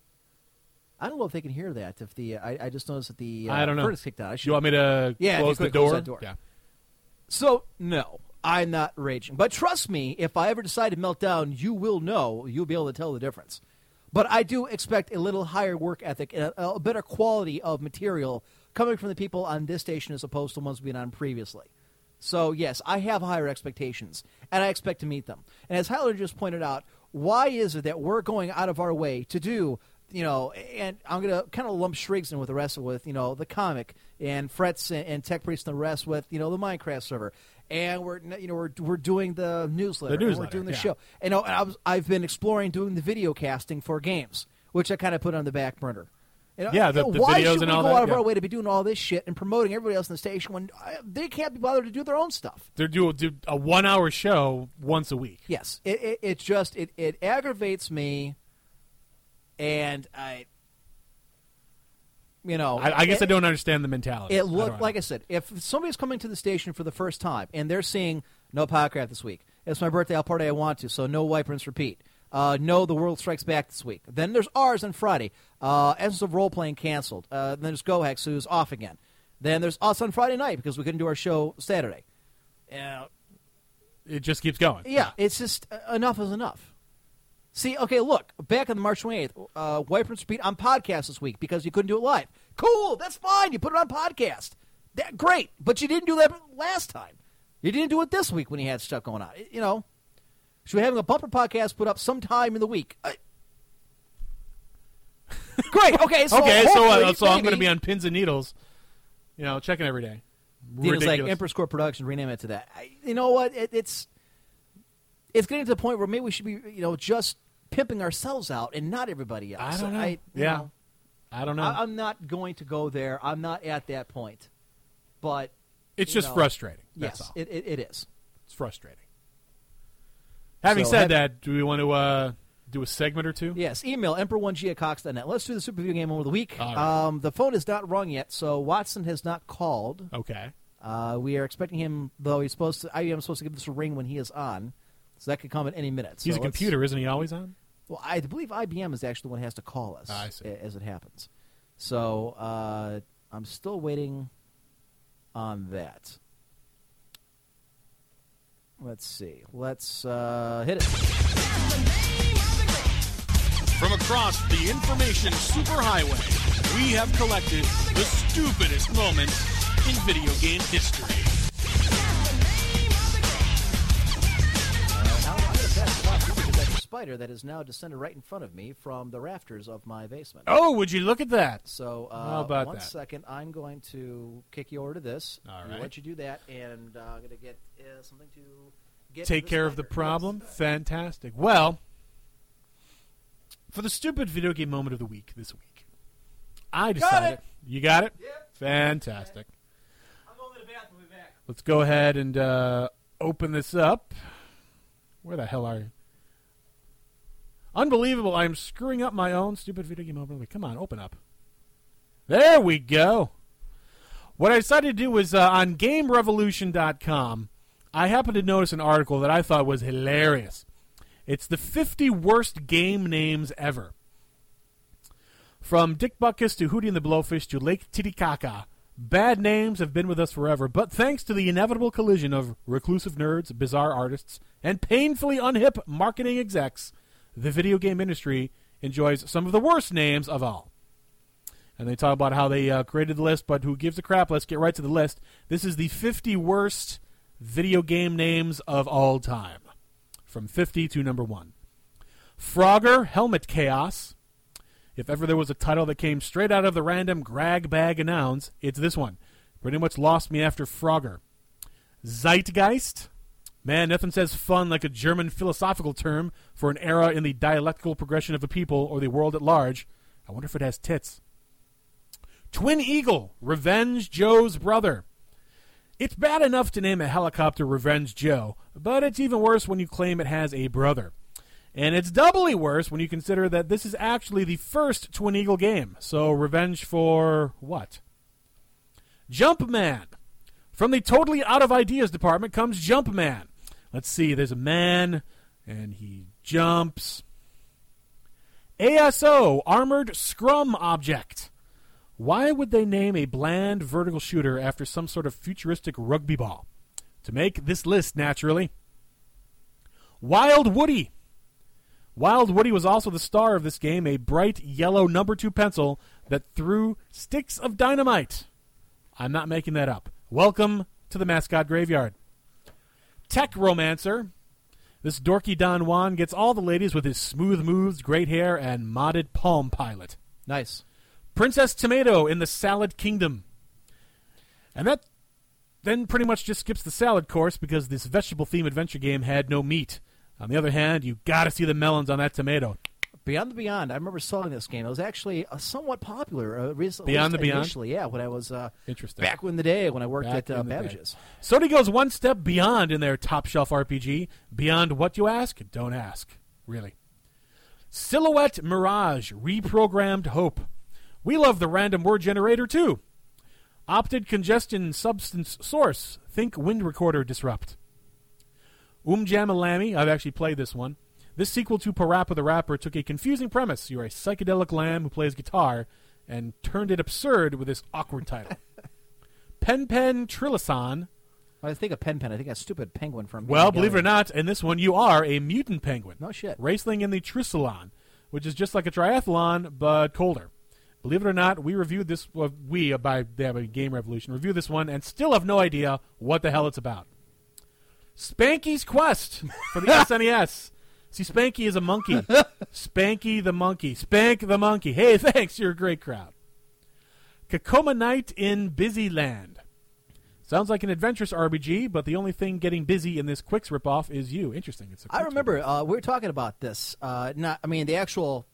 I don't know if they can hear that. If the I, I just noticed that the uh, I don't know. curtain's kicked out. I should You want me to Yeah, if you close the could close door? that door. Yeah. So no, I'm not raging. But trust me, if I ever decide to melt down, you will know. You'll be able to tell the difference. But I do expect a little higher work ethic and a, a better quality of material coming from the people on this station as opposed to ones we've been on previously. So yes, I have higher expectations, and I expect to meet them. And as Howler just pointed out, why is it that we're going out of our way to do, you know, and I'm going to kind of lump Shriggs in with the rest of with, you know, the comic and Frets and, and Tech Priest and the rest with, you know, the Minecraft server, and we're, you know, we're we're doing the newsletter, The newsletter, we're doing the yeah. show, and, you know, and I was I've been exploring doing the video casting for games, which I kind of put on the back burner. You know, Yeah, the- the why videos should and we all go that, out of yeah. our way to be doing all this shit and promoting everybody else in the station when uh, they can't be bothered to do their own stuff? They're do, do a one hour show once a week. Yes, it, it, it just it, it aggravates me, and I, you know, I, I guess it, I don't understand the mentality. It I looked know. like I said, if somebody's coming to the station for the first time and they're seeing no podcast this week, it's my birthday, I'll party I want to, so no wipe rinse repeat. Uh, no, the world strikes back this week. Then there's ours on Friday. Uh, Essence of Role Playing canceled. Uh, then there's GoHex, who's off again. Then there's us on Friday night because we couldn't do our show Saturday. Uh, it just keeps going. yeah, it's just uh, enough is enough. See, okay, look, back on the March 28th, uh, Wipe and Repeat on podcast this week because you couldn't do it live. Cool, that's fine. You put it on podcast. That, great, but you didn't do that last time. You didn't do it this week when you had stuff going on. You know, should we having a bumper podcast put up sometime in the week? Uh, great, okay, so okay, so uh, so I'm going to be on pins and needles, you know, checking every day. Then it's like ridiculous. Emperor's Court Production, rename it to that. I, you know what? It, it's it's getting to the point where maybe we should be, you know, just pimping ourselves out and not everybody else. I don't know. you yeah, know, I don't know. I, I'm not going to go there. I'm not at that point. But it's just know, frustrating. That's yes, all. it, it, it is. It's frustrating. Having So said have- that, do we want to uh, do a segment or two? Yes, email emperor1g at cox.net. Let's do the Super Video Game of the Week. Right. Um, the phone is not rung yet, so Watson has not called. Okay. Uh, we are expecting him, though he's supposed to. IBM is supposed to give this a ring when he is on, so that could come at any minute. He's So a computer, isn't he? Always on. Well, I believe IBM is actually the one who has to call us I see. as it happens. So uh, I'm still waiting on that. Let's see. Let's uh, hit it. From across the information superhighway, we have collected the stupidest moments in video game history. Spider that has now descended right in front of me from the rafters of my basement. Oh, would you look at that? So uh, How about one that? second, I'm going to kick you over to this. All We'll let you do that, and uh, I'm going to get uh, something to get Take to care of the spider. problem. Yes. Fantastic. Well, for the stupid video game moment of the week this week, I decided. it. You got it. Yep. Fantastic. I'm going to the bathroom. We'll be back. Let's go ahead and uh, open this up. Where the hell are you? Unbelievable. I'm screwing up my own stupid video game moment. Come on, open up. There we go. What I decided to do was uh, on GameRevolution.com, I happened to notice an article that I thought was hilarious. It's the 50 worst game names ever. From Dick Butkus to Hootie and the Blowfish to Lake Titicaca, bad names have been with us forever, but thanks to the inevitable collision of reclusive nerds, bizarre artists, and painfully unhip marketing execs, the video game industry enjoys some of the worst names of all. And they talk about how they uh, created the list, but who gives a crap? Let's get right to the list. This is the 50 worst video game names of all time, from 50 to number one. Frogger Helmet Chaos. If ever there was a title that came straight out of the random grag bag of nouns, it's this one. Pretty much lost me after Frogger. Zeitgeist. Man, nothing says fun like a German philosophical term for an era in the dialectical progression of a people or the world at large. I wonder if it has tits. Twin Eagle, Revenge Joe's brother. It's bad enough to name a helicopter Revenge Joe, but it's even worse when you claim it has a brother. And it's doubly worse when you consider that this is actually the first Twin Eagle game. So, revenge for what? Jumpman. From the totally out of ideas department comes Jumpman. Let's see, there's a man, and he jumps. ASO, Armored Scrum Object. Why would they name a bland vertical shooter after some sort of futuristic rugby ball? To make this list, naturally. Wild Woody. Wild Woody was also the star of this game, a bright yellow number two pencil that threw sticks of dynamite. I'm not making that up. Welcome to the mascot graveyard. Tech Romancer. This dorky Don Juan gets all the ladies with his smooth moves, great hair, and modded Palm Pilot. Nice. Princess Tomato in the Salad Kingdom. And that then pretty much just skips the salad course because this vegetable themed adventure game had no meat. On the other hand, you gotta see the melons on that tomato. Beyond the Beyond. I remember selling this game. It was actually uh, somewhat popular. Uh, recently, Beyond the Beyond? Initially, yeah, when I was uh, Interesting. back in the day when I worked Back at uh, in the day. Babbage's. Sony goes one step beyond in their top shelf RPG. Beyond what you ask, don't ask. Really. Silhouette Mirage, reprogrammed hope. We love the random word generator too. Opted congestion substance source. Think wind recorder disrupt. Umjamalami, I've actually played this one. This sequel to Parappa the Rapper took a confusing premise. You're a psychedelic lamb who plays guitar and turned it absurd with this awkward title. Pen Pen Trilosan. I think of Pen Pen. I think that stupid penguin from. Well, Evangelion. believe it or not, in this one you are a mutant penguin. No shit. Racing in the TriIcelon, which is just like a triathlon but colder. Believe it or not, we reviewed this. Well, we uh, by yeah, by Game Revolution reviewed this one and still have no idea what the hell it's about. Spanky's Quest for the SNES. See, Spanky is a monkey. Spanky the monkey. Spank the monkey. Hey, thanks. You're a great crowd. Kakoma Night in Busy Land. Sounds like an adventurous RPG, but the only thing getting busy in this Qix ripoff is you. Interesting. It's a I remember uh, we were talking about this. Uh, not, I mean, the actual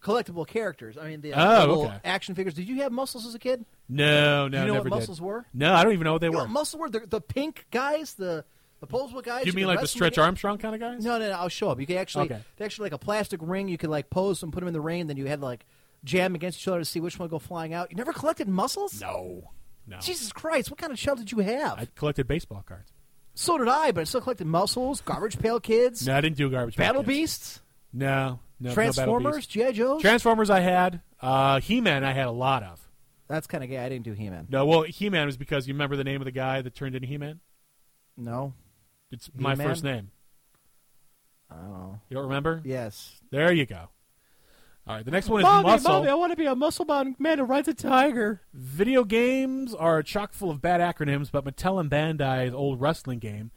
collectible characters. I mean, the uh, Oh, okay. action figures. Did you have muscles as a kid? No, no, Do you know what did. muscles were? No, I don't even know what they You were. what muscles were? The, the pink guys, the the posable guys. You mean like the Stretch Armstrong kind of guys? No, no, no. I'll show up. You can actually, Okay. they actually like a plastic ring. You could like pose and put them in the rain. Then you had like jam against each other to see which one would go flying out. You never collected muscles? No, no. Jesus Christ! What kind of child did you have? I collected baseball cards. so did I, but I still collected muscles, garbage pail kids, No, I didn't do garbage. battle Pail beasts, No, no, no Transformers, Beasts. GI Joes. Transformers. I had. Uh, He-Man. I had a lot of. That's kind of gay. I didn't do He-Man. No, well, He-Man was because you remember the name of the guy that turned into He-Man. No, It's my first name. I don't know. You don't remember? Yes. There you go. All right, the next one is muscle. Mommy, I want to be a muscle-bound man who rides a tiger. Video games are chock full of bad acronyms, but Mattel and Bandai's old wrestling game,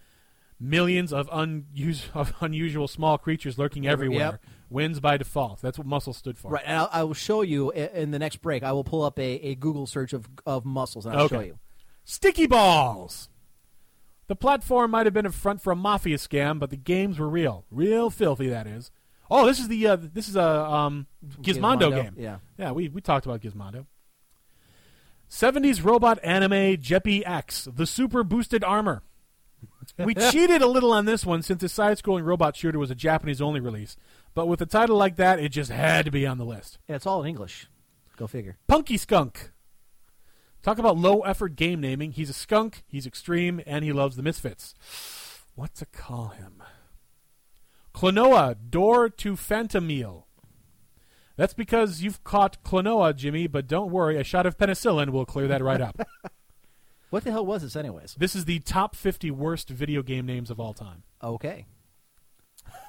millions of, unus- of unusual small creatures lurking everywhere, Yep. wins by default. That's what muscle stood for. Right, and I'll, I will show you in the next break. I will pull up a, a Google search of of muscles, and I'll Okay. show you. Sticky balls. The platform might have been a front for a mafia scam, but the games were real, real filthy. That is. Oh, this is the uh, this is a um, Gizmondo, Gizmondo, game. yeah. yeah. We we talked about Gizmondo. 70s robot anime Geppy-X, the super boosted armor. We cheated a little on this one since the side-scrolling robot shooter was a Japanese-only release, but with a title like that, it just had to be on the list. Yeah, it's all in English. Go figure. Punky Skunk. Talk about low effort game naming. He's a skunk, he's extreme, and he loves the misfits. What to call him? Klonoa, door to Phantomile. That's because you've caught Klonoa, Jimmy, but don't worry, a shot of penicillin will clear that right up. What the hell was this, anyways? this is the top 50 worst video game names of all time. Okay.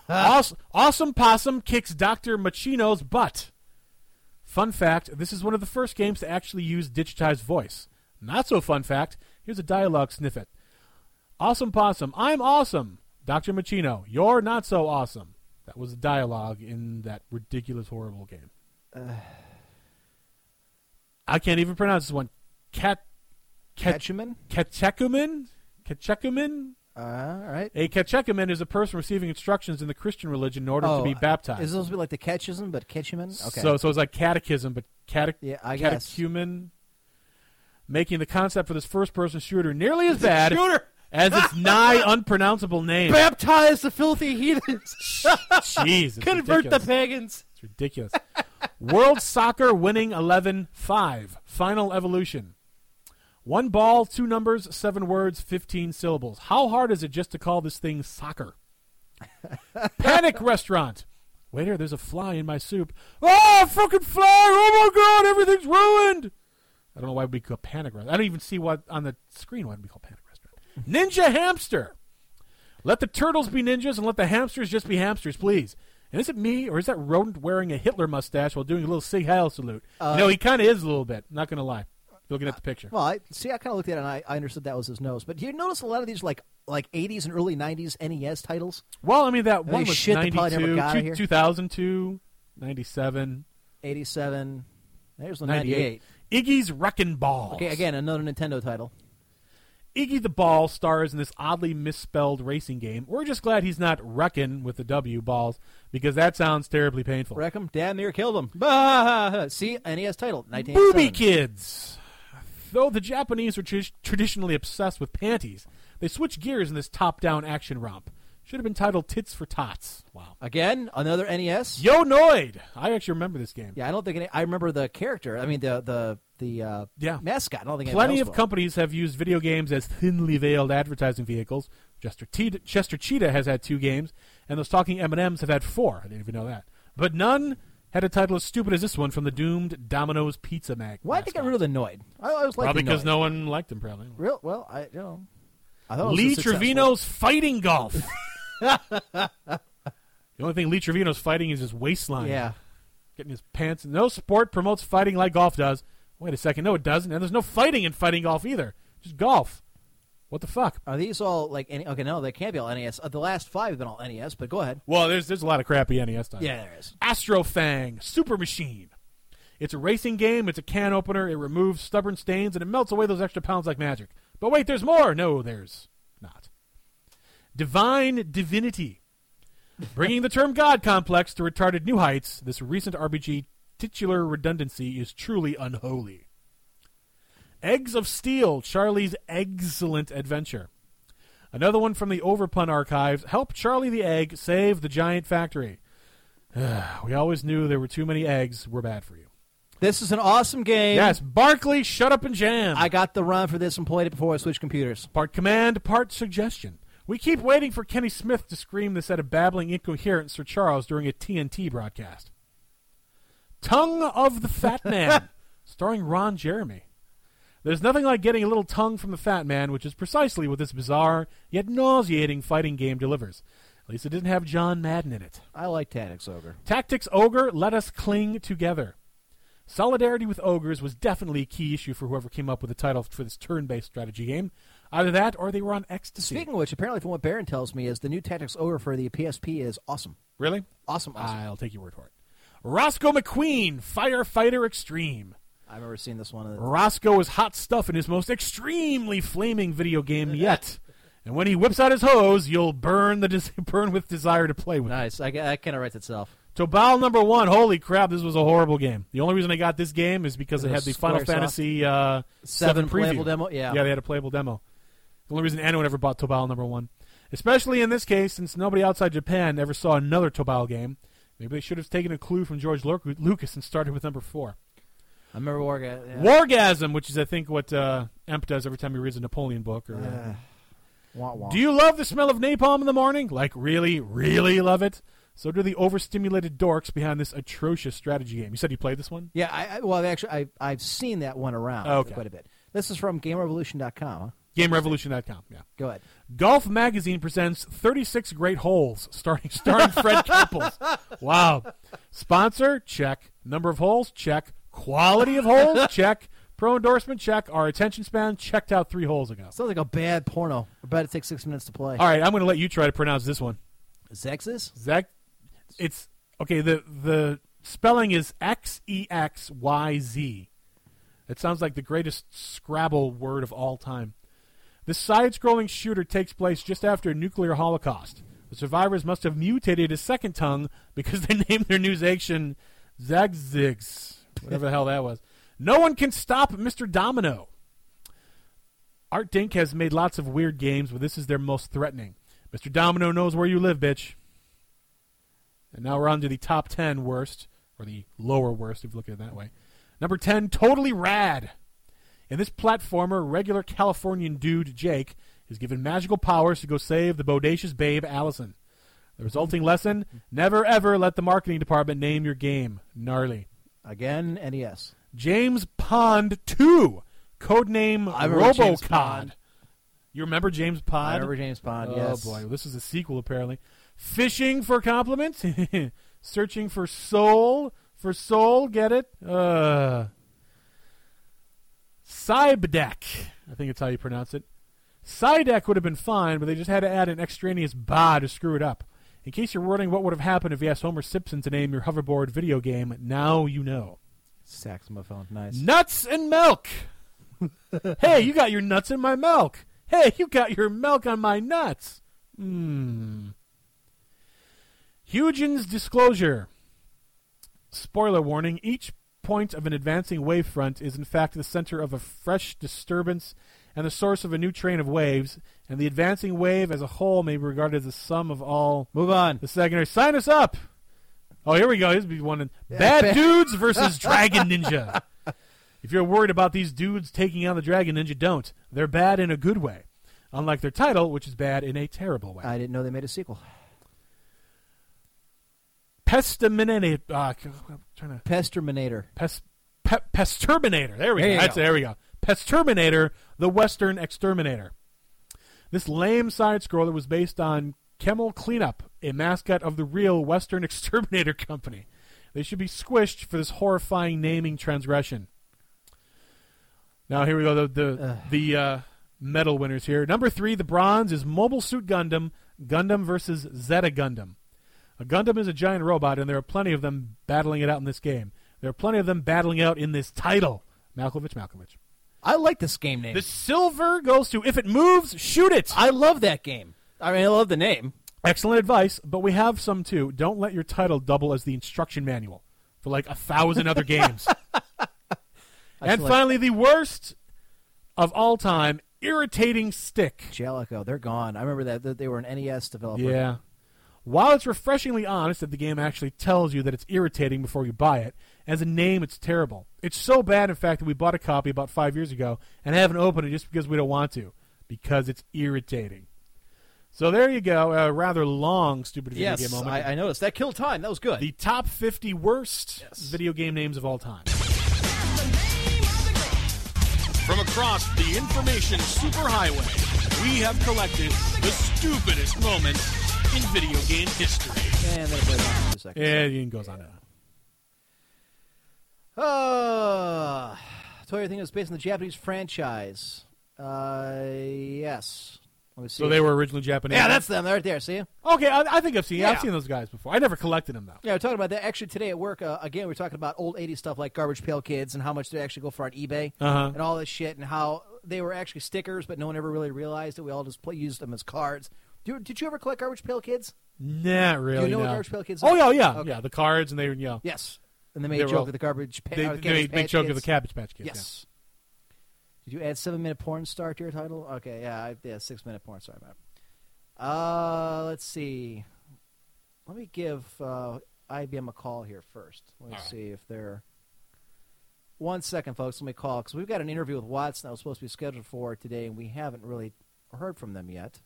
Awes- awesome Possum kicks Dr. Machino's butt. Fun fact this is one of the first games to actually use digitized voice. Not so fun fact here's a dialogue snippet Awesome Possum, I'm awesome. Dr. Machino, you're not so awesome. That was the dialogue in that ridiculous, horrible game. I can't even pronounce this one. Cat. Cat. Ketchuman? Ketchekumen? Uh, all right. A catechumen is a person receiving instructions in the Christian religion in order to be baptized. Is to be like the catechism, but catechism? Okay. So, so it's like catechism, but cate- Yeah, I guess. catechumen, making the concept for this first-person shooter nearly as bad as its nigh unpronounceable name. Baptize the filthy heathens. Jeez, it's Convert the ridiculous. pagans. It's ridiculous. World Soccer Winning 11-5. Final Evolution. One ball, two numbers, seven words, 15 syllables. How hard is it just to call this thing soccer? Panic Restaurant. Waiter, there's a fly in my soup. Oh, fucking fly! Oh my god, everything's ruined! I don't know why we call Panic Restaurant. I don't even see what on the screen why we call Panic Restaurant. Ninja Hamster. Let the turtles be ninjas and let the hamsters just be hamsters, please. And is it me or is that rodent wearing a Hitler mustache while doing a little Sieg Heil salute? Uh, no, he kind of is a little bit. Not going to lie. Looking at uh, the picture. Well, I see. I kind of looked at it and I, I understood that was his nose. But do you notice a lot of these like like 80s and early 90s NES titles? Well, I mean, that one was shit that probably never 92, got out two- here? 2002, 97, 87. There's the 98. 98. Iggy's Wrecking Balls. Okay, again another Nintendo title. Iggy the Ball stars in this oddly misspelled racing game. We're just glad he's not Wreckin' with the W balls because that sounds terribly painful. Wreck 'em. Damn near killed him. Bah! See, NES title. 1987. Booby Kids. Though the Japanese are tr- traditionally obsessed with panties, they switch gears in this top-down action romp. Should have been titled Tits for Tots. Wow. Again, another NES. Yo Noid. I actually remember this game. Yeah, I don't think any, I remember the character. I mean the the the uh, Yeah. mascot. I don't think Plenty of will. companies have used video games as thinly veiled advertising vehicles. Chester, Te- Chester Cheetah has had two games, and those talking M&Ms have had four. I didn't even know that. But none had a title as stupid as this one from the doomed Domino's Pizza Mag. Why did they get rid of the Noid? I always liked Probably because no one liked him, probably. Real well, I you know. I thought it was Lee successful. Trevino's fighting golf. the only thing Lee Trevino's fighting is his waistline. Yeah. Getting his pants. No sport promotes fighting like golf does. Wait a second. No, it doesn't. And there's no fighting in fighting golf either. Just golf. What the fuck? Are these all like any? Okay, no, they can't be all NES. Uh, the last five have been all NES, but go ahead. Well, there's there's a lot of crappy NES titles. Yeah, there is. Astrofang Super Machine. It's a racing game. It's a can opener. It removes stubborn stains and it melts away those extra pounds like magic. But wait, there's more. No, there's not. Divine Divinity. Bringing the term God complex to retarded new heights, this recent RPG titular redundancy is truly unholy. Eggs of Steel, Charlie's excellent adventure. Another one from the Overpun archives. Help Charlie the Egg save the giant factory. we always knew there were too many eggs were bad for you. This is an awesome game. Yes, Barkley, shut up and jam. I got the run for this and played it before I switched computers. Part command, part suggestion. We keep waiting for Kenny Smith to scream this at a babbling, incoherent Sir Charles during a TNT broadcast. Tongue of the Fat Man, starring Ron Jeremy. There's nothing like getting a little tongue from the Fat Man, which is precisely what this bizarre yet nauseating fighting game delivers. At least it didn't have John Madden in it. I like Tactics Ogre. Tactics Ogre, let us cling together. Solidarity with ogres was definitely a key issue for whoever came up with the title for this turn-based strategy game. Either that, or they were on ecstasy. Speaking of which, apparently from what Baron tells me, is the new Tactics Ogre for the PSP is awesome. really? Awesome, awesome. I'll take your word for it. Roscoe McQueen, Firefighter Extreme. I remember seeing this one. Roscoe is hot stuff in his most extremely flaming video game yet. and when he whips out his hose, you'll burn the des- burn with desire to play with. it. Nice. I, that kind of writes itself. Tobal number one. Holy crap! This was a horrible game. The only reason I got this game is because it It had the Final Fantasy uh, Seven preview. playable demo? Yeah. yeah, they had a playable demo. The only reason anyone ever bought Tobal number one, especially in this case, since nobody outside Japan ever saw another Tobal game. Maybe they should have taken a clue from George Lu- Lucas and started with number four. I remember Warga. Yeah. Wargasm, which is I think what uh, Emp does every time he reads a Napoleon book. Or, Uh, wah, wah. Do you love the smell of napalm in the morning? Like really, really love it? So do the overstimulated dorks behind this atrocious strategy game. You said you played this one? Yeah, I, I, well, I've actually, I, I've seen that one around Okay. quite a bit. This is from GameRevolution.com. Huh? GameRevolution.com. Yeah. Go ahead. Golf Magazine presents 36 Great Holes, starring starring Fred Couples. Wow. Sponsor? Check. Number of holes? Check. Quality of holes? Check. Pro endorsement? Check. Our attention span? Checked out three holes ago. Sounds like a bad porno. I bet it takes six minutes to play. All right, I'm going to let you try to pronounce this one. Zexes? Zach, it's okay. The the spelling is X E X Y Z. It sounds like the greatest Scrabble word of all time. This side-scrolling shooter takes place just after a nuclear holocaust. The survivors must have mutated a second tongue because they named their new action Zagzigs, whatever the hell that was. No one can stop Mr. Domino. Artdink has made lots of weird games, but this is their most threatening. Mr. Domino knows where you live, bitch. And now we're on to the top 10 worst, or the lower worst, if you look at it that way. Number 10, Totally Rad. In this platformer, regular Californian dude, Jake, is given magical powers to go save the bodacious babe, Allison. The resulting lesson never ever let the marketing department name your game. Gnarly. Again, NES. James Pond 2, codename I remember James RoboCod. Pond. You remember James Pond? I remember James Bond, Oh yes. boy, this is a sequel apparently. Fishing for compliments, searching for soul for soul. Get it? Uh, Cybdeck, I think it's how you pronounce it. Psydeck would have been fine, but they just had to add an extraneous ba to screw it up. In case you're wondering what would have happened if you asked Homer Simpson to name your hoverboard video game, now you know. Saxophone, nice. Nuts and milk. hey, you got your nuts in my milk. Hey, you got your milk on my nuts. Hmm. Huygens disclosure. Spoiler warning: Each point of an advancing wavefront is in fact the center of a fresh disturbance and the source of a new train of waves, and the advancing wave as a whole may be regarded as the sum of all Move on. the secondary. Sign us up. Oh, here we go. This will be one. in- Bad bad- dudes versus Dragon Ninja. If you're worried about these dudes taking on the Dragon Ninja, don't. They're bad in a good way, unlike their title, which is bad in a terrible way. I didn't know they made a sequel. Pestaminator. Uh, I'm trying to Pesterminator. Pest, pe, Pesterminator. There we There go. That's, go. there we go. Pesterminator, the Western Exterminator. This lame side scroller was based on Kemmel Cleanup, a mascot of the real Western Exterminator Company. They should be squished for this horrifying naming transgression. Now here we go. The the, the uh, medal winners here. Number three, the bronze is Mobile Suit Gundam. Gundam versus Zeta Gundam. A Gundam is a giant robot, and there are plenty of them battling it out in this game. There are plenty of them battling it out in this title. Malkovich, Malkovich. I like this game name. The silver goes to if it moves, shoot it. I love that game. I mean, I love the name. Excellent advice, but we have some too. Don't let your title double as the instruction manual for like a thousand other games. and like- finally, the worst of all time, irritating stick. Jaleco, they're gone. I remember that, that they were an NES developer. Yeah. While it's refreshingly honest that the game actually tells you that it's irritating before you buy it, as a name, it's terrible. It's so bad, in fact, that we bought a copy about five years ago and haven't opened it just because we don't want to, because it's irritating. So there you go. A rather long stupid video Yes, game moment. I, I noticed that killed time. That was good. the top 50 worst Yes. video game names of all time. From across the information superhighway, we have collected the stupidest moments in video game history. and then it played on for two seconds. Yeah, it goes on. and on. Uh, Toy Thing was based on the Japanese franchise. Uh, yes. Let me see. So they were originally Japanese. Yeah, that's them. They're right there. See? okay. I, I think I've seen. Yeah. I've seen those guys before. I never collected them though. Yeah, we're talking about that. Actually, today at work, uh, again, we're talking about old 80s stuff like Garbage Pail Kids and how much they actually go for on eBay Uh-huh. and all this shit and how they were actually stickers, but no one ever really realized it. We all just play, used them as cards. Do did you ever collect Garbage Pail Kids? Not really. Do you know what. Garbage Pail Kids Are? Oh yeah, yeah, Okay. yeah. The cards and they, you know, Yes. And they made They a joke all- of the Garbage pa- they, uh, they Cabbage make, make Patch joke of the Cabbage Patch Kids. Yes. Did you add seven minute porn star to your title? Okay, yeah, I, yeah, six minute porn star. Uh, let's see. Let me give uh, IBM a call here first. Let me All right. see if they're. One second, folks. Let me call because we've got an interview with Watson that was supposed to be scheduled for today, and we haven't really heard from them yet.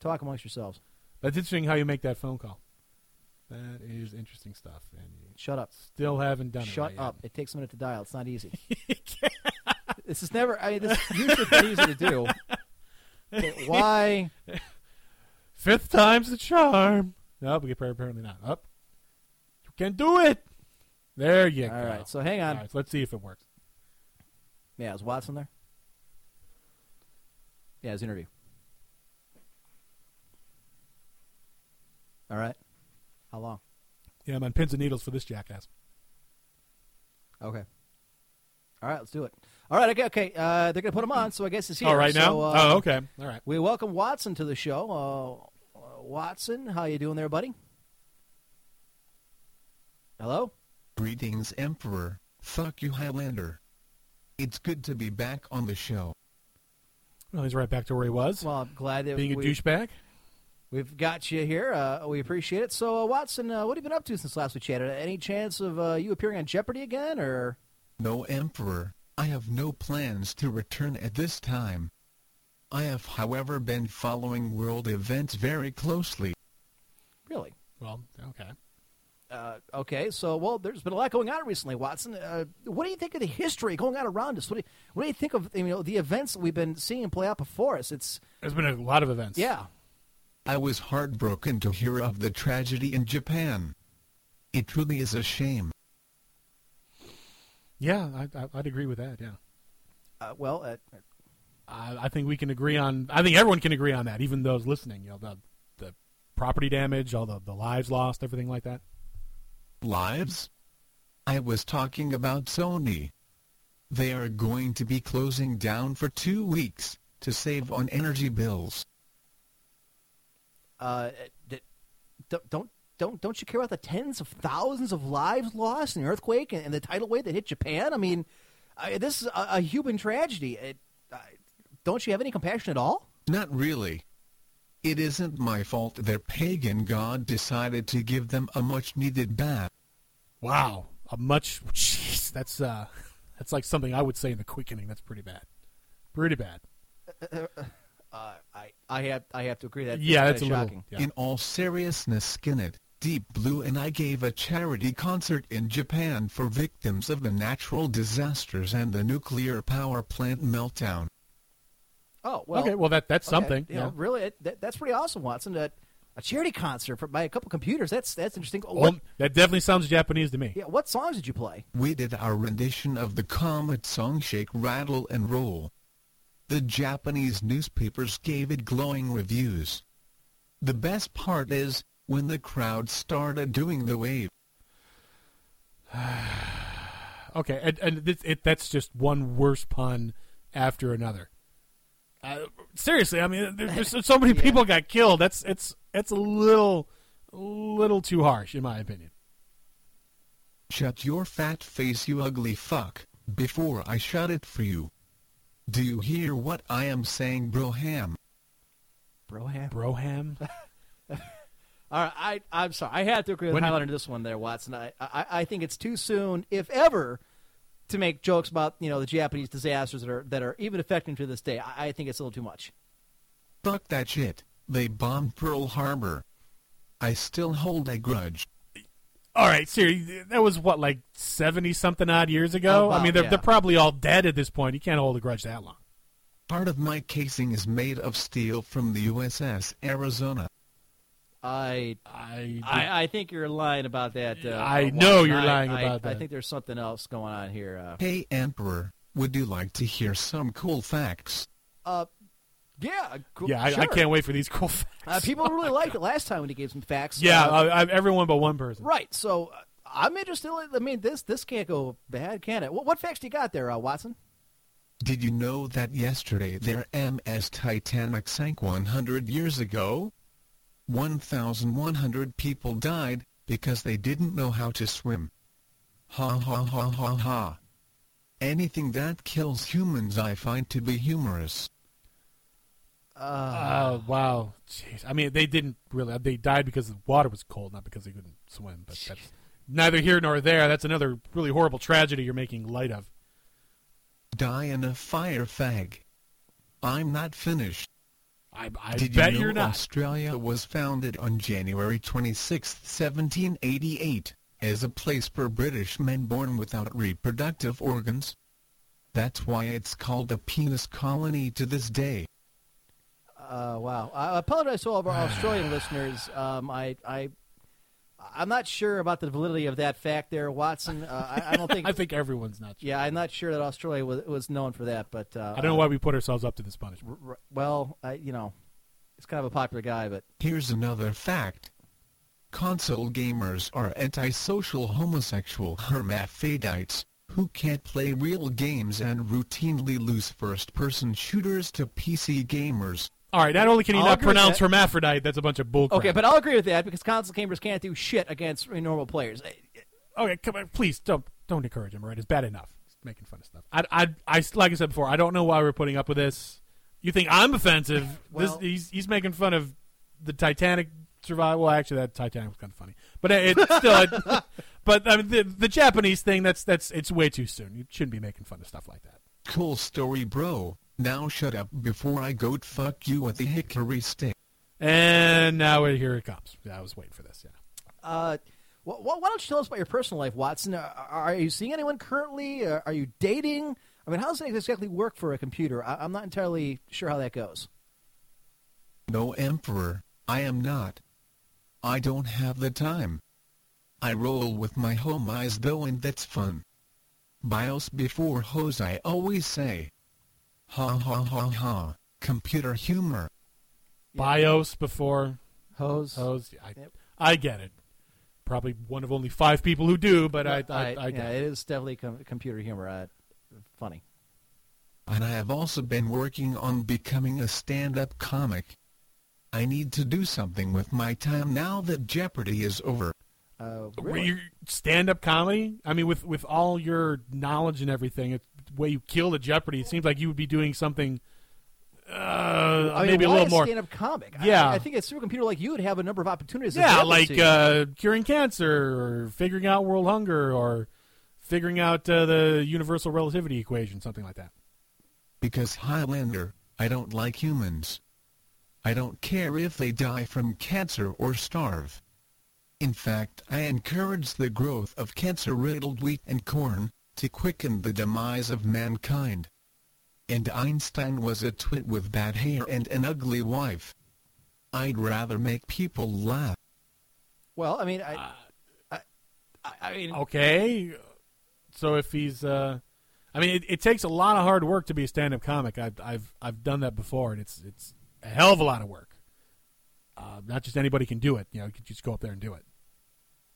Talk amongst yourselves. That's interesting how you make that phone call. That is interesting stuff, and you Shut up. still haven't done it. Shut right up. It takes a minute to dial. It's not easy. This is never. I mean, this is usually easy to do. But why? Fifth time's the charm. No, we apparently not. Up. You can do it. There you All go. All right. So hang on. All right, so let's see if it works. Yeah, is Watson there? Yeah, his interview. All right. How long? Yeah, I'm on pins and needles for this jackass. Okay. All right, let's do it. All right, okay, okay. Uh, they're gonna put him on, so I guess it's here. All right now. Uh, oh, okay. All right. We welcome Watson to the show. Uh, uh, Watson, how you doing there, buddy? Hello. Greetings, Emperor. Fuck you, Highlander. It's good to be back on the show. Well, he's right back to where he was, Well, I'm glad that being a douchebag. We've got you here. Uh, we appreciate it. So, uh, Watson, uh, what have you been up to since last we chatted? Any chance of uh, you appearing on Jeopardy again, or No, Emperor. I have no plans to return at this time. I have, however, been following world events very closely. really? Well, okay. Uh, okay, so well, there's been a lot going on recently, Watson. Uh, what do you think of the history going on around us? What do you, what do you think of you know the events that we've been seeing play out before us? It's There's been a lot of events. yeah, I was heartbroken to hear of the tragedy in Japan. It truly is a shame. Yeah, I, I, I'd agree with that. Yeah. uh, well, uh, I, I think we can agree on. I think everyone can agree on that, even those listening. You know, the the property damage, all the the lives lost, everything like that. Lives? I was talking about Sony. They are going to be closing down for two weeks to save on energy bills. Uh, don't don't don't don't you care about the tens of thousands of lives lost in the earthquake and, and the tidal wave that hit Japan? I mean, uh, this is a, a human tragedy. It, uh, don't you have any compassion at all? Not really. It isn't my fault their pagan god decided to give them a much-needed bath. Wow, a much. Jeez, that's uh, that's like something I would say in the quickening. That's pretty bad. Pretty bad. Uh, I I have I have to agree that yeah, that's a shocking. little. Yeah. In all seriousness, Skynet, Deep Blue and I gave a charity concert in Japan for victims of the natural disasters and the nuclear power plant meltdown. Oh well, okay, well that that's okay, something. You yeah. know, really, it, that, that's pretty awesome, Watson. That a charity concert for, by a couple computers. That's that's interesting. Well, What, that definitely sounds Japanese to me. yeah, what songs did you play? We did our rendition of the Comet song Shake, Rattle, and Roll. The Japanese newspapers gave it glowing reviews. The best part is, when the crowd started doing the wave, Okay, and, and this, it, that's just one worse pun after another. Uh, seriously, I mean, there, there's so many people got killed. That's it's it's a little little too harsh, in my opinion. Shut your fat face, you ugly fuck, before I shut it for you. Do you hear what I am saying, Broham? Broham. Broham. All right, I, I'm sorry. I had to agree with When- Highlander this one there, Watson. I, I, I think it's too soon, if ever, to make jokes about you know the Japanese disasters that are that are even affecting to this day. I, I think it's a little too much. Fuck that shit. They bombed Pearl Harbor. I still hold a grudge. All right, seriously, that was what like seventy something odd years ago. I mean, they're yeah. they're probably all dead at this point. You can't hold a grudge that long. Part of my casing is made of steel from the USS Arizona. I I, I, I think you're lying about that. Uh, I know you're I- lying I- about I that. think there's something else going on here. Uh, Hey Emperor, would you like to hear some cool facts? uh, yeah, cool, yeah, I, I can't wait for these cool facts. Uh, people really liked it last time when he gave some facts. yeah, Uh, I, I, everyone but one person. right. So uh, I'm interested. I mean, this this can't go bad, can it? What, what facts do you got there, uh, Watson? Did you know that yesterday the RMS Titanic sank 100 years ago? 1,100 people died because they didn't know how to swim. Ha ha ha ha ha. Anything that kills humans I find to be humorous. Oh wow, jeez. I mean, they didn't really. They died because the water was cold, not because they couldn't swim. But that's neither here nor there. That's another really horrible tragedy you're making light of. Die in a fire fag. I'm not finished. I, I Did bet you know are not. Australia was founded on January 26, 1788, as a place for British men born without reproductive organs? That's why it's called a penis colony to this day. Uh, wow. I apologize to all of our Australian listeners. Um, I, I, I'm not sure about the validity of that fact there, Watson. Uh, I, I don't think. I think everyone's not. Yeah, I'm not sure that Australia was, was known for that, but uh, I don't know why we put ourselves up to this punishment. r- well, I, you know, he's kind of a popular guy, but Here's another fact. Console gamers are antisocial homosexual hermaphrodites who can't play real games and routinely lose first-person shooters to PC gamers. All right, not only can he I'll not agree with pronounce that. hermaphrodite, that's a bunch of bullcrap. okay. But I'll agree with that because console gamers can't do shit against normal players. okay, come on, please don't don't encourage him. Right, it's bad enough. He's making fun of stuff. I, I, I, like I said before, I don't know why we're putting up with this. You think I'm offensive? Well- this, he's he's making fun of the Titanic survival. Well, actually, that Titanic was kind of funny, but it, it's still. it- but I mean, the the Japanese thing that's that's it's way too soon. You shouldn't be making fun of stuff like that. Cool story bro. Now shut up before I goat fuck you with the hickory stick. And now here it comes. Yeah, I was waiting for this. Yeah. Uh, wh- wh- why don't you tell us about your personal life, Watson? Are, are you seeing anyone currently? Uh, are you dating? I mean, how does it exactly work for a computer? I- I'm not entirely sure how that goes. No emperor, I am not. I don't have the time. I roll with my home eyes though and that's fun. BIOS before hose I always say. Ha ha ha ha, computer humor. BIOS before Hose. hose. I, Yep. I get it. Probably one of only five people who do, but I, I, I, get yeah, it. it is definitely com- computer humor. Uh, funny. And I have also been working on becoming a stand-up comic. I need to do something with my time now that Jeopardy is over. Uh, Were really? you stand-up comedy? I mean, with with all your knowledge and everything, it, the way you kill the Jeopardy, it seems like you would be doing something. Uh, I mean, maybe a why little more. stand-up comic. Yeah. I, I think a supercomputer like you would have a number of opportunities. Yeah, available like to uh, curing cancer, or figuring out world hunger, or figuring out uh, the universal relativity equation, something like that. Because Highlander, I don't like humans. I don't care if they die from cancer or starve. In fact, I encourage the growth of cancer-riddled wheat and corn, to quicken the demise of mankind. And Einstein was a twit with bad hair and an ugly wife. I'd rather make people laugh. well, I mean, I, I, I, I mean, Okay, so if he's, uh, I mean, it, it takes a lot of hard work to be a stand-up comic. I've I've I've done that before, and it's it's a hell of a lot of work. Uh, not just anybody can do it. You know, you can just go up there and do it.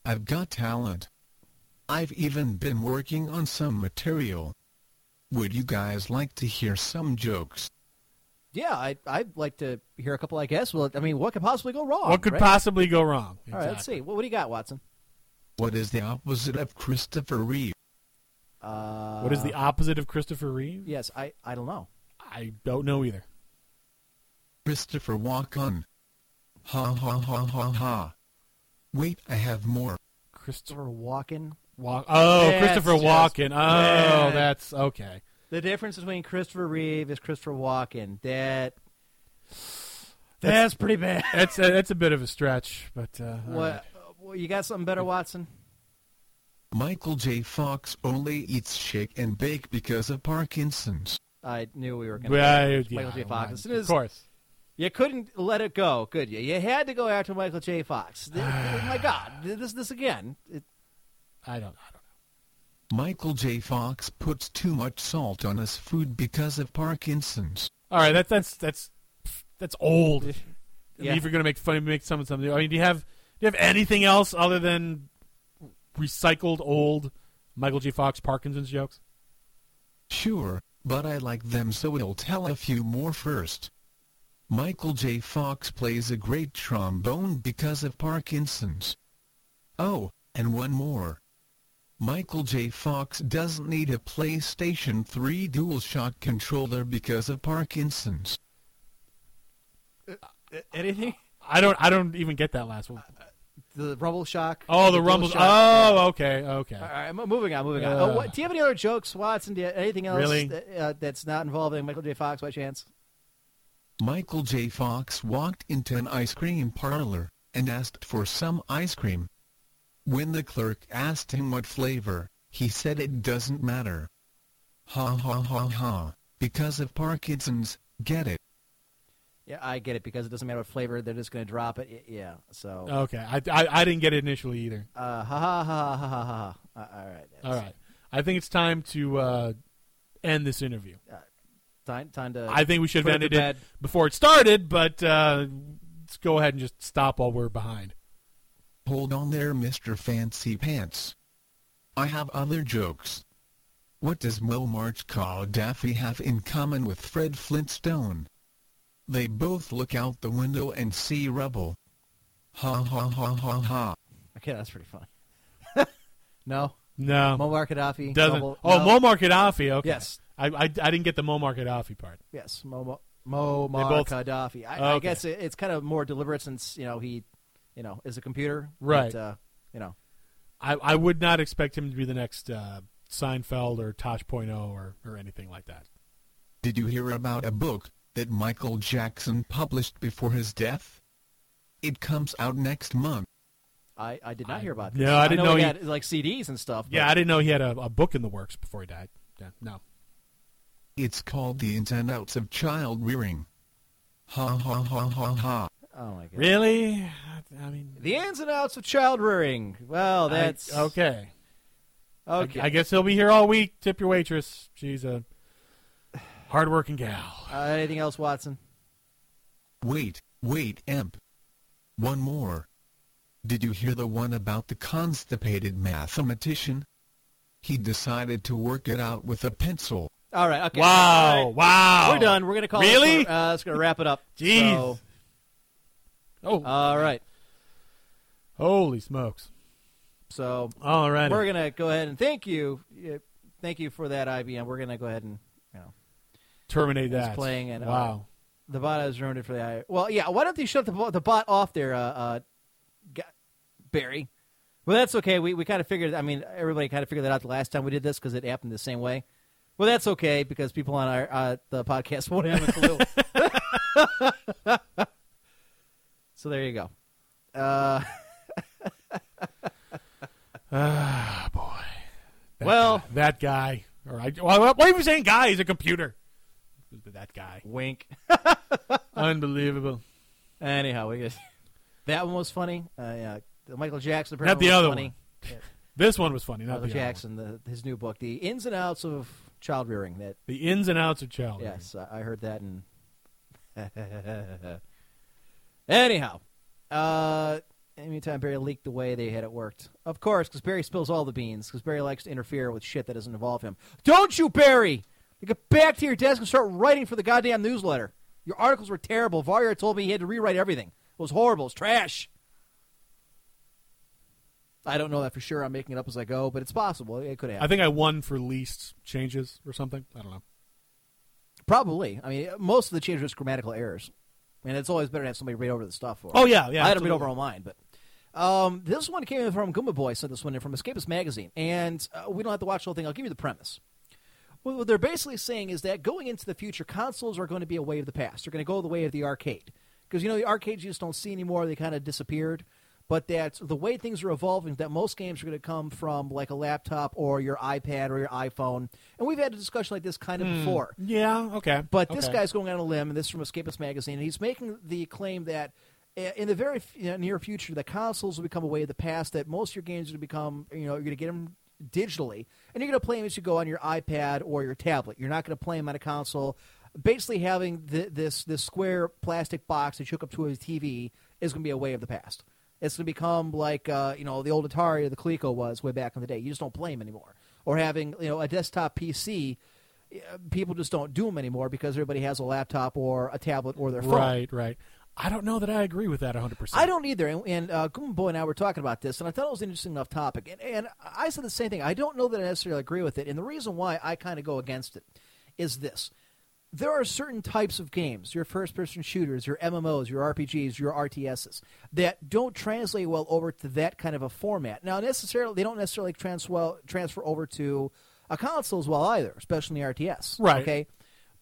I've got talent. I've even been working on some material. Would you guys like to hear some jokes? Yeah, I, I'd like to hear a couple, I guess. Well, I mean, what could possibly go wrong? what could right? possibly go wrong? All right, let's see. What, what do you got, Watson? What is the opposite of Christopher Reeve? Uh, What is the opposite of Christopher Reeve? Yes, I, I don't know. I don't know either. Christopher Walken. Ha ha ha ha ha. Wait, I have more. Christopher Christopher Walken. Walk. Oh, That's Christopher just Walken. Oh, bad. that's okay. The difference between Christopher Reeve is Christopher Walken. That that's pretty bad. That's a, that's a bit of a stretch, but uh, What? right. well, you got something better, Watson? Michael J. Fox only eats shake and bake because of Parkinson's. I knew we were going Well, to. yeah, Michael J. why Fox. not? As soon of course. you couldn't let it go, could you? You had to go after Michael J. Fox. oh my God, this this again. It, I don't. I don't know. Michael J. Fox puts too much salt on his food because of Parkinson's. All right, that's that's that's that's old. I mean, Yeah. If you're gonna make fun, make some something. I mean, do you have do you have anything else other than recycled old Michael J. Fox Parkinson's jokes? Sure, but I like them so we'll tell a few more first. Michael J. Fox plays a great trombone because of Parkinson's. Oh, and one more. Michael J. Fox doesn't need a PlayStation 3 DualShock controller because of Parkinson's. anything? I don't. I don't even get that last one. The Rumble Shock. Oh, the Dual rumbles. Shock. Oh, okay, okay. All right, mo- moving on, moving on. Uh. Oh, what, do you have any other jokes, Watson? Do you, anything else Really? that, uh, that's not involving Michael J. Fox by chance? Michael J. Fox walked into an ice cream parlor and asked for some ice cream. When the clerk asked him what flavor, he said it doesn't matter. Ha ha ha ha. Because of Parkinson's, get it. Yeah, I get it because it doesn't matter what flavor; they're just going to drop it. Yeah, so Okay, I, I I didn't get it initially either. uh, ha ha ha ha ha ha. ha. Uh, all right, All right, I think it's time to uh, end this interview. time time to. I think we should have ended it bed. before it started, but uh, let's go ahead and just stop while we're behind. Hold on there, Mr. Fancy Pants. I have other jokes. What does Muammar Gaddafi have in common with Fred Flintstone? They both look out the window and see rubble. Ha ha ha ha ha. Okay, that's pretty funny. no, No, Muammar Gaddafi doesn't. Mobile- oh, no. Muammar Gaddafi. Okay. Yes. I, I I didn't get the Muammar Gaddafi part. Yes, Mo Mo They Muammar both- Gaddafi. I, I guess it, it's kind of more deliberate since you know he, you know, is a computer. Right. But, uh, you know, I I would not expect him to be the next uh, Seinfeld or Tosh.0 or or anything like that. Did you hear about a book that Michael Jackson published before his death? It comes out next month. I, I did not I- hear about this. no, I didn't know he he- had like CDs and stuff. Yeah, I didn't know he had a, a book in the works before he died. Yeah, no. It's called The Ins and Outs of Child Rearing. Ha ha ha ha ha. Oh my god. Really? I mean, The ins and outs of child rearing. Well, that's I, okay. okay. I, I guess he'll be here all week. Tip your waitress. She's a hardworking gal. Uh, anything else, Watson? Wait, wait, Emp. One more. Did you hear the one about the constipated mathematician? He decided to work it out with a pencil. All right. Okay. Wow! All right. Wow! We're done. We're gonna call. Really? It for, uh, it's gonna wrap it up. Jeez. So, Oh, all right. holy smokes! So All right. we're gonna go ahead and thank you. Thank you for that, IBM. We're gonna go ahead and you know terminate it's that. playing and, uh, wow. the bot has ruined it for the I. Well, yeah. Why don't you shut the bo- the bot off there, uh, uh, Barry? Well, that's okay. We we kind of figured. I mean, everybody kind of figured that out the last time we did this because it happened the same way. Well, that's okay because people on our uh, the podcast won't have a clue. so there you go. Uh, Ah, boy. That Well- guy, that guy. All right. Why, why are you saying guy? He's a computer. That guy. wink. Unbelievable. Anyhow, we guess that one was funny. Uh, yeah, the Michael Jackson. Not the was other funny. This one was funny. Not Michael the other one. Jackson, the, his new book, the ins and outs of child rearing. That The ins and outs of child. yes, I I heard that. And anyhow, uh, Anytime Barry leaked the way they had it worked. Of course, because Barry spills all the beans, because Barry likes to interfere with shit that doesn't involve him. Don't you, Barry? You get back to your desk and start writing for the goddamn newsletter. Your articles were terrible. Varya told me he had to rewrite everything. It was horrible. It's trash. I don't know that for sure. I'm making it up as I go, but it's possible. It could happen. I think I won for least changes or something. I don't know. Probably. I mean, most of the changes were grammatical errors, and it's always better to have somebody read over the stuff. For Oh, yeah, yeah, I had to read over all mine, but um, this one came in from Goomba Boy. Sent this one in from Escapist Magazine, and uh, we don't have to watch the whole thing. I'll give you the premise. Well, what they're basically saying is that going into the future, consoles are going to be a way of the past. They're going to go the way of the arcade because you know the arcades you just don't see anymore. They kind of disappeared. But that the way things are evolving, that most games are going to come from like a laptop or your iPad or your iPhone. And we've had a discussion like this kind of before. Yeah, okay. But this guy's going on a limb, and this is from Escapist Magazine, and he's making the claim that uh, in the very you know, near future, the consoles will become a way of the past. That most of your games are going to become, you know, you're going to get them digitally, and you're going to play them as you go on your iPad or your tablet. You're not going to play them on a console. Basically, having th- this this square plastic box that you hook up to a TV is going to be a way of the past. It's going to become like uh, you know the old Atari or the Coleco was way back in the day. You just don't play them anymore. Or having you know a desktop PC, uh, people just don't do them anymore because everybody has a laptop or a tablet or their phone. Right, right. I don't know that I agree with that 100%. I don't either. And, and uh, Boy and I were talking about this, and I thought it was an interesting enough topic. And, and I said the same thing. I don't know that I necessarily agree with it. And the reason why I kind of go against it is this. There are certain types of games, your first person shooters, your MMOs, your RPGs, your RTSs, that don't translate well over to that kind of a format. Now, necessarily, they don't necessarily transfer, transfer over to a console as well either, especially in the RTS. Right. Okay.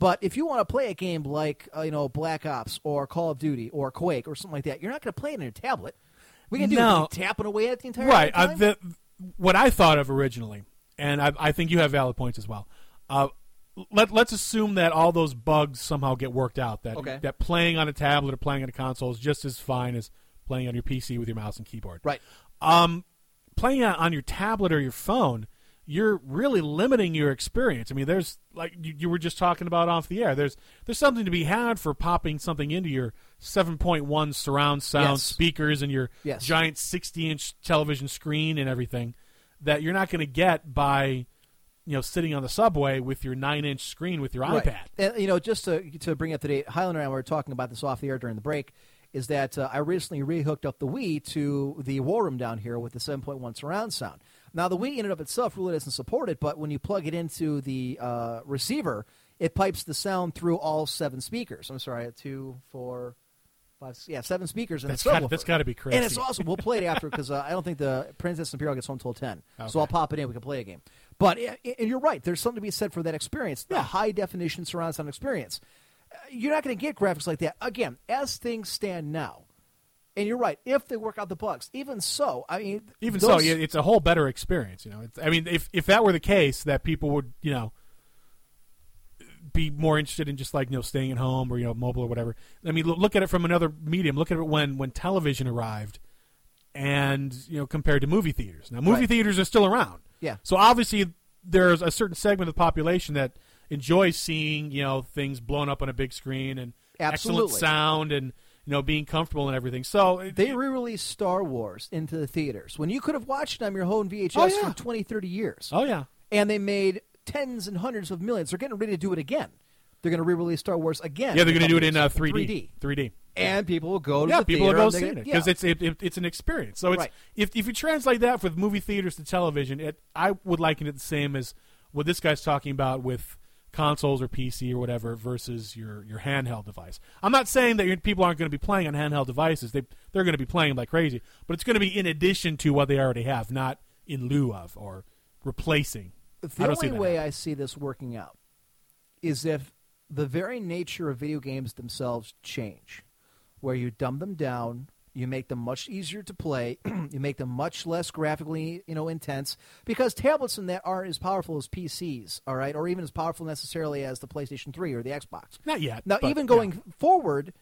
But if you want to play a game like uh, you know Black Ops or Call of Duty or Quake or something like that, you're not going to play it in a tablet. We can do No. it tapping away at the entire right. Uh, the, what I thought of originally, and I, I think you have valid points as well. Uh, let Let's assume that all those bugs somehow get worked out. That Okay. that playing on a tablet or playing on a console is just as fine as playing on your PC with your mouse and keyboard. right. Um, playing on your tablet or your phone, you're really limiting your experience. I mean, there's like you, you were just talking about off the air. There's there's something to be had for popping something into your 7.1 surround sound Yes. speakers and your Yes. giant 60 inch television screen and everything that you're not going to get by you know sitting on the subway with your nine inch screen with your Right. iPad. And, you know, just to to bring up to date, Highlander and I were talking about this off the air during the break. Is that uh, I recently rehooked up the Wii to the War Room down here with the 7.1 surround sound. Now the Wii in and of itself really doesn't support it, but when you plug it into the uh, receiver, it pipes the sound through all seven speakers. I'm sorry, two, four, five, yeah, seven speakers. And that's a That's gotta be crazy. And it's awesome. We'll play it after because uh, I don't think the Princess Imperial gets home until ten. So I'll pop it in. We can play a game. But uh, and you're right. There's something to be said for that experience. The high definition surround sound experience. Uh, You're not going to get graphics like that again as things stand now. And you're right. If they work out the bugs, even so, I mean, Even those- so, it's a whole better experience. You know, it's, I mean, if if that were the case, that people would, you know, be more interested in just like you know staying at home or you know mobile or whatever. I mean, look at it from another medium. Look at it when when television arrived, and you know compared to movie theaters. Now, movie Right. theaters are still around. Yeah. So obviously, there's a certain segment of the population that enjoys seeing you know things blown up on a big screen and excellent sound and you know being comfortable and everything. So it- They re-released Star Wars into the theaters when you could have watched it on your home VHS Oh, yeah. for 20, 30 years. oh yeah. And they made tens and hundreds of millions. They're getting ready to do it again. They're going to re-release Star Wars again. Yeah, they're going to do it in uh, years. 3D. 3D. And people will go to Yeah, the people will go see it because yeah. it's it, it, it's an experience. So it's Right. if if you translate that with movie theaters to television, it I would liken it the same as what this guy's talking about with consoles or PC or whatever versus your your handheld device. I'm not saying that your, people aren't going to be playing on handheld devices. They they're going to be playing like crazy, but it's going to be in addition to what they already have, not in lieu of or replacing. The only way happening. I see this working out is if the very nature of video games themselves change, where you dumb them down, you make them much easier to play, you make them much less graphically, you know, intense, because tablets and that aren't as powerful as PCs, all right, or even as powerful necessarily as the PlayStation 3 or the Xbox. Not yet, Now, but, even yeah. going forward,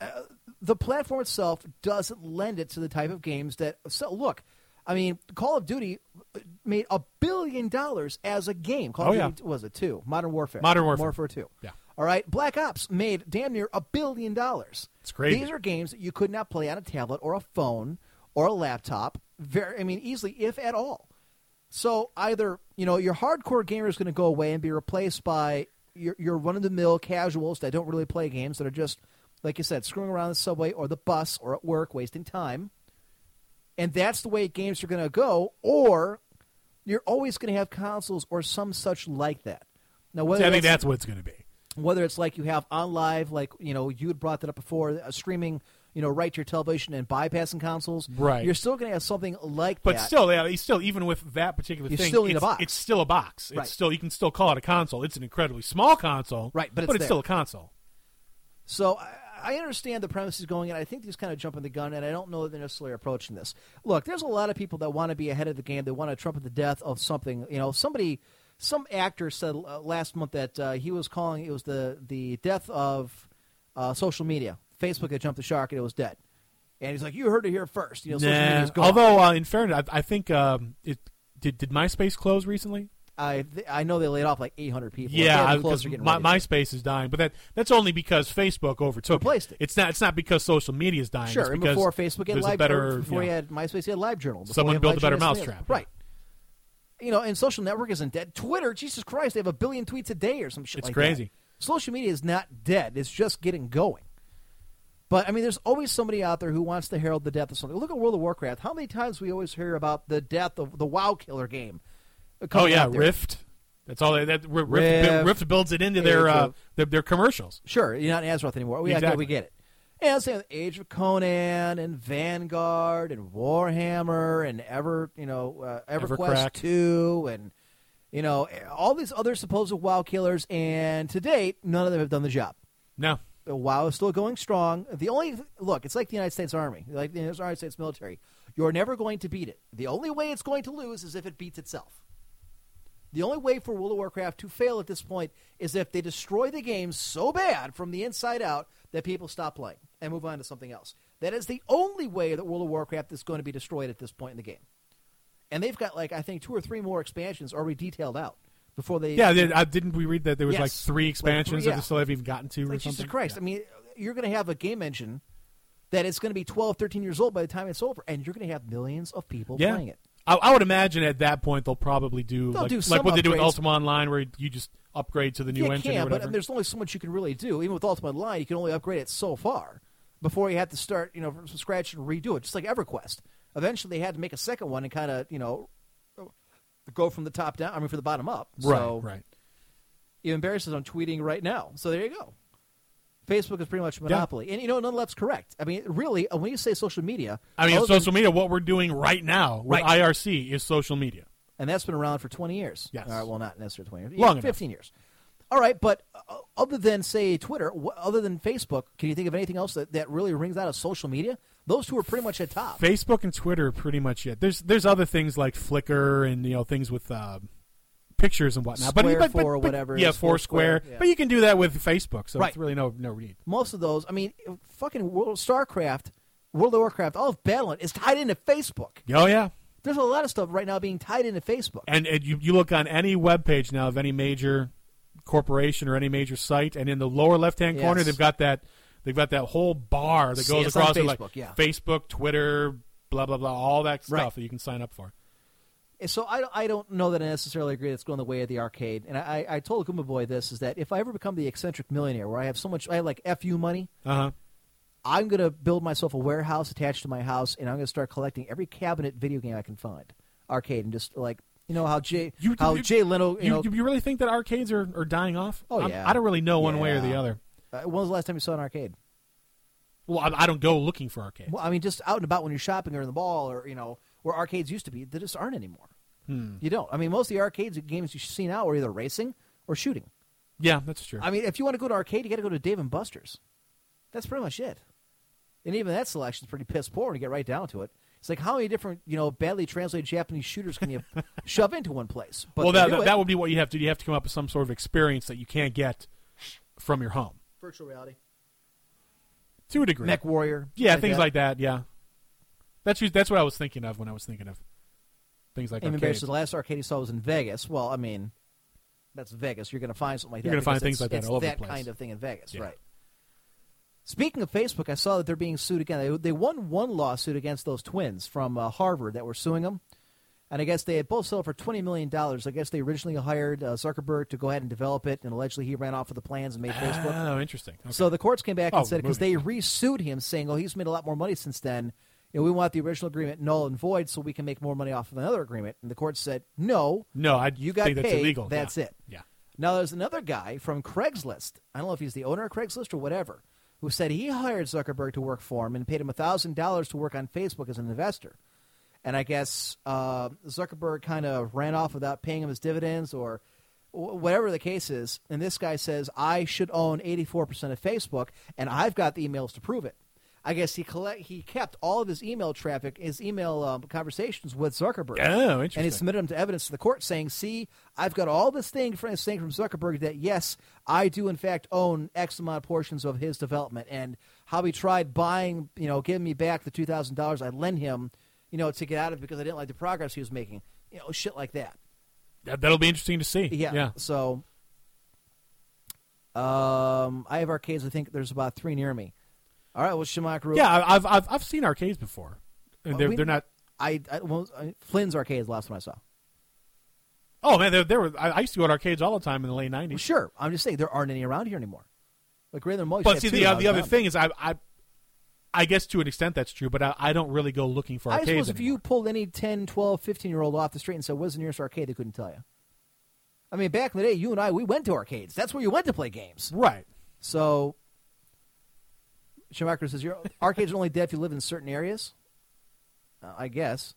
uh, the platform itself doesn't lend it to the type of games that. So, look, I mean, Call of Duty uh, made a billion dollars as a game. Call Oh, of yeah. Duty was it two? Modern Warfare. Modern Warfare. Warfare two. Yeah. All right. Black Ops made damn near a billion dollars. It's crazy. These are games that you could not play on a tablet or a phone or a laptop. Very, I mean, easily, if at all. So either you know your hardcore gamer is going to go away and be replaced by your your run of the mill casuals that don't really play games that are just like you said screwing around the subway or the bus or at work wasting time. And that's the way games are going to go. Or you're always going to have consoles or some such like that. Now, whether I think that's- that's what it's going to be. Whether it's like you have OnLive, like you know you had brought that up before, uh, streaming, you know, right to your television and bypassing consoles. Right. You're still going to have something like But that. still, yeah, still even with that particular You thing, still need a it's, box. it's still a box. It's Right. still you can still call it a console. It's an incredibly small console, Right, but it's but it's still a console. So I, I understand the premises going, and I think he's kind of jumping the gun, and I don't know that they're necessarily approaching this. Look, there's a lot of people that want to be ahead of the game. They want to trumpet the death of something. You know, somebody, some actor said uh, last month that uh, he was calling it was the the death of uh, social media. Facebook had jumped the shark, and it was dead. And he's like, "You heard it here first. You know, social Nah. media's gone." Although, uh, in fairness, I, I think um, it did. Did MySpace close recently? I th- I know they laid off like 800 people. Yeah, They're I- close 'cause to getting my. MySpace is dying, but that that's only because Facebook overtook Replaced it. It's not. It's not because social media is dying. Sure, it's and before Facebook had there's a live better, before you you know, had MySpace, you had LiveJournal. Someone had built a better mousetrap, right? You know, and social network isn't dead. Twitter, Jesus Christ, they have a billion tweets a day or some shit. It's like crazy. That. Social media is not dead; it's just getting going. But I mean, there's always somebody out there who wants to herald the death of something. Look at World of Warcraft. How many times we always hear about the death of the WoW killer game? Oh yeah. Rift. That's all. That, that Rift, Rift. Rift, builds it into their, uh, their their commercials. Sure, you're not in Azeroth anymore. We, Exactly. we get it. And same with Age of Conan and Vanguard and Warhammer and Ever, you know, uh, EverQuest two and you know all these other supposed WoW killers. And to date, none of them have done the job. No, The WoW is still going strong. The only look, it's like the United States Army, like the United States military. You're never going to beat it. The only way it's going to lose is if it beats itself. The only way for World of Warcraft to fail at this point is if they destroy the game so bad from the inside out that people stop playing and move on to something else. That is the only way that World of Warcraft is going to be destroyed at this point in the game. And they've got like I think two or three more expansions already detailed out before they. yeah. They, uh, didn't we read that there was like Yes. three Like expansions three, that yeah. they still haven't even gotten to, It's or like something? Jesus Christ! Yeah. I mean, you're going to have a game engine that is going to be 12, 13 years old by the time it's over, and you're going to have millions of people yeah. playing it. I, I would imagine at that point they'll probably do They'll like, do like what they do with upgrades. Ultima Online, where you just upgrade to the new you engine whatever. but there's only so much you can really do. Even with Ultima Online, you can only upgrade it so far before you have to start, you know, from scratch and redo it. Just like EverQuest. Eventually, they had to make a second one and kind of, you know, go from the top down. I mean, from the bottom up. right, so, right. Even says I'm tweeting right now. So there you go. Facebook is pretty much a monopoly, and you know, none nonetheless, correct. I mean, really, uh, when you say social media, I mean, other than- social media. What we're doing right now with Right. IRC is social media. and that's been around for 20 years. Yes. All right, well, not necessarily 20 years. Long Yeah, enough. 15 years. All right, but uh, other than, say, Twitter, other than Facebook, can you think of anything else that, that really rings out of social media? Those two are pretty much at top. Facebook and Twitter are pretty much it. There's there's other things like Flickr and you know things with uh, pictures and whatnot. Square but, but, but, for but- whatever yeah, is, Foursquare. Foursquare, yeah. But you can do that with Facebook, so Right. it's really no no need. Most of those, I mean, fucking World StarCraft, World of Warcraft, all of Battle.net is tied into Facebook. Oh yeah, There's a lot of stuff right now being tied into Facebook. and, and you you look on any web page now of any major corporation or any major site, and in the lower left hand corner they've got that they've got that whole bar that goes across it, like Facebook, yeah. Facebook, Twitter, blah blah blah, all that stuff Right. that you can sign up for. So I, I don't know that I necessarily agree that's going the way of the arcade. And I, I told Goomba Boy this is that if I ever become the eccentric millionaire where I have so much, I have like FU money, Uh huh. I'm going to build myself a warehouse attached to my house, and I'm going to start collecting every cabinet video game I can find, arcade, and just like you know how Jay You- how you- Jay Leno, you, You, know, you really think that arcades are, are dying off? Oh, I'm- yeah. I don't really know one way or the other. uh, when was the last time you saw an arcade? Well, I, I don't go looking for arcades. Well, I mean, just out and about when you're shopping or in the mall or you know where arcades used to be, they just aren't anymore. Hmm. You don't. I mean, most of the arcades games you see now are either racing or shooting. Yeah, that's true. I mean, if you want to go to arcade, you got to go to Dave and Buster's. That's pretty much it. And even that selection is pretty piss poor when you get right down to it. It's like how many different, you know, badly translated Japanese shooters can you shove into one place? But well, that, do that, that would be what you have to do. You have to come up with some sort of experience that you can't get from your home virtual reality. to a degree. Mech Warrior. yeah, things that. like that. Yeah, that's that's what I was thinking of when I was thinking of things like Amy. Bear says the last arcade he saw was in Vegas. Well, I mean, that's Vegas. You're going to find something like that. You're gonna find things like that all over the that place. kind of thing in Vegas, Yeah. right? Speaking of Facebook, I saw that they're being sued again. They, they won one lawsuit against those twins from uh, Harvard that were suing them. And I guess they had both sold for $20 million. I guess they originally hired uh, Zuckerberg to go ahead and develop it, and allegedly he ran off with the plans and made Facebook. Oh, interesting. Okay. So the courts came back Oh, and said because they resued him, saying, "Oh, he's made a lot more money since then. You know, we want the original agreement null and void, so we can make more money off of another agreement." And the court said, "No, no, I you got think that's paid. illegal. That's Yeah. it." Yeah. Now there's another guy from Craigslist. I don't know if he's the owner of Craigslist or whatever, who said he hired Zuckerberg to work for him and paid him thousand dollars to work on Facebook as an investor. And I guess uh, Zuckerberg kind of ran off without paying him his dividends or whatever the case is. And this guy says I should own 84% of Facebook, and I've got the emails to prove it. I guess he collect he kept all of his email traffic, his email um, conversations with Zuckerberg. Oh, interesting. And he submitted them to evidence to the court, saying, "See, I've got all this thing from saying from Zuckerberg that yes, I do in fact own X amount of portions of his development, and how he tried buying, you know, giving me back the two thousand dollars I lent him, you know, to get out of it because I didn't like the progress he was making, you know, shit like that. That, that'll be interesting to see. Yeah. Yeah. So, um, I have arcades. I think there's about three near me. All right. Well, Schumacher. Yeah, I- I've I've I've seen arcades before. And they're we- they're not. I, I well, I- Flynn's arcade is the last one I saw. Oh man, there there were. I, I used to go to arcades all the time in the late Well, nineties. sure. I'm just saying there aren't any around here anymore. Like Rather Moist. But see, the I the other thing is, I I I guess to an extent that's true, but I, I don't really go looking for I arcades. suppose if anymore. you pulled any 10, 12, 15 year old off the street and said, "Where's the nearest arcade?" they couldn't tell you. I mean, back in the day, you and I, we went to arcades. That's where you went to play games. right. So, Schumacher says, "Your arcades are only dead if you live in certain areas." Uh, I guess.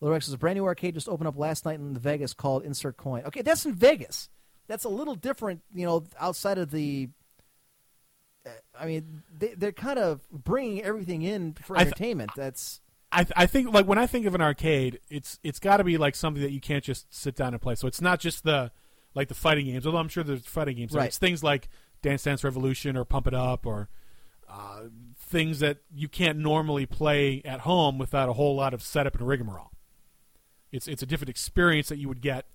Little Rex says, "A brand new arcade just opened up last night in Vegas called Insert Coin." Okay, that's in Vegas. That's a little different, you know, outside of the. uh, I mean, they, they're kind of bringing everything in for th- entertainment. That's I th- I think like when I think of an arcade, it's it's got to be like something that you can't just sit down and play. So it's not just the like the fighting games, although I'm sure there's fighting games. Right. It's things like Dance Dance Revolution or Pump It Up or uh, things that you can't normally play at home without a whole lot of setup and rigmarole. It's it's a different experience that you would get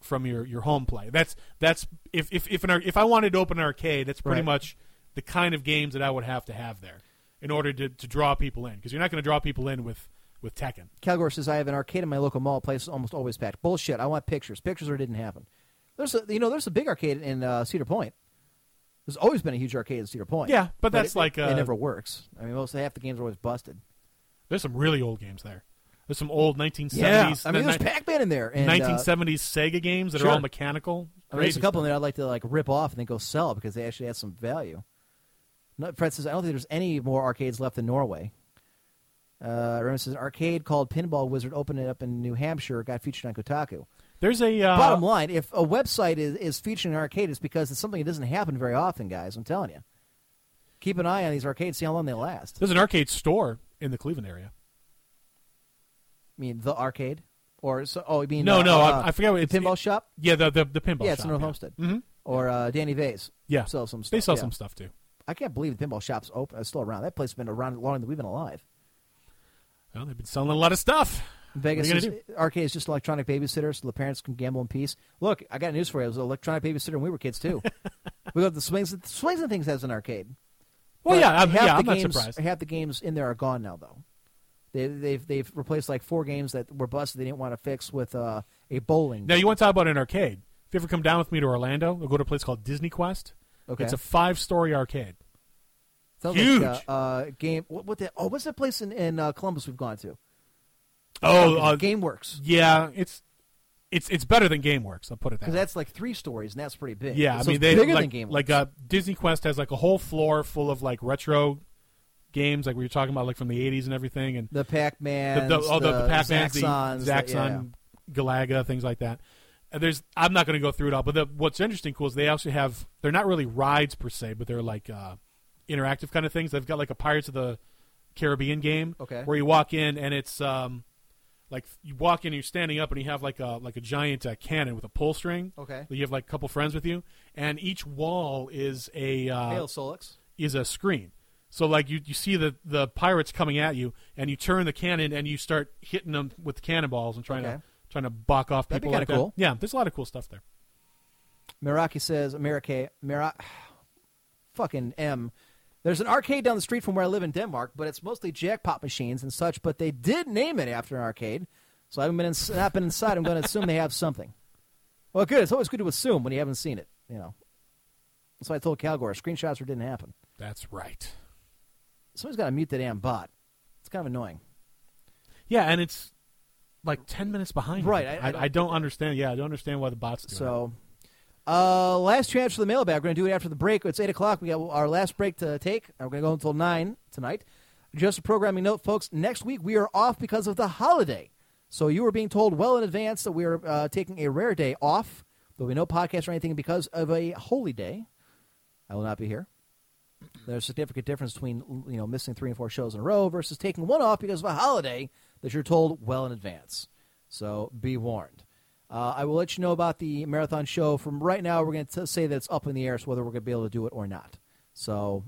from your, your home play. That's that's if if if an if I wanted to open an arcade, that's pretty Right. much the kind of games that I would have to have there in order to, to draw people in because you're not going to draw people in with with Tekken. Calgore says I have an arcade in my local mall. Place is almost always packed. Bullshit. I want pictures. Pictures or it didn't happen. There's a you know there's a big arcade in uh, Cedar Point. There's always been a huge arcade in Cedar Point. Yeah, but that's it, like, it, uh, never works. I mean, most half the games are always busted. There's some really old games there. There's some old 1970s. Yeah, I mean, there's ni- Pac-Man in there. And, uh, 1970s Sega games that sure. are all mechanical. I mean, there's a couple stuff. that I'd like to like rip off and then go sell because they actually have some value. No, Fred says I don't think there's any more arcades left in Norway. Uh, Remy says an arcade called Pinball Wizard opened it up in New Hampshire. Got featured on Kotaku. There's a uh, Bottom line, if a website is, is featuring an arcade, it's because it's something that doesn't happen very often, guys. I'm telling you. Keep an eye on these arcades, see how long they last. There's an arcade store in the Cleveland area. I mean, the arcade, or so, oh, you mean No, uh, no, uh, I, I forget what the it's pinball it- shop. Yeah, the the, the pinball. yeah, it's shop, in North yeah. Olmsted, Mhm. or uh, Danny Vase. Yeah, sell some. stuff. They sell yeah. some stuff too. I can't believe the pinball shop's open. It's still around. That place has been around longer than we've been alive. Well, they've been selling a lot of stuff. Vegas is, arcade is just electronic babysitter, so the parents can gamble in peace. Look, I got news for you. It was an electronic babysitter when we were kids too. we got the swings. the Swings and things has an arcade. Well, But yeah, I'm, yeah, I'm not games, surprised. Half the games in there are gone now, though. They, they've they've replaced like four games that were busted. They didn't want to fix with uh, a bowling. Now you want to talk about an arcade? If you ever come down with me to Orlando, we'll go to a place called Disney Quest. Okay. It's a five-story arcade. Sounds huge. Like, uh, uh, game. What, what the, Oh, what's that place in, in uh, Columbus we've gone to? Oh, uh, GameWorks. Yeah, it's it's it's better than GameWorks. I'll put it that Because that's like three stories, and that's pretty big. Yeah, I mean they bigger like, than GameWorks. like uh, Disney Quest has like a whole floor full of like retro games, like we were talking about, like from the '80s and everything, and the Pac-Man, the, the, oh, the, the Pac-Mans, the Zaxxons, the- Zaxxon, Galaga, things like that. And there's I'm not going to go through it all, but the, what's interesting, cool, is they actually have they're not really rides per se, but they're like uh, interactive kind of things. They've got like a Pirates of the Caribbean game, Okay. where you walk in and it's um, like you walk in, and you're standing up, and you have like a like a giant uh, cannon with a pull string. Okay. you have like a couple friends with you, and each wall is a uh, Hail Solix. is a screen. So like you, you see the, the pirates coming at you, and you turn the cannon and you start hitting them with cannonballs and trying Okay. to trying to buck off That'd be people like kinda that. cool. Yeah, there's a lot of cool stuff there. Meraki says, Merake, Mera, fucking M. There's an arcade down the street from where I live in Denmark, but it's mostly jackpot machines and such. But they did name it after an arcade, so I haven't been ins- not been inside. I'm going to assume they have something. Well, good. It's always good to assume when you haven't seen it. You know. That's why I told Calgore screenshots didn't happen. That's right. Somebody's got to mute the damn bot. It's kind of annoying. Yeah, and it's like ten minutes behind. Right, I- I, I I, don't understand. Yeah, I don't understand why the bots. So, uh, last chance for the mailbag. We're going to do it after the break. It's 8 o'clock. We got our last break to take. We're going to go until 9 tonight. Just a programming note, folks. Next week, we are off because of the holiday. So, you were being told well in advance that we are uh, taking a rare day off. There'll be no podcast or anything because of a holy day. I will not be here. There's a significant difference between you know missing three and four shows in a row versus taking one off because of a holiday that you're told well in advance. So be warned. Uh, I will let you know about the marathon show. From right now, we're going to say that it's up in the air, so whether we're going to be able to do it or not. So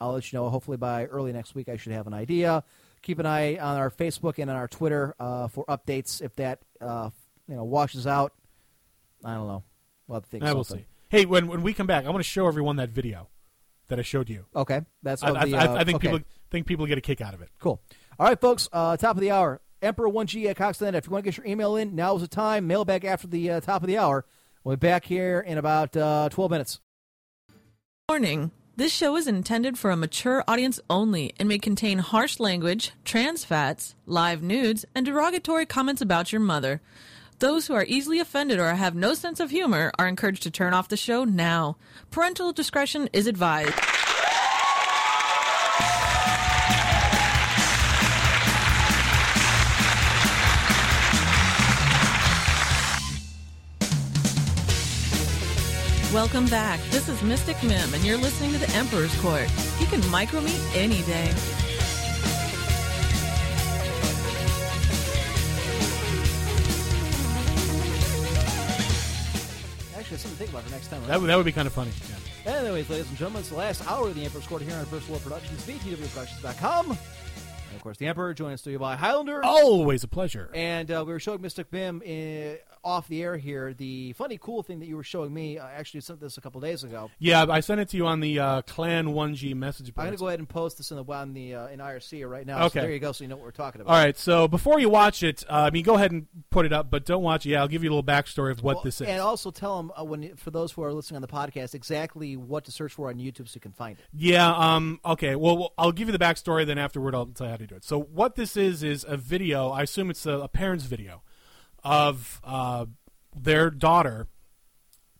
I'll let you know. Hopefully by early next week, I should have an idea. Keep an eye on our Facebook and on our Twitter uh, for updates. If that uh, you know washes out, I don't know. We'll have to think. I will see. Hey, when when we come back, I want to show everyone that video that I showed you. Okay, that's I, I, the, I, uh, I think okay. people think people get a kick out of it. Cool. All right, folks. Uh, top of the hour. Emperor one G at Coxland. If you want to get your email in, now is the time. Mailbag after the uh, top of the hour. We'll be back here in about uh, twelve minutes. Warning this show is intended for a mature audience only and may contain harsh language, trans fats, live nudes, and derogatory comments about your mother. Those who are easily offended or have no sense of humor are encouraged to turn off the show now. Parental discretion is advised. Welcome back. This is Mystic Mim, and you're listening to the Emperor's Court. You can micro me any day. Actually, something to think about for next time. Right? That would, that would be kind of funny. Yeah. Anyways, ladies and gentlemen, it's the last hour of the Emperor's Court here on First World Productions, VTWProductions.com. And of course, the Emperor joined us studio by Highlander. Always a pleasure. And uh, we were showing Mystic Bim in, off the air here the funny, cool thing that you were showing me. I actually sent this a couple days ago. Yeah, I sent it to you on the uh, Clan 1G message board. I'm going to go ahead and post this in the on the uh, in IRC right now. Okay. So there you go, so you know what we're talking about. All right, so before you watch it, uh, I mean, go ahead and put it up, but don't watch it. Yeah, I'll give you a little backstory of what Well, this is. And also tell them uh, when for those who are listening on the podcast exactly what to search for on YouTube so you can find it. Yeah. Um. Okay. Well, well, I'll give you the backstory. Then afterward, I'll tell you how to do it. So what this is is a video. I assume it's a, a parent's video of uh, their daughter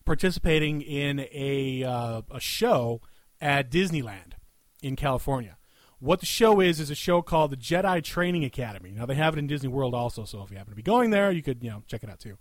participating in a uh, a show at Disneyland in California. What the show is is a show called the Jedi Training Academy. Now they have it in Disney World also, so if you happen to be going there, you could you know check it out too.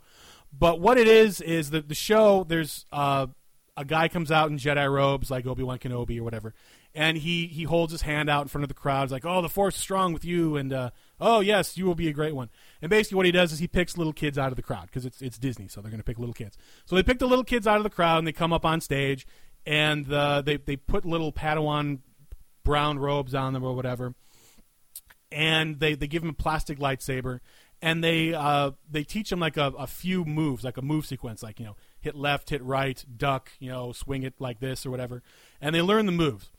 But what it is is that the show there's uh, a guy comes out in Jedi robes like Obi Wan Kenobi or whatever, and he he holds his hand out in front of the crowd. He's like, "Oh, the Force is strong with you," and uh, "Oh, yes, you will be a great one." And basically, what he does is he picks little kids out of the crowd because it's it's Disney, so they're going to pick little kids. So they pick the little kids out of the crowd and they come up on stage, and uh, they they put little Padawan brown robes on them or whatever, and they, they give him a plastic lightsaber, and they uh, they teach him like a, a few moves, like a move sequence, like you know hit left, hit right, duck, you know swing it like this or whatever, and they learn the moves.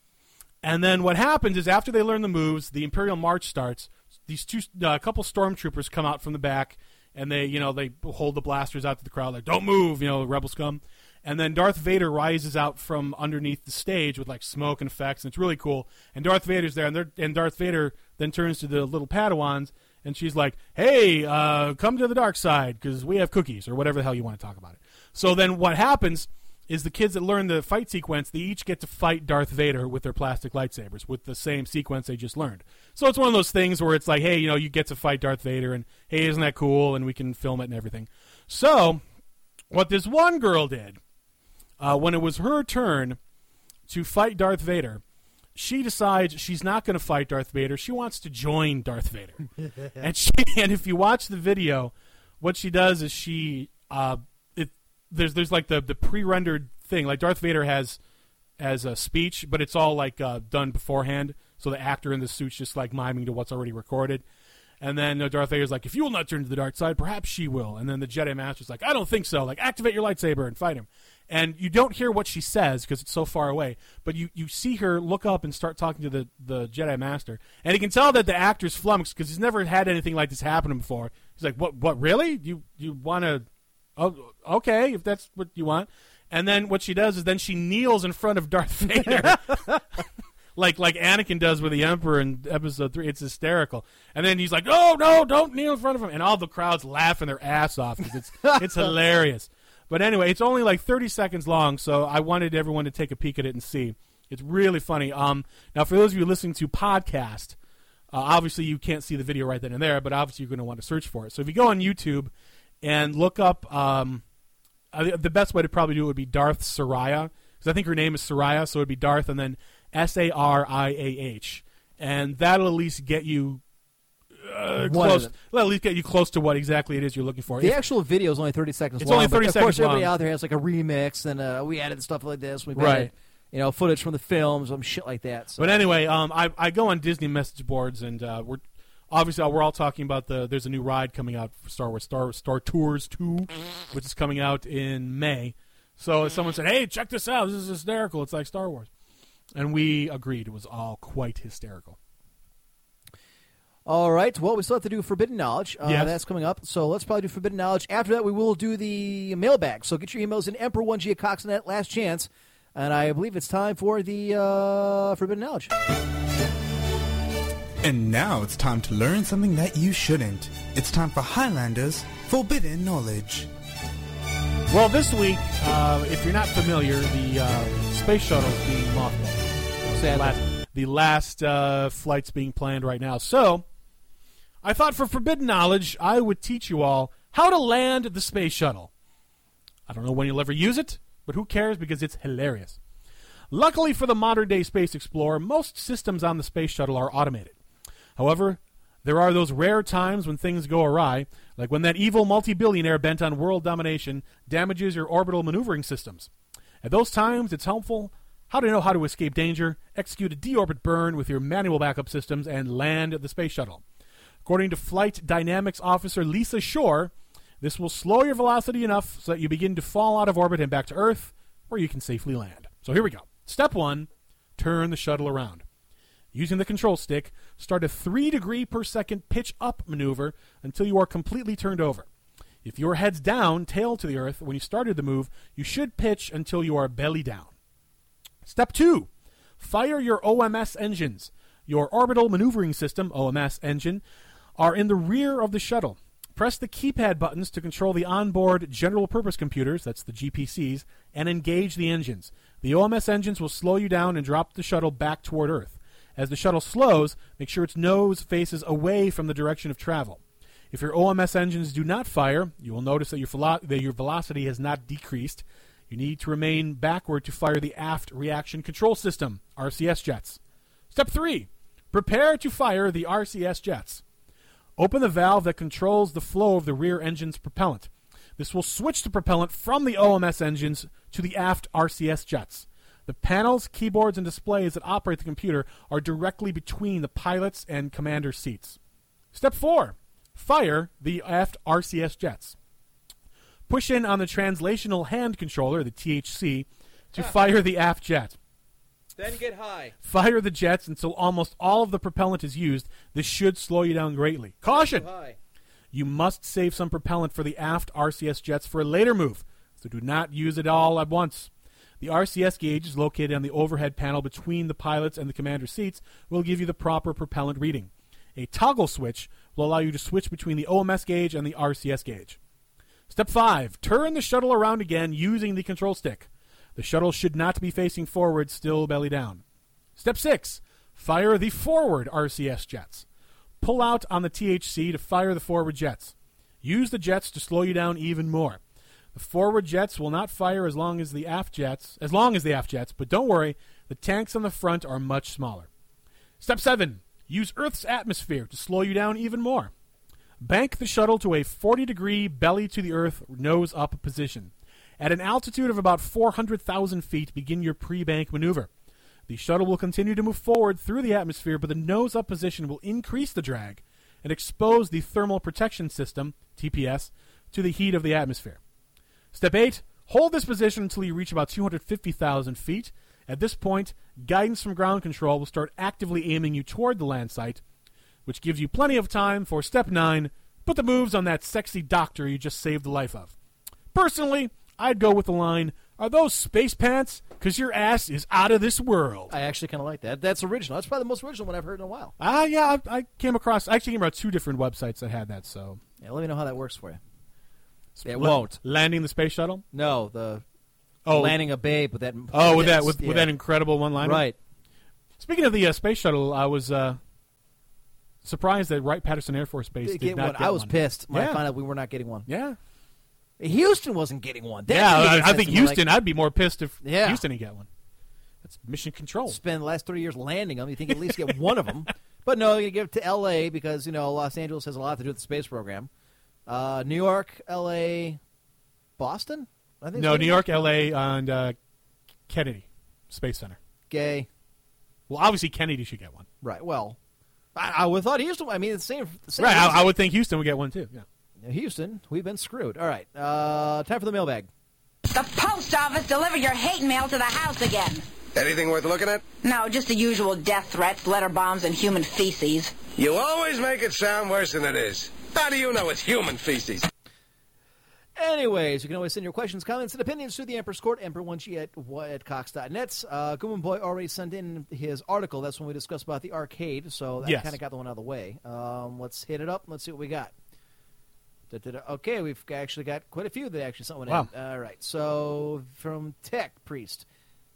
And then what happens is after they learn the moves, the Imperial March starts. These two, a uh, couple stormtroopers come out from the back, and they, you know, they hold the blasters out to the crowd, like "Don't move," you know, rebel scum. And then Darth Vader rises out from underneath the stage with like smoke and effects, and it's really cool. And Darth Vader's there, and, and Darth Vader then turns to the little Padawans, and she's like, "Hey, uh, come to the dark side because we have cookies or whatever the hell you want to talk about it." So then what happens is the kids that learn the fight sequence, they each get to fight Darth Vader with their plastic lightsabers with the same sequence they just learned. So it's one of those things where it's like, hey, you know, you get to fight Darth Vader, and hey, isn't that cool? And we can film it and everything. So what this one girl did uh, when it was her turn to fight Darth Vader, she decides she's not going to fight Darth Vader. She wants to join Darth Vader. and she and if you watch the video, what she does is she uh, there's there's like the the pre-rendered thing like Darth Vader has as a speech, but it's all like uh, done beforehand. So the actor in the suit's just like miming to what's already recorded. And then uh, Darth Vader's like, if you will not turn to the dark side, perhaps she will. And then the Jedi Master's like, I don't think so. Like, activate your lightsaber and fight him. and you don't hear what she says because it's so far away. But you, you see her look up and start talking to the, the Jedi Master, and he can tell that the actor's flummoxed because he's never had anything like this happen before. He's like, "What? What? Really? You you want to? Oh, okay, if that's what you want." And then what she does is then she kneels in front of Darth Vader. like like Anakin does with the Emperor in Episode Three. It's hysterical. And then he's like, "Oh no, don't kneel in front of him!" And all the crowd's laughing their ass off because it's it's hilarious. But anyway, it's only like 30 seconds long, so I wanted everyone to take a peek at it and see. It's really funny. Um, now, for those of you listening to podcast, uh, obviously you can't see the video right then and there, but obviously you're going to want to search for it. So if you go on YouTube and look up, um, uh, the best way to probably do it would be Darth Sariah, because I think her name is Sariah, so it would be Darth and then S A R I A H, and that'll at least get you uh, close. Well, at least get you close to what exactly it is you're looking for. The actual video is only 30 seconds It's long. only but 30 of seconds course, everybody long. out there has like a remix, and uh, we added stuff like this. We Right. added, you know, footage from the films, some shit like that. So. But anyway, um, I, I go on Disney message boards, and uh, we're obviously we're all talking about the. There's a new ride coming out for Star Wars, Star Star Tours Two, which is coming out in May. So someone said, "Hey, check this out! This is hysterical. It's like Star Wars," and we agreed. It was all quite hysterical. All right. Well, we still have to do Forbidden Knowledge. Uh, Yes. That's coming up. So let's probably do Forbidden Knowledge. After that, we will do the mailbag. So get your emails in Emperor1G at Coxnet. Last chance. And I believe it's time for the uh, Forbidden Knowledge. And now it's time to learn something that you shouldn't. It's time for Highlanders Forbidden Knowledge. Well, this week, uh, if you're not familiar, the uh, space shuttle is being mothballed. The last, the last uh, flight's being planned right now. So, I thought for forbidden knowledge, I would teach you all how to land the space shuttle. I don't know when you'll ever use it, but who cares because it's hilarious. Luckily for the modern day space explorer, most systems on the space shuttle are automated. However, there are those rare times when things go awry, like when that evil multi billionaire bent on world domination damages your orbital maneuvering systems. At those times, it's helpful how to know how to escape danger, execute a deorbit burn with your manual backup systems, and land the space shuttle. According to Flight Dynamics Officer Lisa Shore, this will slow your velocity enough so that you begin to fall out of orbit and back to Earth, where you can safely land. So here we go. Step one turn the shuttle around. Using the control stick, start a 3 degree per second pitch up maneuver until you are completely turned over. If your head's down, tail to the earth, when you started the move, you should pitch until you are belly down. Step 2. Fire your OMS engines. Your orbital maneuvering system, OMS engine, are in the rear of the shuttle. Press the keypad buttons to control the onboard general purpose computers, that's the GPCs, and engage the engines. The OMS engines will slow you down and drop the shuttle back toward Earth. As the shuttle slows, make sure its nose faces away from the direction of travel. If your OMS engines do not fire, you will notice that your, velo- that your velocity has not decreased. You need to remain backward to fire the aft reaction control system, RCS jets. Step 3. Prepare to fire the RCS jets. Open the valve that controls the flow of the rear engine's propellant. This will switch the propellant from the OMS engines to the aft RCS jets. The panels, keyboards, and displays that operate the computer are directly between the pilot's and commander's seats. Step 4. Fire the aft RCS jets. Push in on the translational hand controller, the THC, to ah. fire the aft jet. Then get high. Fire the jets until almost all of the propellant is used. This should slow you down greatly. Caution! High. You must save some propellant for the aft RCS jets for a later move, so do not use it all at once. The RCS gauge is located on the overhead panel between the pilot's and the commander's seats, will give you the proper propellant reading. A toggle switch will allow you to switch between the OMS gauge and the RCS gauge. Step 5. Turn the shuttle around again using the control stick. The shuttle should not be facing forward, still belly down. Step 6. Fire the forward RCS jets. Pull out on the THC to fire the forward jets. Use the jets to slow you down even more. The forward jets will not fire as long as the aft jets, as long as the aft jets, but don't worry, the tanks on the front are much smaller. Step 7. Use Earth's atmosphere to slow you down even more. Bank the shuttle to a 40 degree belly to the earth, nose up position. At an altitude of about 400,000 feet, begin your pre bank maneuver. The shuttle will continue to move forward through the atmosphere, but the nose up position will increase the drag and expose the thermal protection system, TPS, to the heat of the atmosphere. Step 8 Hold this position until you reach about 250,000 feet. At this point, guidance from ground control will start actively aiming you toward the land site, which gives you plenty of time for step 9 put the moves on that sexy doctor you just saved the life of. Personally, I'd go with the line Are those space pants? Because your ass is out of this world. I actually kind of like that. That's original. That's probably the most original one I've heard in a while. Ah, yeah, I, I came across. I actually came across two different websites that had that. So Yeah, let me know how that works for you. It La- won't. landing the space shuttle. No, the Oh, landing a babe with that. oh, with that with, yeah. with that incredible one liner. Right. Speaking of the uh, space shuttle, I was uh, surprised that Wright Patterson Air Force Base Did did get not one. get I was one. pissed when I found out we were not getting one. Yeah, Houston wasn't getting one. That yeah. I, I think to me. Like, Houston. I'd be more pissed if Yeah. Houston didn't get one. That's mission control. spend the last 30 years landing them. You think at least get one of them. But no, you give it to L.A. because, you know, Los Angeles has a lot to do with the space program. Uh, New York, L.A., Boston? I think No, New York, L.A., and uh, Kennedy Space Center. Gay. Well, obviously Kennedy should get one. Right. Well, I, I would have thought Houston. I mean, it's the same. The same Right. I, I would think Houston would get one too. Yeah. Houston, we've been screwed. All right. Uh, time for the mailbag. The post office delivered your hate mail to the house again. Anything worth looking at? No, just the usual death threats, letter bombs, and human feces. You always make it sound worse than it is. How do you know it's human feces? Anyways, you can always send your questions, comments, and opinions to the Emperor's Court, Emperor1G at, at Cox.net. Uh, Gooman Boy already sent in his article. That's when we discussed about the arcade, so that Yes. kind of got the one out of the way. Um, let's hit it up. Let's see what we got. Da-da-da. Okay, we've actually got quite a few that actually sent one Wow. in. All right, so from Tech Priest.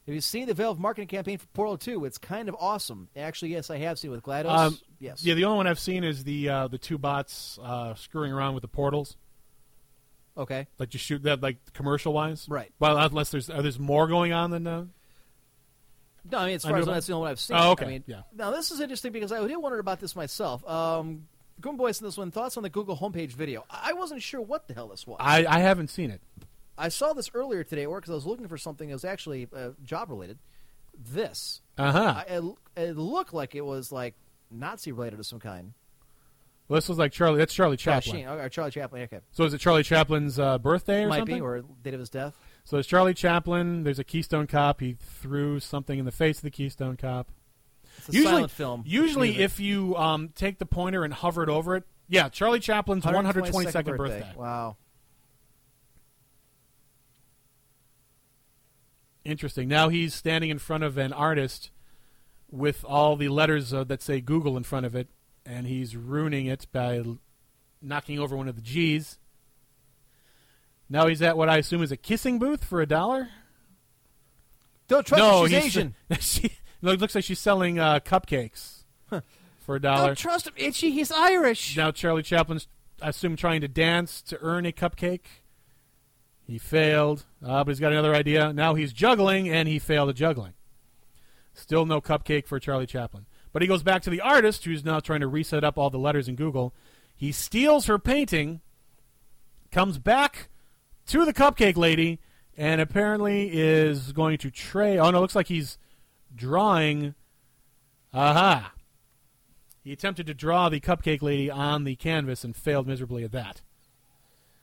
Have you seen the Valve marketing campaign for Portal 2? It's kind of awesome. Actually, yes, I have seen it with GLaDOS. Um, yes. Yeah, the only one I've seen is the uh, the two bots uh, screwing around with the portals. Okay. Like you shoot that like commercial wise. Right. Well, unless there's are there's more going on than uh, No, I mean, as far as that's the only one I've seen. Oh, okay, I mean, yeah. Now, this is interesting because I did wonder about this myself. Um, Goon this one. Thoughts on the Google homepage video? I wasn't sure what the hell this was. I I haven't seen it. I saw this earlier today, or because I was looking for something that was actually uh, job related. This. Uh-huh. It, it looked like it was like Nazi related of some kind. Well, this was like Charlie. That's Charlie Chaplin. Sheen, or Charlie Chaplin. Okay. So is it Charlie Chaplin's uh, birthday or Might something? be, or date of his death. So it's Charlie Chaplin. There's a Keystone Cop. He threw something in the face of the Keystone Cop. It's a usually, silent film. Usually, if you um, take the pointer and hover it over it, yeah, Charlie Chaplin's 122nd, birthday. Wow. Interesting. Now he's standing in front of an artist with all the letters uh, that say Google in front of it, and he's ruining it by l- knocking over one of the G's. Now he's at what I assume is a kissing booth for a dollar. Don't trust no, her, she's he's- Asian. she, no, it looks like she's selling uh, cupcakes for a dollar. Don't trust him, Itchy. He's Irish. Now Charlie Chaplin's, I assume, trying to dance to earn a cupcake. He failed, uh, but he's got another idea. Now he's juggling, and he failed at juggling. Still no cupcake for Charlie Chaplin. But he goes back to the artist, who's now trying to reset up all the letters in Google. He steals her painting, comes back to the cupcake lady, and apparently is going to tray. Oh no, it looks like he's drawing. Aha! He attempted to draw the cupcake lady on the canvas and failed miserably at that.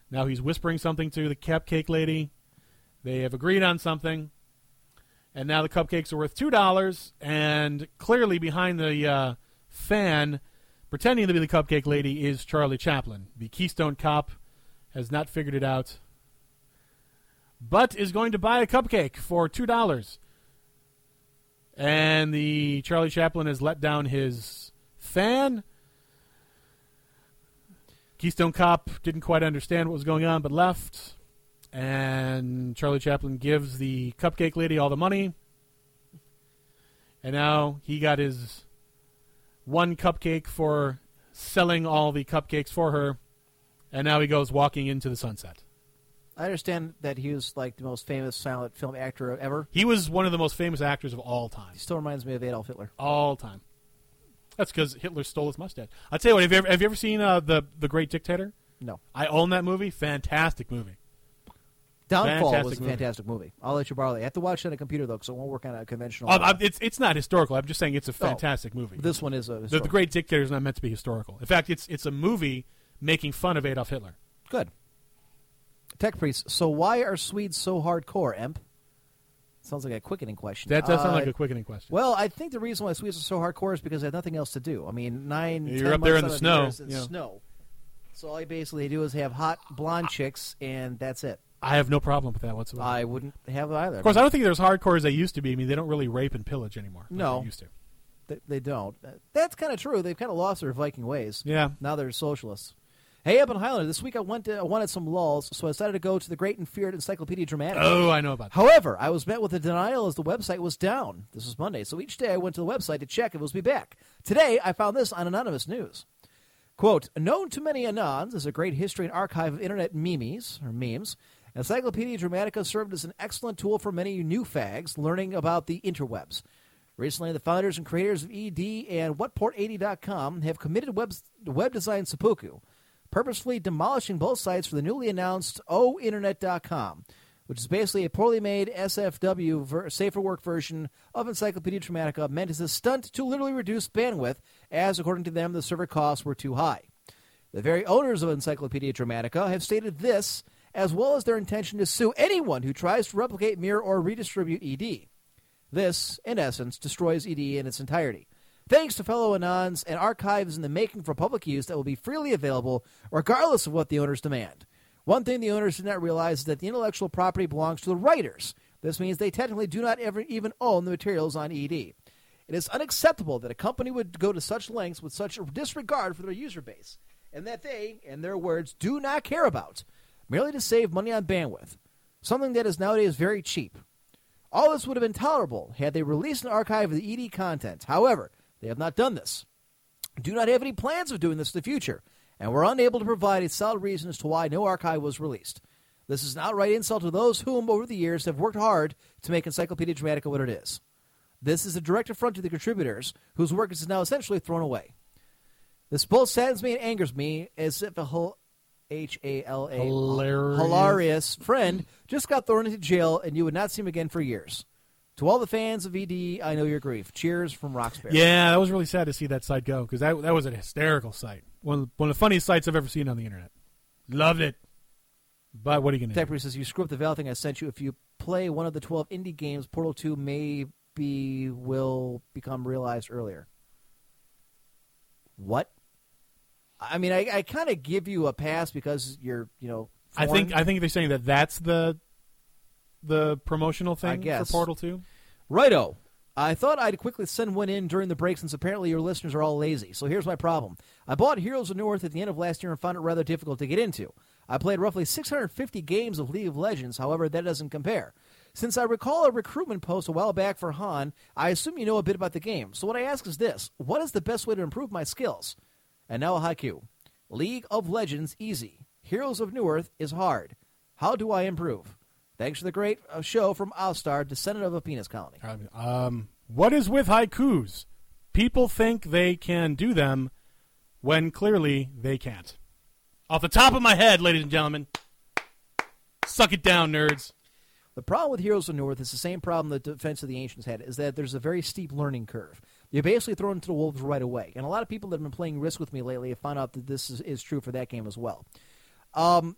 Now he's whispering something to the cupcake lady. They have agreed on something. And now the cupcakes are worth $2. And clearly behind the uh, fan, pretending to be the cupcake lady, is Charlie Chaplin. The Keystone Cop has not figured it out, but is going to buy a cupcake for $2. And the Charlie Chaplin has let down his fan. Keystone Cop didn't quite understand what was going on, but left. And Charlie Chaplin gives the cupcake lady all the money. And now he got his one cupcake for selling all the cupcakes for her. And now he goes walking into the sunset. I understand that he was like the most famous silent film actor ever. He was one of the most famous actors of all time. He still reminds me of Adolf Hitler. All time. That's because Hitler stole his mustache. I'll tell you what. Have you ever, have you ever seen uh, the the Great Dictator? No. I own that movie. Fantastic movie. Downfall Fantastic was a movie. fantastic movie. I'll let you borrow that. I have to watch it on a computer though, because it won't work on a conventional. Oh, I- it's it's not historical. I'm just saying it's a fantastic movie. this one is a The, the historical. Great Dictator is not meant to be historical. In fact, it's it's a movie making fun of Adolf Hitler. Good. Tech Priest. So why are Swedes so hardcore, Emp? Sounds like a quickening question. That does sound like Uh, a quickening question. Well, I think the reason why Swedes are so hardcore is because they have nothing else to do. I mean, 9 You're 10 up there months in the out of snow, year is in yeah. snow. So all they basically do is have hot blonde chicks, and that's it. I have no problem with that whatsoever. I wouldn't have either. of course, I don't think they're as hardcore as they used to be. I mean, they don't really rape and pillage anymore. like No. they used to. They, they don't. Uh, That's kind of true. They've kind of lost their Viking ways. Yeah. Now they're socialists. Hey, up in Highlander, this week I went to, I wanted some lulls, so I decided to go to the Great and Feared Encyclopedia Dramatica. Oh, I know about that. However, I was met with a denial as the website was down. This was Monday, so each day I went to the website to check if it was be back. Today, I found this on Anonymous News. Quote, known to many Anons as a great history and archive of internet memes, or memes, Encyclopedia Dramatica served as an excellent tool for many new fags learning about the interwebs. Recently, the founders and creators of ED and WhatPort80.com have committed web, web design seppuku, purposefully demolishing both sites for the newly announced OhInternet.com, which is basically a poorly made SFW ver- safer work version of Encyclopedia Dramatica meant as a stunt to literally reduce bandwidth, as according to them, the server costs were too high. The very owners of Encyclopedia Dramatica have stated this, as well as their intention to sue anyone who tries to replicate, mirror, or redistribute ED. This, in essence, destroys ED in its entirety. Thanks to fellow Anons and archives in the making for public use that will be freely available, regardless of what the owners demand. One thing the owners did not realize is that the intellectual property belongs to the writers. This means they technically do not ever even own the materials on ED. It is unacceptable that a company would go to such lengths with such disregard for their user base, and that they, in their words, do not care about, merely to save money on bandwidth, something that is nowadays very cheap. All this would have been tolerable had they released an archive of the ED content. However, they have not done this, do not have any plans of doing this in the future, and were unable to provide a solid reason as to why no archive was released. This is an outright insult to those whom, over the years, have worked hard to make Encyclopedia Dramatica what it is. This is a direct affront to the contributors, whose work is now essentially thrown away. This both saddens me and angers me, as if a whole H A L A Hilarious. friend just got thrown into jail, and you would not see him again for years. To all the fans of ED, I know your grief. Cheers from Roxbury. Yeah, that was really sad to see that site go because that that was a hysterical site. One of, one of the funniest sites I've ever seen on the internet. Loved it. But what are you going to do? Says you screw up the Val thing I sent you. If you play one of the twelve indie games, Portal Two maybe will become realized earlier. What? I mean, I, I kind of give you a pass because you're, you know. I think. I think they're saying that that's the the promotional thing I guess. for Portal Two. Righto. I thought I'd quickly send one in during the break since apparently your listeners are all lazy. So here's my problem. I bought Heroes of Newerth at the end of last year and found it rather difficult to get into. I played roughly 650 games of League of Legends, however, that doesn't compare. Since I recall a recruitment post a while back for HoN, I assume you know a bit about the game. So what I ask is this What is the best way to improve my skills? And now a haiku League of Legends, easy. Heroes of Newerth is hard. How do I improve? Thanks for the great uh, show from Alstar, descendant of a penis colony. Um, what is with haikus? People think they can do them when clearly they can't. Off the top of my head, ladies and gentlemen, suck it down, nerds. The problem with Heroes of the North is the same problem that Defense of the Ancients had, is that there's a very steep learning curve. You're basically thrown into the wolves right away. And a lot of people that have been playing Risk with me lately have found out that this is, is true for that game as well. Um,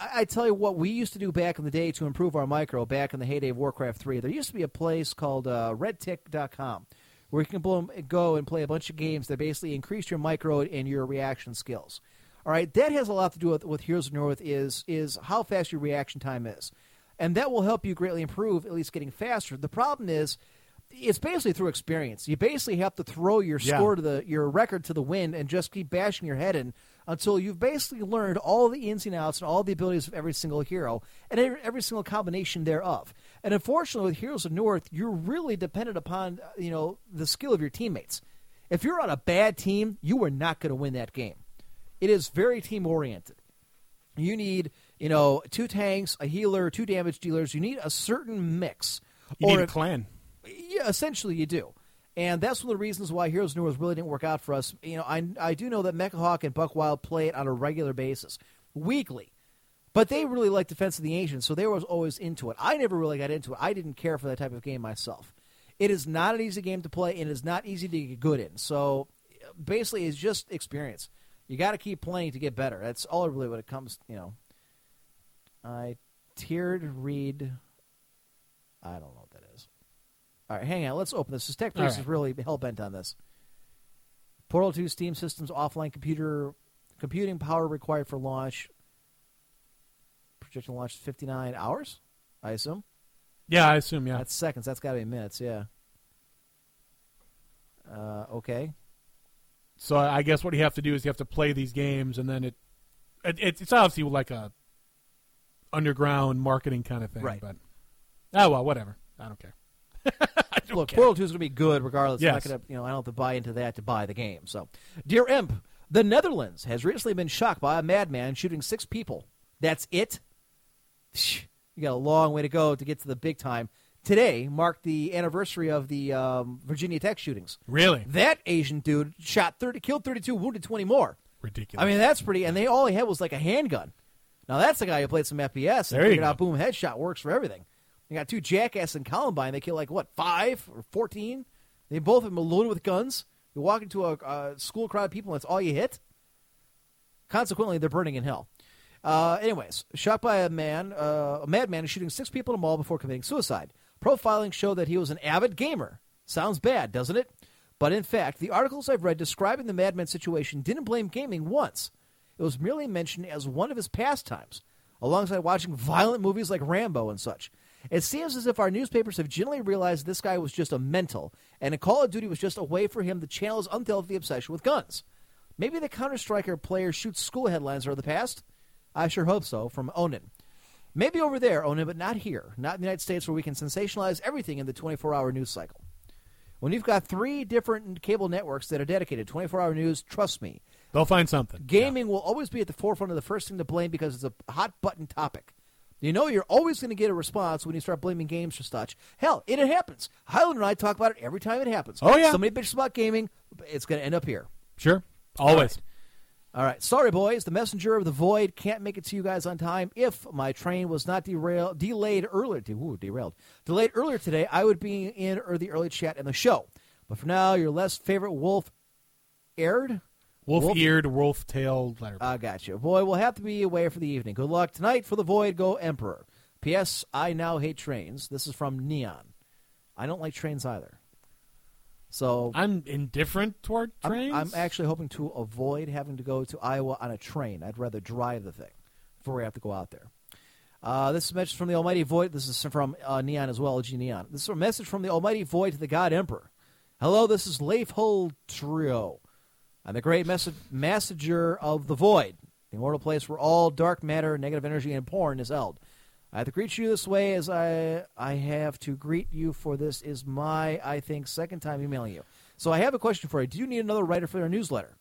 I, I tell you what, we used to do back in the day to improve our micro back in the heyday of Warcraft 3. There used to be a place called uh, redtick.com where you can go and play a bunch of games that basically increase your micro and your reaction skills. All right, that has a lot to do with, with Heroes of Newerth is is how fast your reaction time is, and that will help you greatly improve, at least getting faster. The problem is, it's basically through experience. You basically have to throw your Yeah. score to the your record to the wind and just keep bashing your head in until you've basically learned all the ins and outs and all the abilities of every single hero and every, single combination thereof. And unfortunately, with Heroes of Newerth, you're really dependent upon uh, you know the skill of your teammates. If you're on a bad team, you are not going to win that game. It is very team oriented. You need, you know, two tanks, a healer, two damage dealers. You need a certain mix. You need a if- clan. Yeah, essentially you do. And that's one of the reasons why Heroes of Newerth really didn't work out for us. You know, I, I do know that Mechahawk and Buckwild play it on a regular basis, weekly. But they really like Defense of the Ancients, so they were always into it. I never really got into it. I didn't care for that type of game myself. It is not an easy game to play, and it is not easy to get good in. So basically, it's just experience. You got to keep playing to get better. That's all really what it comes, you know, I tiered read. I don't know. All right, hang on. Let's open this. This tech priest right. is really hell bent on this. Portal 2 Steam systems offline computer computing power required for launch. Projected launch 59 hours, I assume. Yeah, I assume. Yeah. That's seconds. That's got to be minutes. Yeah. Uh, okay. So I guess what you have to do is you have to play these games, and then it, it it's- it's obviously like a underground marketing kind of thing. Right. But oh well, whatever. I don't care. Look, Portal 2 is going to be good regardless. I'm not gonna, you know, I don't have to buy into that to buy the game. So, dear Imp, the Netherlands has recently been shocked by a madman shooting six people. That's it. You got a long way to go to get to the big time. Today marked the anniversary of the um, Virginia Tech shootings. Really? That Asian dude shot 30, killed 32, wounded 20 more. Ridiculous. I mean, that's pretty. And they all he had was like a handgun. Now that's the guy who played some FPS and There figured out boom headshot works for everything. You got two jackass in Columbine. They kill like what five or fourteen. They both have been loaded with guns. You walk into a, a school crowd of people. and That's all you hit. Consequently, they're burning in hell. Uh, anyways, shot by a man, uh, a madman shooting six people in a mall before committing suicide. Profiling showed that he was an avid gamer. Sounds bad, doesn't it? But in fact, the articles I've read describing the madman situation didn't blame gaming once. It was merely mentioned as one of his pastimes, alongside watching violent movies like Rambo and such. It seems as if our newspapers have generally realized this guy was just a mental, and a Call of Duty was just a way for him to channel his unhealthy obsession with guns. Maybe the Counter Striker player shoots school headlines are the past? I sure hope so, from Onan. Maybe over there, Onan, but not here. Not in the United States where we can sensationalize everything in the 24 hour news cycle. When you've got three different cable networks that are dedicated to 24 hour news, trust me, They'll find something. gaming will always be at the forefront of the first thing to blame because it's a hot button topic. You know you're always going to get a response when you start blaming games for such. Hell, it, it happens. Highland and I talk about it every time it happens. Oh, yeah. Somebody bitches about gaming, it's going to end up here. Sure. Always. All right. Sorry, boys. The messenger of the void can't make it to you guys on time. If my train was not derail- delayed earlier, de- ooh, derailed, delayed earlier today, I would be in or the early chat in the show. But for now, your less favorite wolf aired. Wolf-eared, wolf-tailed letter. I got you. Boy, we'll have to be away for the evening. Good luck tonight for the void. Go Emperor. P.S. I now hate trains. This is from Neon. I don't like trains either. So I'm indifferent toward I'm- trains. I'm, actually hoping to avoid having to go to Iowa on a train. I'd rather drive the thing before we have to go out there. Uh, this is a message from the Almighty Void. This is from uh, Neon as well, G Neon. This is a message from the Almighty Void to the God Emperor. Hello, this is Leif Hull Trio. I'm the great mess- messenger of the Void, the immortal place where all dark matter, negative energy, and porn is held. I have to greet you this way as I I have to greet you for this is my, I think, second time emailing you. So I have a question for you. Do you need another writer for your newsletter?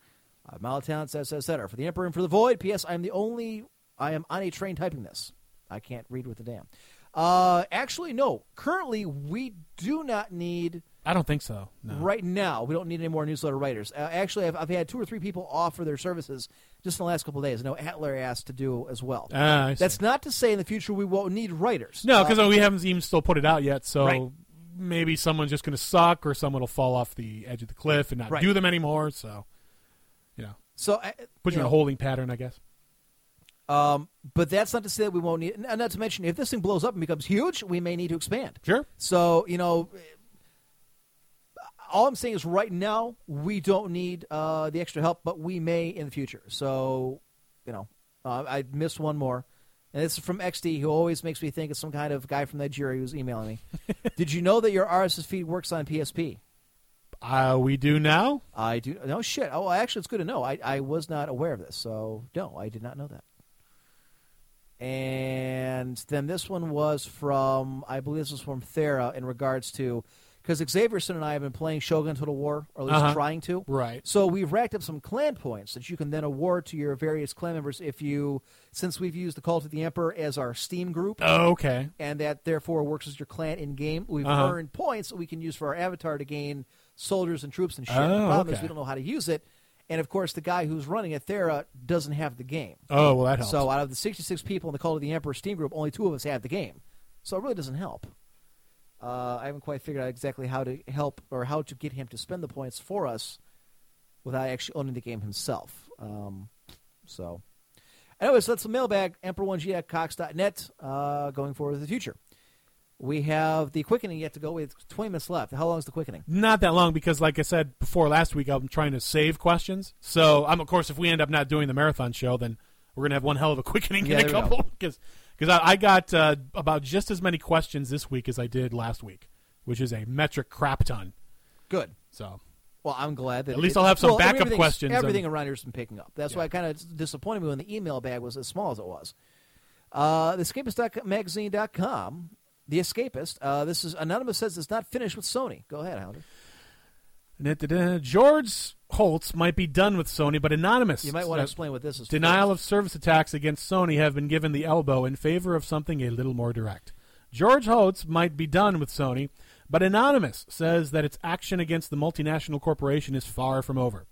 Uh, Malatalent says, etc. For the Emperor and for the Void, P.S. I am the only, I am on a train typing this. I can't read with the damn. Uh, actually, no. Currently, we do not need I don't think so. No. Right now, we don't need any more newsletter writers. Uh, actually, I've, I've had two or three people offer their services just in the last couple of days. I know Atler asked to do as well. Ah, I see. That's not to say in the future we won't need writers. No, because Uh, we haven't even still put it out yet. So Right. maybe someone's just going to suck, or someone will fall off the edge of the cliff and not Right. do them anymore. So, you know, so uh, put you, in a holding pattern, I guess. Um, but that's not to say that we won't need. And not to mention, if this thing blows up and becomes huge, we may need to expand. Sure. So you know, all I'm saying is right now we don't need uh, the extra help, but we may in the future. So you know, uh, I missed one more. And this is from XD, who always makes me think it's some kind of guy from Nigeria who's emailing me. Did you know that your RSS feed works on PSP? Uh, we do now. I do. No shit. Oh, actually, it's good to know. I, I was not aware of this, so no, I did not know that. And then this one was from, I believe this was from Thera in regards to, because Xavierson and I have been playing Shogun Total War, or at least Uh-huh. trying to. Right. So we've racked up some clan points that you can then award to your various clan members if you, since we've used the Cult of the Emperor as our Steam group. Oh, okay. And that therefore works as your clan in game. We've Uh-huh. earned points that we can use for our avatar to gain soldiers and troops and shit. Oh, the problem is we don't know how to use it. And of course, the guy who's running it, Thera, doesn't have the game. Oh, well, that helps. So out of the 66 people in the Cult of the Emperor Steam group, only two of us have the game. So it really doesn't help. Uh, I haven't quite figured out exactly how to help or how to get him to spend the points for us without actually owning the game himself. Um, so, Anyways, that's the mailbag, emperor1g at cox.net, uh, going forward in the future. We have the quickening yet to go. We have 20 minutes left. How long is the quickening? Not that long because, like I said before last week, I'm trying to save questions. So, I'm of course, if we end up not doing the marathon show, then we're gonna have one hell of a quickening Yeah, in a couple. Because because I, I got uh, about just as many questions this week as I did last week, which is a metric crap ton. Good. So Well, I'm glad that At least it- I'll have some well, backup questions Everything and- around here's been picking up. That's why it kind of disappointed me when the email bag was as small as it was. Uh, the escapist.magazine.com. The Escapist. Uh, this is Anonymous says it's not finished with Sony. Go ahead, Howard. George Hotz might be done with Sony, but Anonymous. You might want to uh, explain what this is. Denial of service attacks against Sony have been given the elbow in favor of something a little more direct. George Hotz might be done with Sony, but Anonymous says that its action against the multinational corporation is far from over.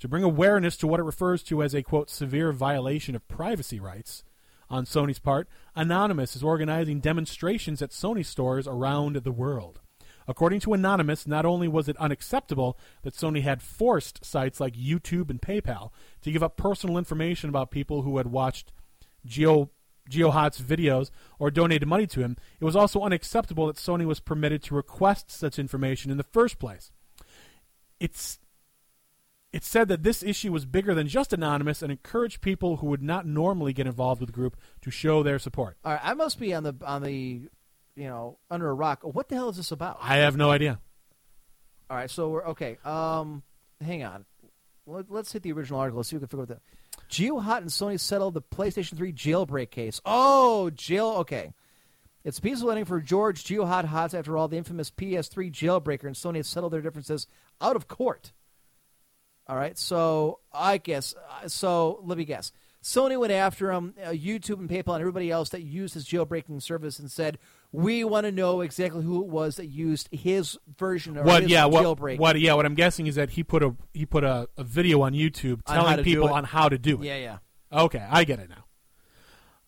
To bring awareness to what it refers to as a quote severe violation of privacy rights on Sony's part, Anonymous is organizing demonstrations at Sony stores around the world. According to Anonymous, not only was it unacceptable that Sony had forced sites like YouTube and PayPal to give up personal information about people who had watched Geo GeoHot's videos or donated money to him, it was also unacceptable that Sony was permitted to request such information in the first place. It's it said that this issue was bigger than just anonymous and encouraged people who would not normally get involved with the group to show their support. All right, I must be on the on the you know under a rock. What the hell is this about? I have no idea. All right, so we're okay. Um, hang on. Let, us hit the original article. Let's see if we can figure out that. GeoHot and Sony settled the PlayStation 3 jailbreak case. Oh, jail. Okay. It's a peaceful ending for George GeoHot Hotz after all the infamous PS3 jailbreaker and Sony have settled their differences out of court. All right, so I guess uh, so. Let me guess. Sony went after him, uh, YouTube and PayPal and everybody else that used his jailbreaking service and said, "We want to know exactly who it was that used his version of What? Yeah. What? jailbreak." What? Yeah. What I'm guessing is that he put a he put a, a video on YouTube On telling people on how to do it. Yeah, yeah. Okay, I get it now.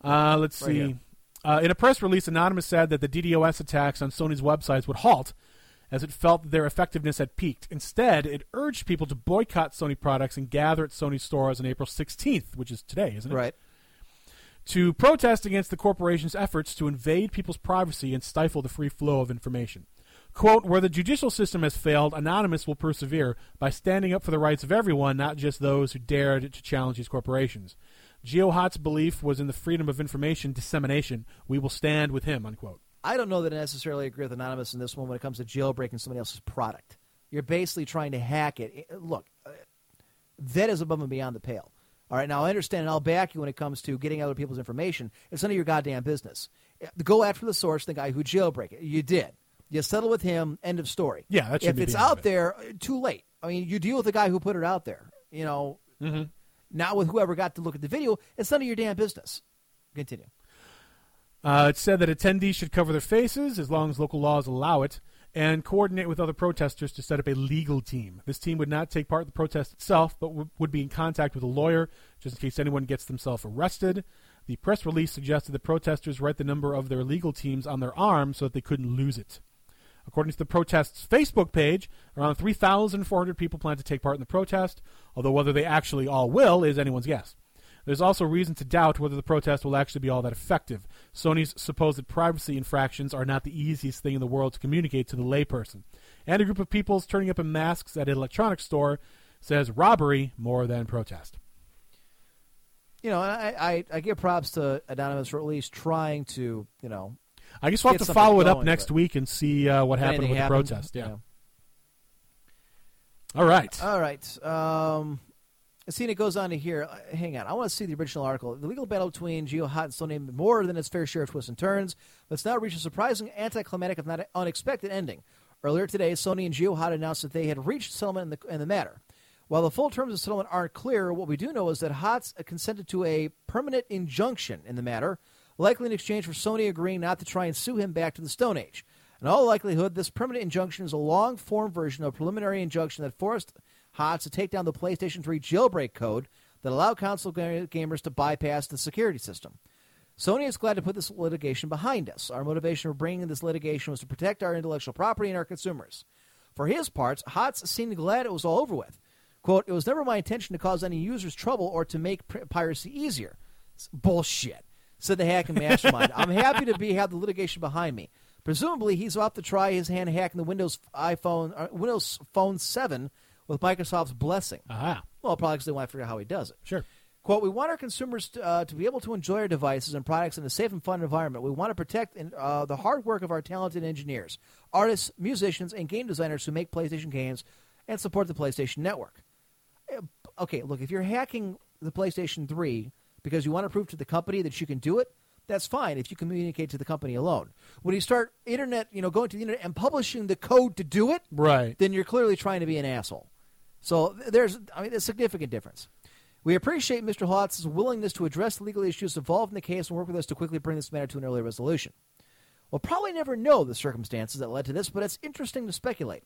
Uh, let's Right see. Uh, in a press release, Anonymous said that the DDoS attacks on Sony's websites would halt as it felt that their effectiveness had peaked. Instead, it urged people to boycott Sony products and gather at Sony stores on April 16th, which is today, isn't it? Right. To protest against the corporation's efforts to invade people's privacy and stifle the free flow of information. Quote, where the judicial system has failed, Anonymous will persevere by standing up for the rights of everyone, not just those who dared to challenge these corporations. GeoHot's belief was in the freedom of information dissemination. We will stand with him, unquote. I don't know that I necessarily agree with Anonymous in this one when it comes to jailbreaking somebody else's product. You're basically trying to hack it. Look, uh, that is above and beyond the pale. All right, now I understand, and I'll back you when it comes to getting other people's information. It's none of your goddamn business. Uh, Go after the source, the guy who jailbreak it. You did. You settle with him. End of story. Yeah, if it's out it. there, uh, too late. I mean, you deal with the guy who put it out there. You know, Mm-hmm. not with whoever got to look at the video. It's none of your damn business. Continue. Uh, it said that attendees should cover their faces as long as local laws allow it, and coordinate with other protesters to set up a legal team. This team would not take part in the protest itself, but w- would be in contact with a lawyer just in case anyone gets themselves arrested. The press release suggested that protesters write the number of their legal teams on their arm so that they couldn't lose it. According to the protest's Facebook page, around 3,400 people plan to take part in the protest, although whether they actually all will is anyone's guess. There's also reason to doubt whether the protest will actually be all that effective. Sony's supposed privacy infractions are not the easiest thing in the world to communicate to the layperson. And a group of people's turning up in masks at an electronics store says robbery more than protest. You know, I, I, I give props to Anonymous for at least trying to, you know. I guess we'll have to follow it up next week and see uh, what happened with happened, the protest. Yeah. you know. All right. All right. Um, seeing it goes on to here. uh, Hang on. I want to see the original article. The legal battle between GeoHot and Sony more than its fair share of twists and turns, but it's now reached a surprising anticlimactic, if not unexpected, ending. Earlier today, Sony and GeoHot announced that they had reached settlement in the, in the matter. While the full terms of settlement aren't clear, what we do know is that Hotz consented to a permanent injunction in the matter, likely in exchange for Sony agreeing not to try and sue him back to the Stone Age. In all likelihood, this permanent injunction is a long form version of a preliminary injunction that forced Hotz to take down the PlayStation 3 jailbreak code that allowed console ga- gamers to bypass the security system. Sony is glad to put this litigation behind us. Our motivation for bringing this litigation was to protect our intellectual property and our consumers. For his parts, Hotz seemed glad it was all over with. Quote, it was never my intention to cause any users trouble or to make piracy easier. Bullshit. Said the hacking mastermind. I'm happy to be have the litigation behind me. Presumably, he's off to try his hand hacking the Windows iPhone, uh, Windows Phone 7 with Microsoft's blessing. Well, probably because they want to figure out how he does it. Sure. Quote, we want our consumers to, uh, to be able to enjoy our devices and products in a safe and fun environment. We want to protect uh, the hard work of our talented engineers, artists, musicians, and game designers who make PlayStation games and support the PlayStation Network. Uh, Okay, look, if you're hacking the PlayStation 3 because you want to prove to the company that you can do it, that's fine if you communicate to the company alone. When you start internet, you know, going to the internet and publishing the code to do it, Right. then you're clearly trying to be an asshole. So there's, I mean, a significant difference. We appreciate Mr. Hotz's willingness to address the legal issues involved in the case and work with us to quickly bring this matter to an early resolution. We'll probably never know the circumstances that led to this, but it's interesting to speculate.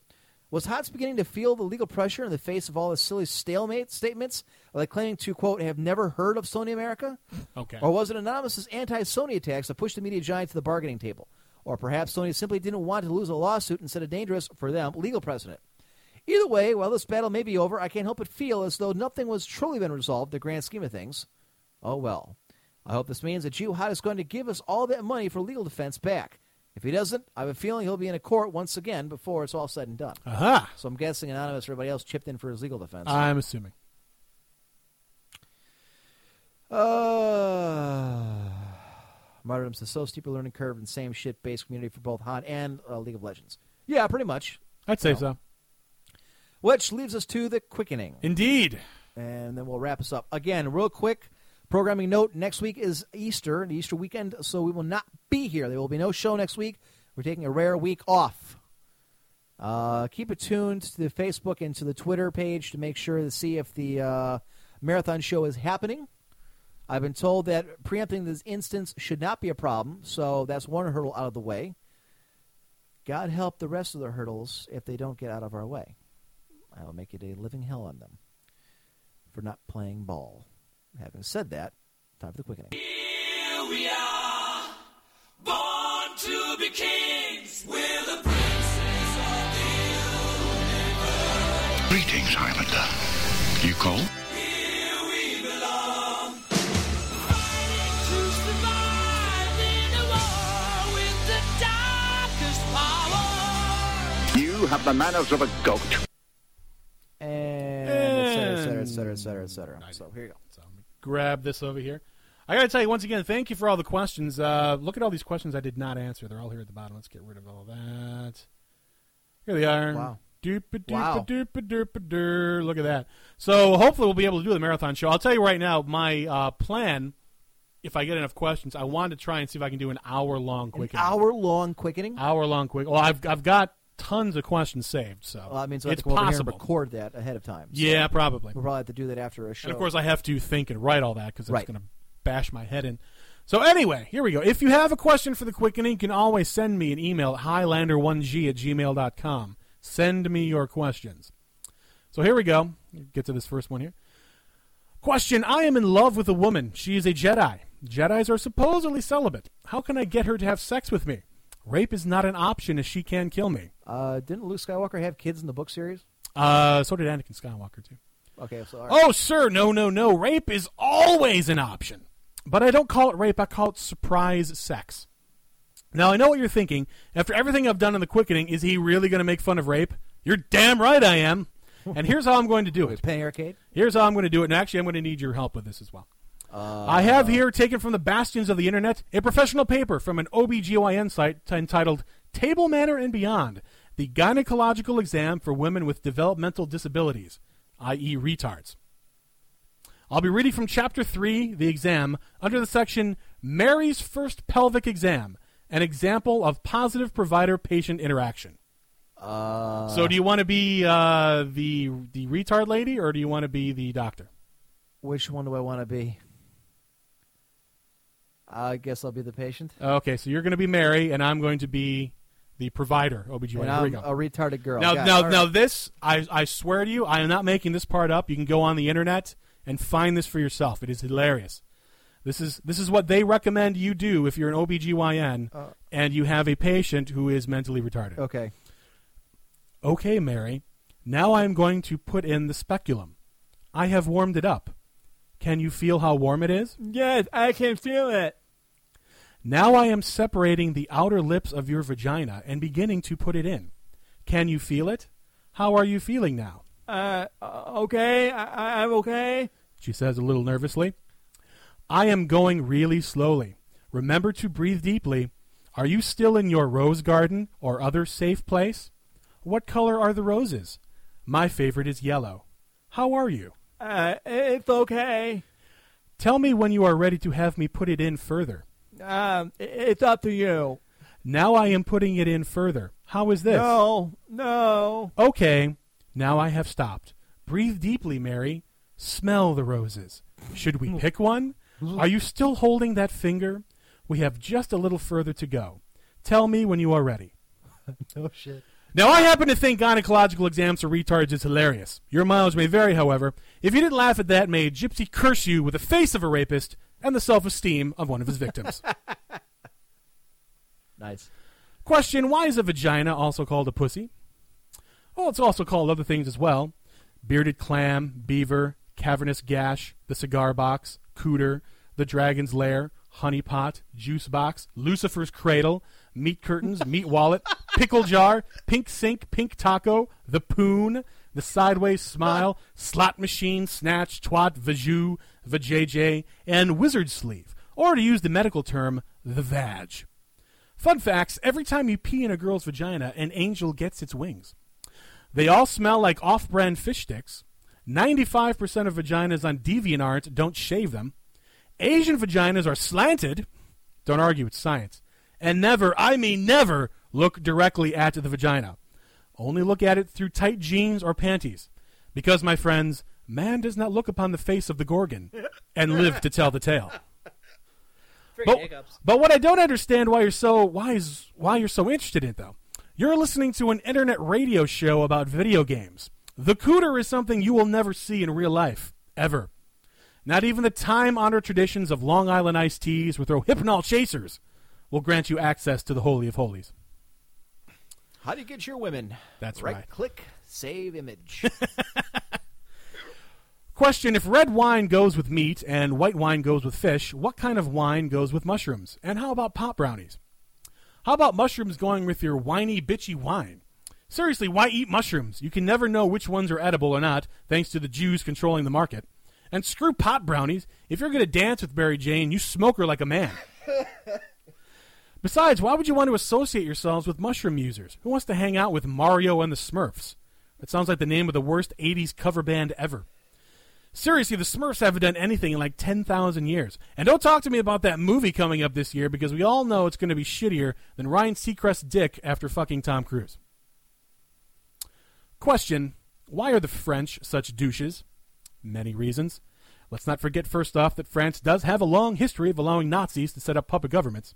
Was Hotz beginning to feel the legal pressure in the face of all his silly stalemate statements, like claiming to, quote, have never heard of Sony America? Okay. Or was it Anonymous' anti Sony attacks that pushed the media giant to the bargaining table? Or perhaps Sony simply didn't want to lose a lawsuit and set a dangerous, for them, legal precedent. Either way, while this battle may be over, I can't help but feel as though nothing was truly been resolved the grand scheme of things. Oh well. I hope this means that Hotz is going to give us all that money for legal defense back. If he doesn't, I have a feeling he'll be in a court once again before it's all said and done. Aha. So I'm guessing Anonymous or everybody else chipped in for his legal defense. I'm assuming. Uh, Martyrdoms is so steep a learning curve and same shit based community for both HoN and uh, League of Legends. Yeah, pretty much. I'd say You know. so. Which leaves us to the quickening. Indeed. And then we'll wrap us up. Again, real quick programming note next week is Easter, the Easter weekend, so we will not be here. There will be no show next week. We're taking a rare week off. Uh, keep it tuned to the Facebook and to the Twitter page to make sure to see if the uh, marathon show is happening. I've been told that preempting this instance should not be a problem, so that's one hurdle out of the way. God help the rest of the hurdles if they don't get out of our way. I will make it a living hell on them for not playing ball. Having said that, time for the quickening. Here we are, born to be kings. We're the princes of the universe. Greetings, Highlander. You cold? Here we belong. Fighting to survive in a war with the darkest power. You have the manners of a goat. And et cetera, et cetera, et cetera, et cetera, et cetera. So here you go. So let me grab this over here. I got to tell you once again, thank you for all the questions. Uh, look at all these questions I did not answer. They're all here at the bottom. Let's get rid of all that. Here they are. Wow. Doop-a-doop-a-doop-a-doop. Wow. Doop-a-doop-a-doop. Look at that. So hopefully we'll be able to do the marathon show. I'll tell you right now, my uh, plan, if I get enough questions, I want to try and see if I can do an hour long quickening. An hour long quickening. Hour long quick. Well, I've I've got tons of questions saved, so Well, that means have it's to go over here and possible. record that ahead of time. So Yeah, probably. We'll probably have to do that after a show. And of course, I have to think and write all that because Right. just going to bash my head in. So anyway, here we go. If you have a question for the quickening, you can always send me an email at highlander1g at gmail.com. Send me your questions. So here we go. Get to this first one here. Question I am in love with a woman. She is a Jedi. Jedis are supposedly celibate. How can I get her to have sex with me? Rape is not an option as she can kill me. Uh, didn't Luke Skywalker have kids in the book series? Uh, so did Anakin Skywalker, too. Okay, so all right. Oh, sir, no, no, no. Rape is always an option. But I don't call it rape, I call it surprise sex. Now, I know what you're thinking. After everything I've done in the quickening, is he really going to make fun of rape? You're damn right I am. And here's how I'm going to do it. Penny Arcade? Here's how I'm going to do it. And actually, I'm going to need your help with this as well. Uh, I have here, taken from the bastions of the internet, a professional paper from an OBGYN site t- entitled Table Manner and Beyond The Gynecological Exam for Women with Developmental Disabilities, i.e., retards. I'll be reading from Chapter 3, the exam, under the section Mary's First Pelvic Exam, an example of positive provider patient interaction. Uh, so, do you want to be uh, the, the retard lady or do you want to be the doctor? Which one do I want to be? I guess I'll be the patient. Okay, so you're going to be Mary, and I'm going to be the provider. OBGYN. And I'm a retarded girl. Now, Yeah, now, all right. now, this I, I swear to you, I am not making this part up. You can go on the internet and find this for yourself. It is hilarious. This is this is what they recommend you do if you're an OBGYN Uh. and you have a patient who is mentally retarded. Okay. Okay, Mary. Now I am going to put in the speculum. I have warmed it up. Can you feel how warm it is? Yes, I can feel it. Now I am separating the outer lips of your vagina and beginning to put it in. Can you feel it? How are you feeling now? Uh, uh, okay, I, I'm okay. She says a little nervously. I am going really slowly. Remember to breathe deeply. Are you still in your rose garden or other safe place? What color are the roses? My favorite is yellow. How are you? Uh, it's okay. Tell me when you are ready to have me put it in further. Um, it's up to you. Now I am putting it in further. How is this? No, no. Okay, now I have stopped. Breathe deeply, Mary. Smell the roses. Should we pick one? Are you still holding that finger? We have just a little further to go. Tell me when you are ready. No shit. Now, I happen to think gynecological exams for retards is hilarious. Your mileage may vary, however. If you didn't laugh at that, may Gypsy curse you with the face of a rapist and the self esteem of one of his victims. Nice. Question Why is a vagina also called a pussy? Well, it's also called other things as well bearded clam, beaver, cavernous gash, the cigar box, cooter, the dragon's lair, honey pot, juice box, Lucifer's cradle, meat curtains, meat wallet, pickle jar, pink sink, pink taco, the poon, the sideways smile, slot machine, snatch, twat, vajou, vajayjay, and wizard sleeve, or to use the medical term, the vag. Fun facts every time you pee in a girl's vagina, an angel gets its wings. They all smell like off brand fish sticks. 95% of vaginas on DeviantArt don't shave them. Asian vaginas are slanted. Don't argue, it's science. And never, I mean never, look directly at the vagina. Only look at it through tight jeans or panties. Because, my friends, man does not look upon the face of the Gorgon and live to tell the tale. But, but what I don't understand why you're so why is why you're so interested in it though. You're listening to an internet radio show about video games. The cooter is something you will never see in real life ever. Not even the time-honored traditions of Long Island iced teas with Rohypnol chasers will grant you access to the holy of holies. How do you get your women? That's right. right. Click save image. Question If red wine goes with meat and white wine goes with fish, what kind of wine goes with mushrooms? And how about pot brownies? How about mushrooms going with your whiny, bitchy wine? Seriously, why eat mushrooms? You can never know which ones are edible or not, thanks to the Jews controlling the market. And screw pot brownies. If you're going to dance with Mary Jane, you smoke her like a man. Besides, why would you want to associate yourselves with mushroom users? Who wants to hang out with Mario and the Smurfs? That sounds like the name of the worst 80s cover band ever. Seriously, the Smurfs haven't done anything in like 10,000 years. And don't talk to me about that movie coming up this year because we all know it's going to be shittier than Ryan Seacrest's dick after fucking Tom Cruise. Question Why are the French such douches? Many reasons. Let's not forget, first off, that France does have a long history of allowing Nazis to set up puppet governments.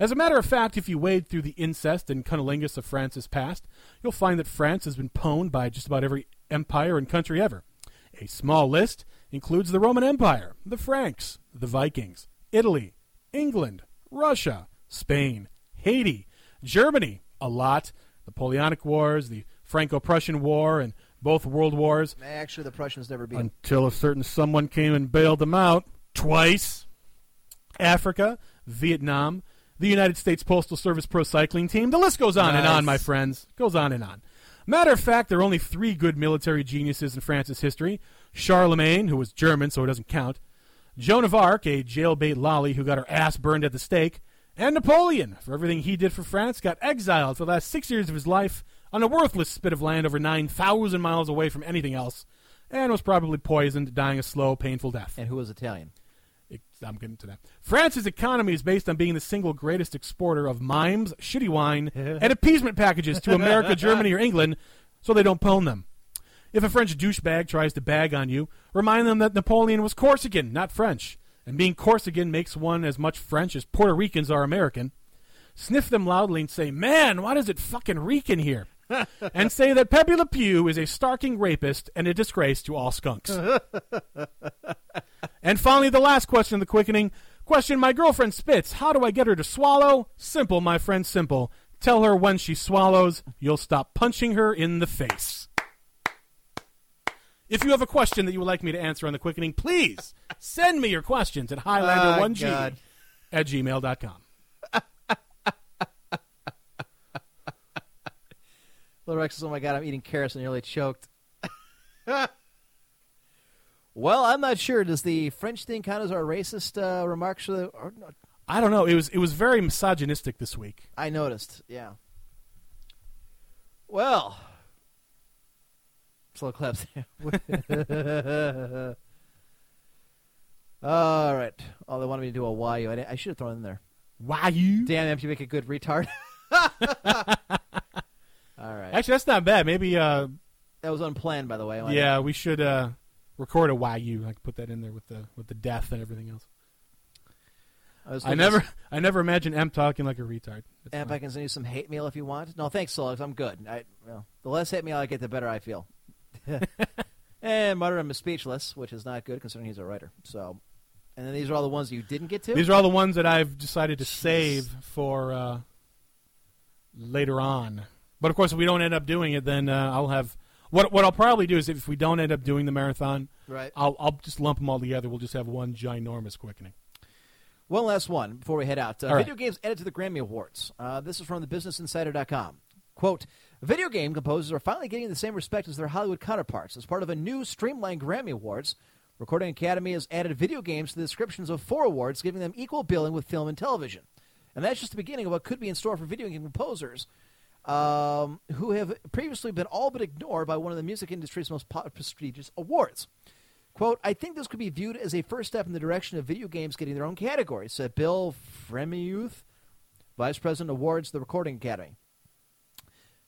As a matter of fact, if you wade through the incest and cunnilingus of France's past, you'll find that France has been pwned by just about every empire and country ever. A small list includes the Roman Empire, the Franks, the Vikings, Italy, England, Russia, Spain, Haiti, Germany, a lot, the Napoleonic Wars, the Franco Prussian War, and both World Wars, Actually, the Prussians never beat. until a certain someone came and bailed them out twice. Africa, Vietnam, the United States Postal Service Pro Cycling Team. The list goes on and on, my friends. Goes on and on. Matter of fact, there are only three good military geniuses in France's history Charlemagne, who was German, so it doesn't count, Joan of Arc, a jailbait lolly who got her ass burned at the stake, and Napoleon, for everything he did for France, got exiled for the last six years of his life on a worthless spit of land over 9,000 miles away from anything else, and was probably poisoned, dying a slow, painful death. And who was Italian? I'm getting to that. France's economy is based on being the single greatest exporter of mimes, shitty wine, and appeasement packages to America, Germany, or England, so they don't pwn them. If a French douchebag tries to bag on you, remind them that Napoleon was Corsican, not French, and being Corsican makes one as much French as Puerto Ricans are American. Sniff them loudly and say, "Man, why does it fucking reek in here?" and say that Pepe Le Pew is a starking rapist and a disgrace to all skunks. And finally, the last question of the quickening. Question My girlfriend spits. How do I get her to swallow? Simple, my friend, simple. Tell her when she swallows, you'll stop punching her in the face. If you have a question that you would like me to answer on the quickening, please send me your questions at ah, Highlander1G God. at gmail.com. Little Rex says, "Oh my God, I'm eating carrots and nearly choked." well, I'm not sure. Does the French thing count as our racist uh, remarks? For the, or, I don't know. It was it was very misogynistic this week. I noticed. Yeah. Well, slow claps. All right. Oh, they wanted me to do a why you. I, I should have thrown it in there. Why you? Damn, if you make a good retard. All right. Actually, that's not bad. Maybe, uh, That was unplanned, by the way. Yeah, we should uh, record a YU. I could put that in there with the with the death and everything else. I, I never, I never imagined M talking like a retard. If fine. I can send you some hate mail if you want. No, thanks, Solex. I'm good. I, well, the less hate mail I get, the better I feel. and Mutterham is speechless, which is not good considering he's a writer. So, and then these are all the ones you didn't get to. These are all the ones that I've decided to save for uh, later on. But of course, if we don't end up doing it, then uh, I'll have what what I'll probably do is if we don't end up doing the marathon, Right. I'll I'll just lump them all together. We'll just have one ginormous quickening. One last one before we head out. Uh, All right. Video games added to the Grammy Awards. Uh, this is from the BusinessInsider.com. Quote, video game composers are finally getting the same respect as their Hollywood counterparts. As part of a new streamlined Grammy Awards, Recording Academy has added video games to the descriptions of four awards, giving them equal billing with film and television. And that's just the beginning of what could be in store for video game composers um, who have previously been all but ignored by one of the music industry's most prestigious awards. Quote, I think this could be viewed as a first step in the direction of video games getting their own category, said Bill Freimuth, Vice President Awards, the Recording Academy.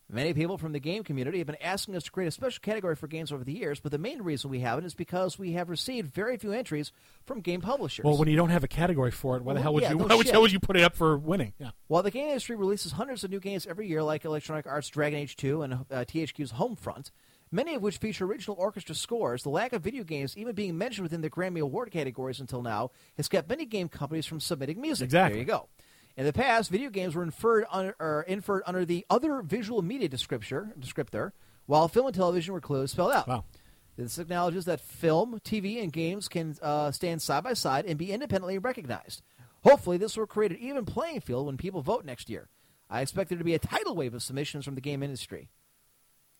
Many people from the game community have been asking us to create a special category for games over the years, but the main reason we haven't is because we have received very few entries from game publishers. Well, when you don't have a category for it, why the Well, hell would yeah, you? no why would, how would you put it up for winning? Yeah. While the game industry releases hundreds of new games every year, like Electronic Arts' Dragon Age 2 and uh, THQ's Homefront, many of which feature original orchestra scores, the lack of video games even being mentioned within the Grammy Award categories until now has kept many game companies from submitting music. Exactly. There you go. In the past, video games were inferred under, or inferred under the other visual media descriptor, descriptor while film and television were clearly spelled out. Wow. This acknowledges that film, TV, and games can uh, stand side by side and be independently recognized. Hopefully, this will create an even playing field when people vote next year. I expect there to be a tidal wave of submissions from the game industry.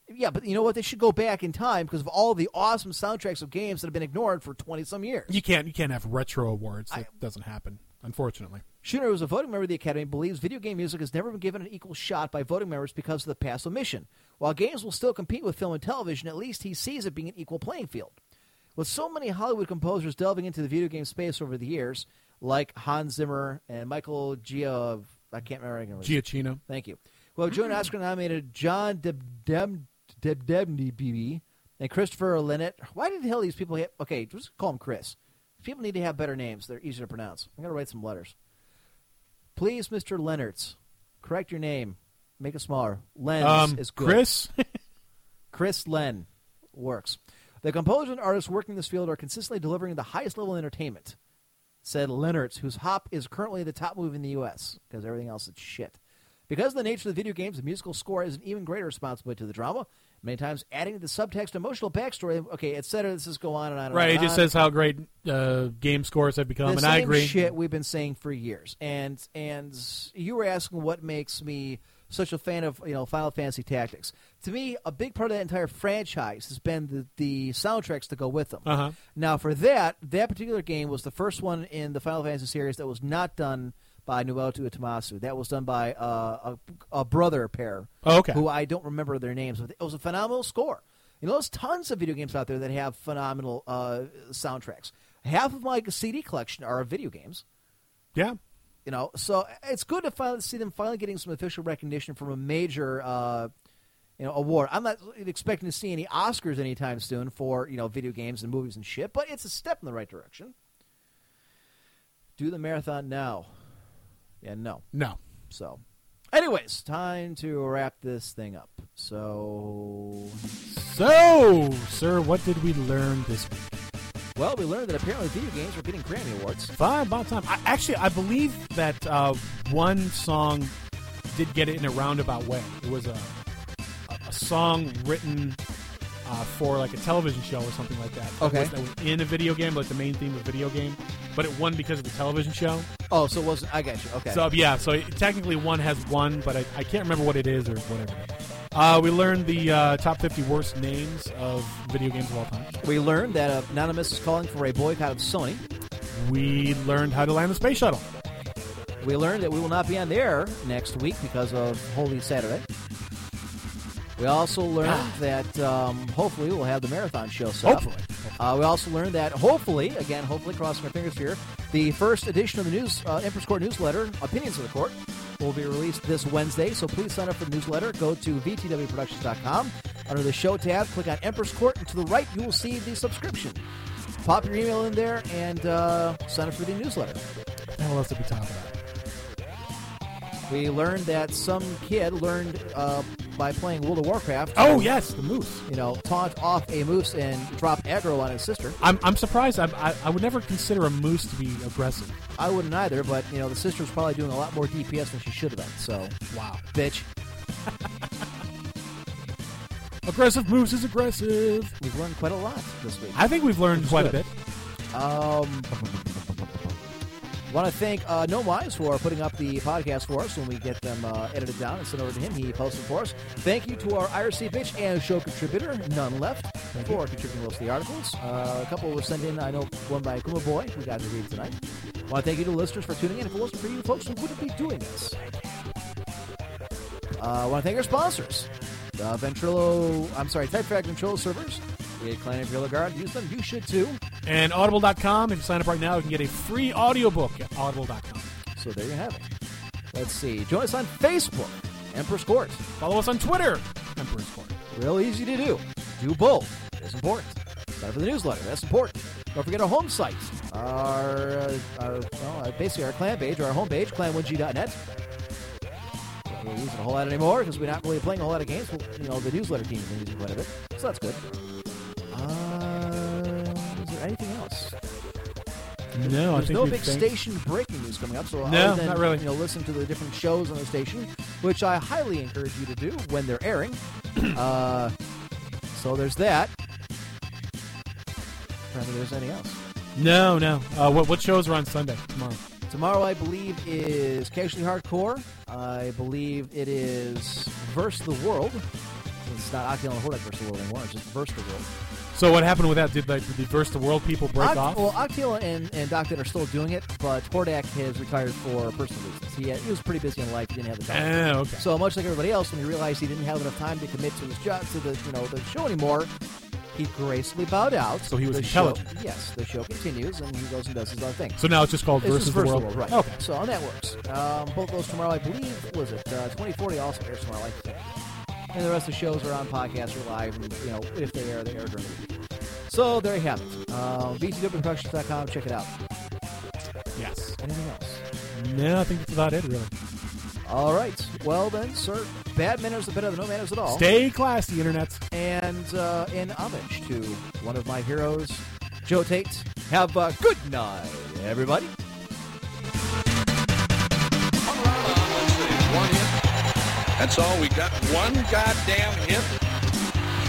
Yeah, but you know what? They should go back in time because of all the awesome soundtracks of games that have been ignored for twenty some years. You can't you can't have retro awards. That doesn't happen, unfortunately. Shooter, who is a voting member of the Academy, believes video game music has never been given an equal shot by voting members because of the past omission. While games will still compete with film and television, at least he sees it being an equal playing field. With so many Hollywood composers delving into the video game space over the years, like Hans Zimmer and Michael Gia, I can't remember. Giacchino. Thank you. Well, joined Oscar-nominated John Debdebney and Christopher Lynott. Why did the hell these people? Have, okay, just call him Chris. People need to have better names. They're easier to pronounce. I'm going to write some letters. Please, Mr. Leonards, correct your name. Make it smaller. Len Um, is good. Chris? Chris Len works. The composers and artists working in this field are consistently delivering the highest level of entertainment, said Leonards, whose Hop is currently the top move in the U.S., because everything else is shit. Because of the nature of the video games, the musical score is an even greater responsibility to the drama. Many times, adding to the subtext, emotional backstory, okay, etc. This is go on and on. And Right. on It just on. says how great uh, game scores have become, the and same I agree. shit we've been saying for years. And and you were asking what makes me such a fan of you know Final Fantasy Tactics. To me, a big part of that entire franchise has been the, the soundtracks to go with them. Uh-huh. Now, for that, that particular game was the first one in the Final Fantasy series that was not done by Nobuo Uematsu. That was done by uh, a, a brother pair. Oh, okay. Who I don't remember their names, but it was a phenomenal score. You know, there's tons of video games out there that have phenomenal uh, soundtracks. Half of my CD collection are video games. Yeah. You know, so it's good to finally see them finally getting some official recognition from a major, uh, you know, award. I'm not expecting to see any Oscars anytime soon for you know video games and movies and shit, but it's a step in the right direction. Do the marathon now. Yeah, no, No. So, anyways, time to wrap this thing up. So, So, sir, what did we learn this week? well, we learned that apparently video games were getting Grammy awards. Fine, about time. I, actually, I believe that uh, one song did get it in a roundabout way. It was a, a, a song written uh, for like a television show or something like that. Okay. That was, that was in a video game, like the main theme of a video game, but it won because of the television show. Oh, so it wasn't. I got you. Okay. So yeah, so technically one has one, but I, I can't remember what it is or whatever. Uh, we learned the uh, top 50 worst names of video games of all time. we learned that Anonymous is calling for a boycott of Sony. We learned how to land the space shuttle. We learned that we will not be on the air next week because of Holy Saturday. We also learned that um, hopefully we'll have the marathon show set up. Uh, we also learned that hopefully, again, hopefully, crossing our fingers here, the first edition of the news uh, Emperor's Court newsletter, Opinions of the Court, will be released this Wednesday. So please sign up for the newsletter. Go to vtwproductions.com. Under the show tab, click on Emperor's Court, and to the right, you will see the subscription. Pop your email in there and uh, sign up for the newsletter. What else did we talk about? We learned that some kid learned uh, by playing World of Warcraft. Oh yes, the moose. You know, taunt off a moose and drop aggro on his sister. I'm, I'm surprised. I, I, I would never consider a moose to be aggressive. I wouldn't either, but you know, the sister was probably doing a lot more DPS than she should have done. So, wow, bitch. Aggressive moose is aggressive. We've learned quite a lot this week. I think we've learned quite good. a bit. Um, want to thank uh, No Wise for putting up the podcast for us when we get them uh, edited down and sent over to him. He posted for us. Thank you to our IRC bitch and show contributor, none left, for contributing most of the articles. Uh, a couple were sent in. I know one by Kuma Boy, we got to read tonight. Want to thank you to listeners for tuning in. If it wasn't for you folks, we wouldn't be doing this. Uh, I want to thank our sponsors. Uh, Ventrilo, I'm sorry, Type TypeFrag Ventrilo servers. We had Clan Imperial Guard. Use them. You should too. And Audible.com, if you sign up right now, you can get a free audiobook at Audible.com. So there you have it. Let's see. Join us on Facebook, Emperor's Court. Follow us on Twitter, Emperor's Court. Real easy to do. Do both. It's important. Sign up for the newsletter. That's important. Don't forget our home site. Our, uh, our well, basically our clan page, or our homepage, clan1g.net. Don't using a whole lot anymore because we're not really playing a whole lot of games. You know, the newsletter team has been using quite a bit, so that's good. Uh, is anything else? No, I There's think no big think- station breaking news coming up. So No, other than, not really. You know, listen to the different shows on the station, which I highly encourage you to do when they're airing. uh, so there's that. I there's anything else. No, no. Uh, what, what shows are on Sunday tomorrow? Tomorrow, I believe, is Casually Hardcore. I believe it is Verse the World. It's not Octagon Hordak Verse the World anymore. It's just Verse the World. So what happened with that? Did like did the Verse the World people break Oct- off? Well, Octila and, and Doctor are still doing it, but Hordak has retired for personal reasons. He, had, he was pretty busy in life. He didn't have the time. Oh, okay. So much like everybody else, when he realized he didn't have enough time to commit to his job to the you know the show anymore, he gracefully bowed out. So he was the show, intelligent. Yes, the show continues, and he goes and does his other thing. So now it's just called It's Versus just the Versus World? right? Okay. So on that works. Um, both those tomorrow, I believe. Was it uh, 2040 also airs tomorrow? I think. And the rest of the shows are on podcast or live, and you know if they air, they air during the week. So there you have it. Uh, VTWProductions.com. Check it out. Yes. Anything else? No, I think that's about it, really. All right. Well then, sir, bad manners are better than no manners at all. Stay classy, internet. And uh, in homage to one of my heroes, Joe Tait, have a good night, everybody. That's all we got. One goddamn hit.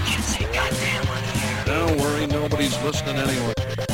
Can't say goddamn on the air. Don't worry, nobody's listening anyway.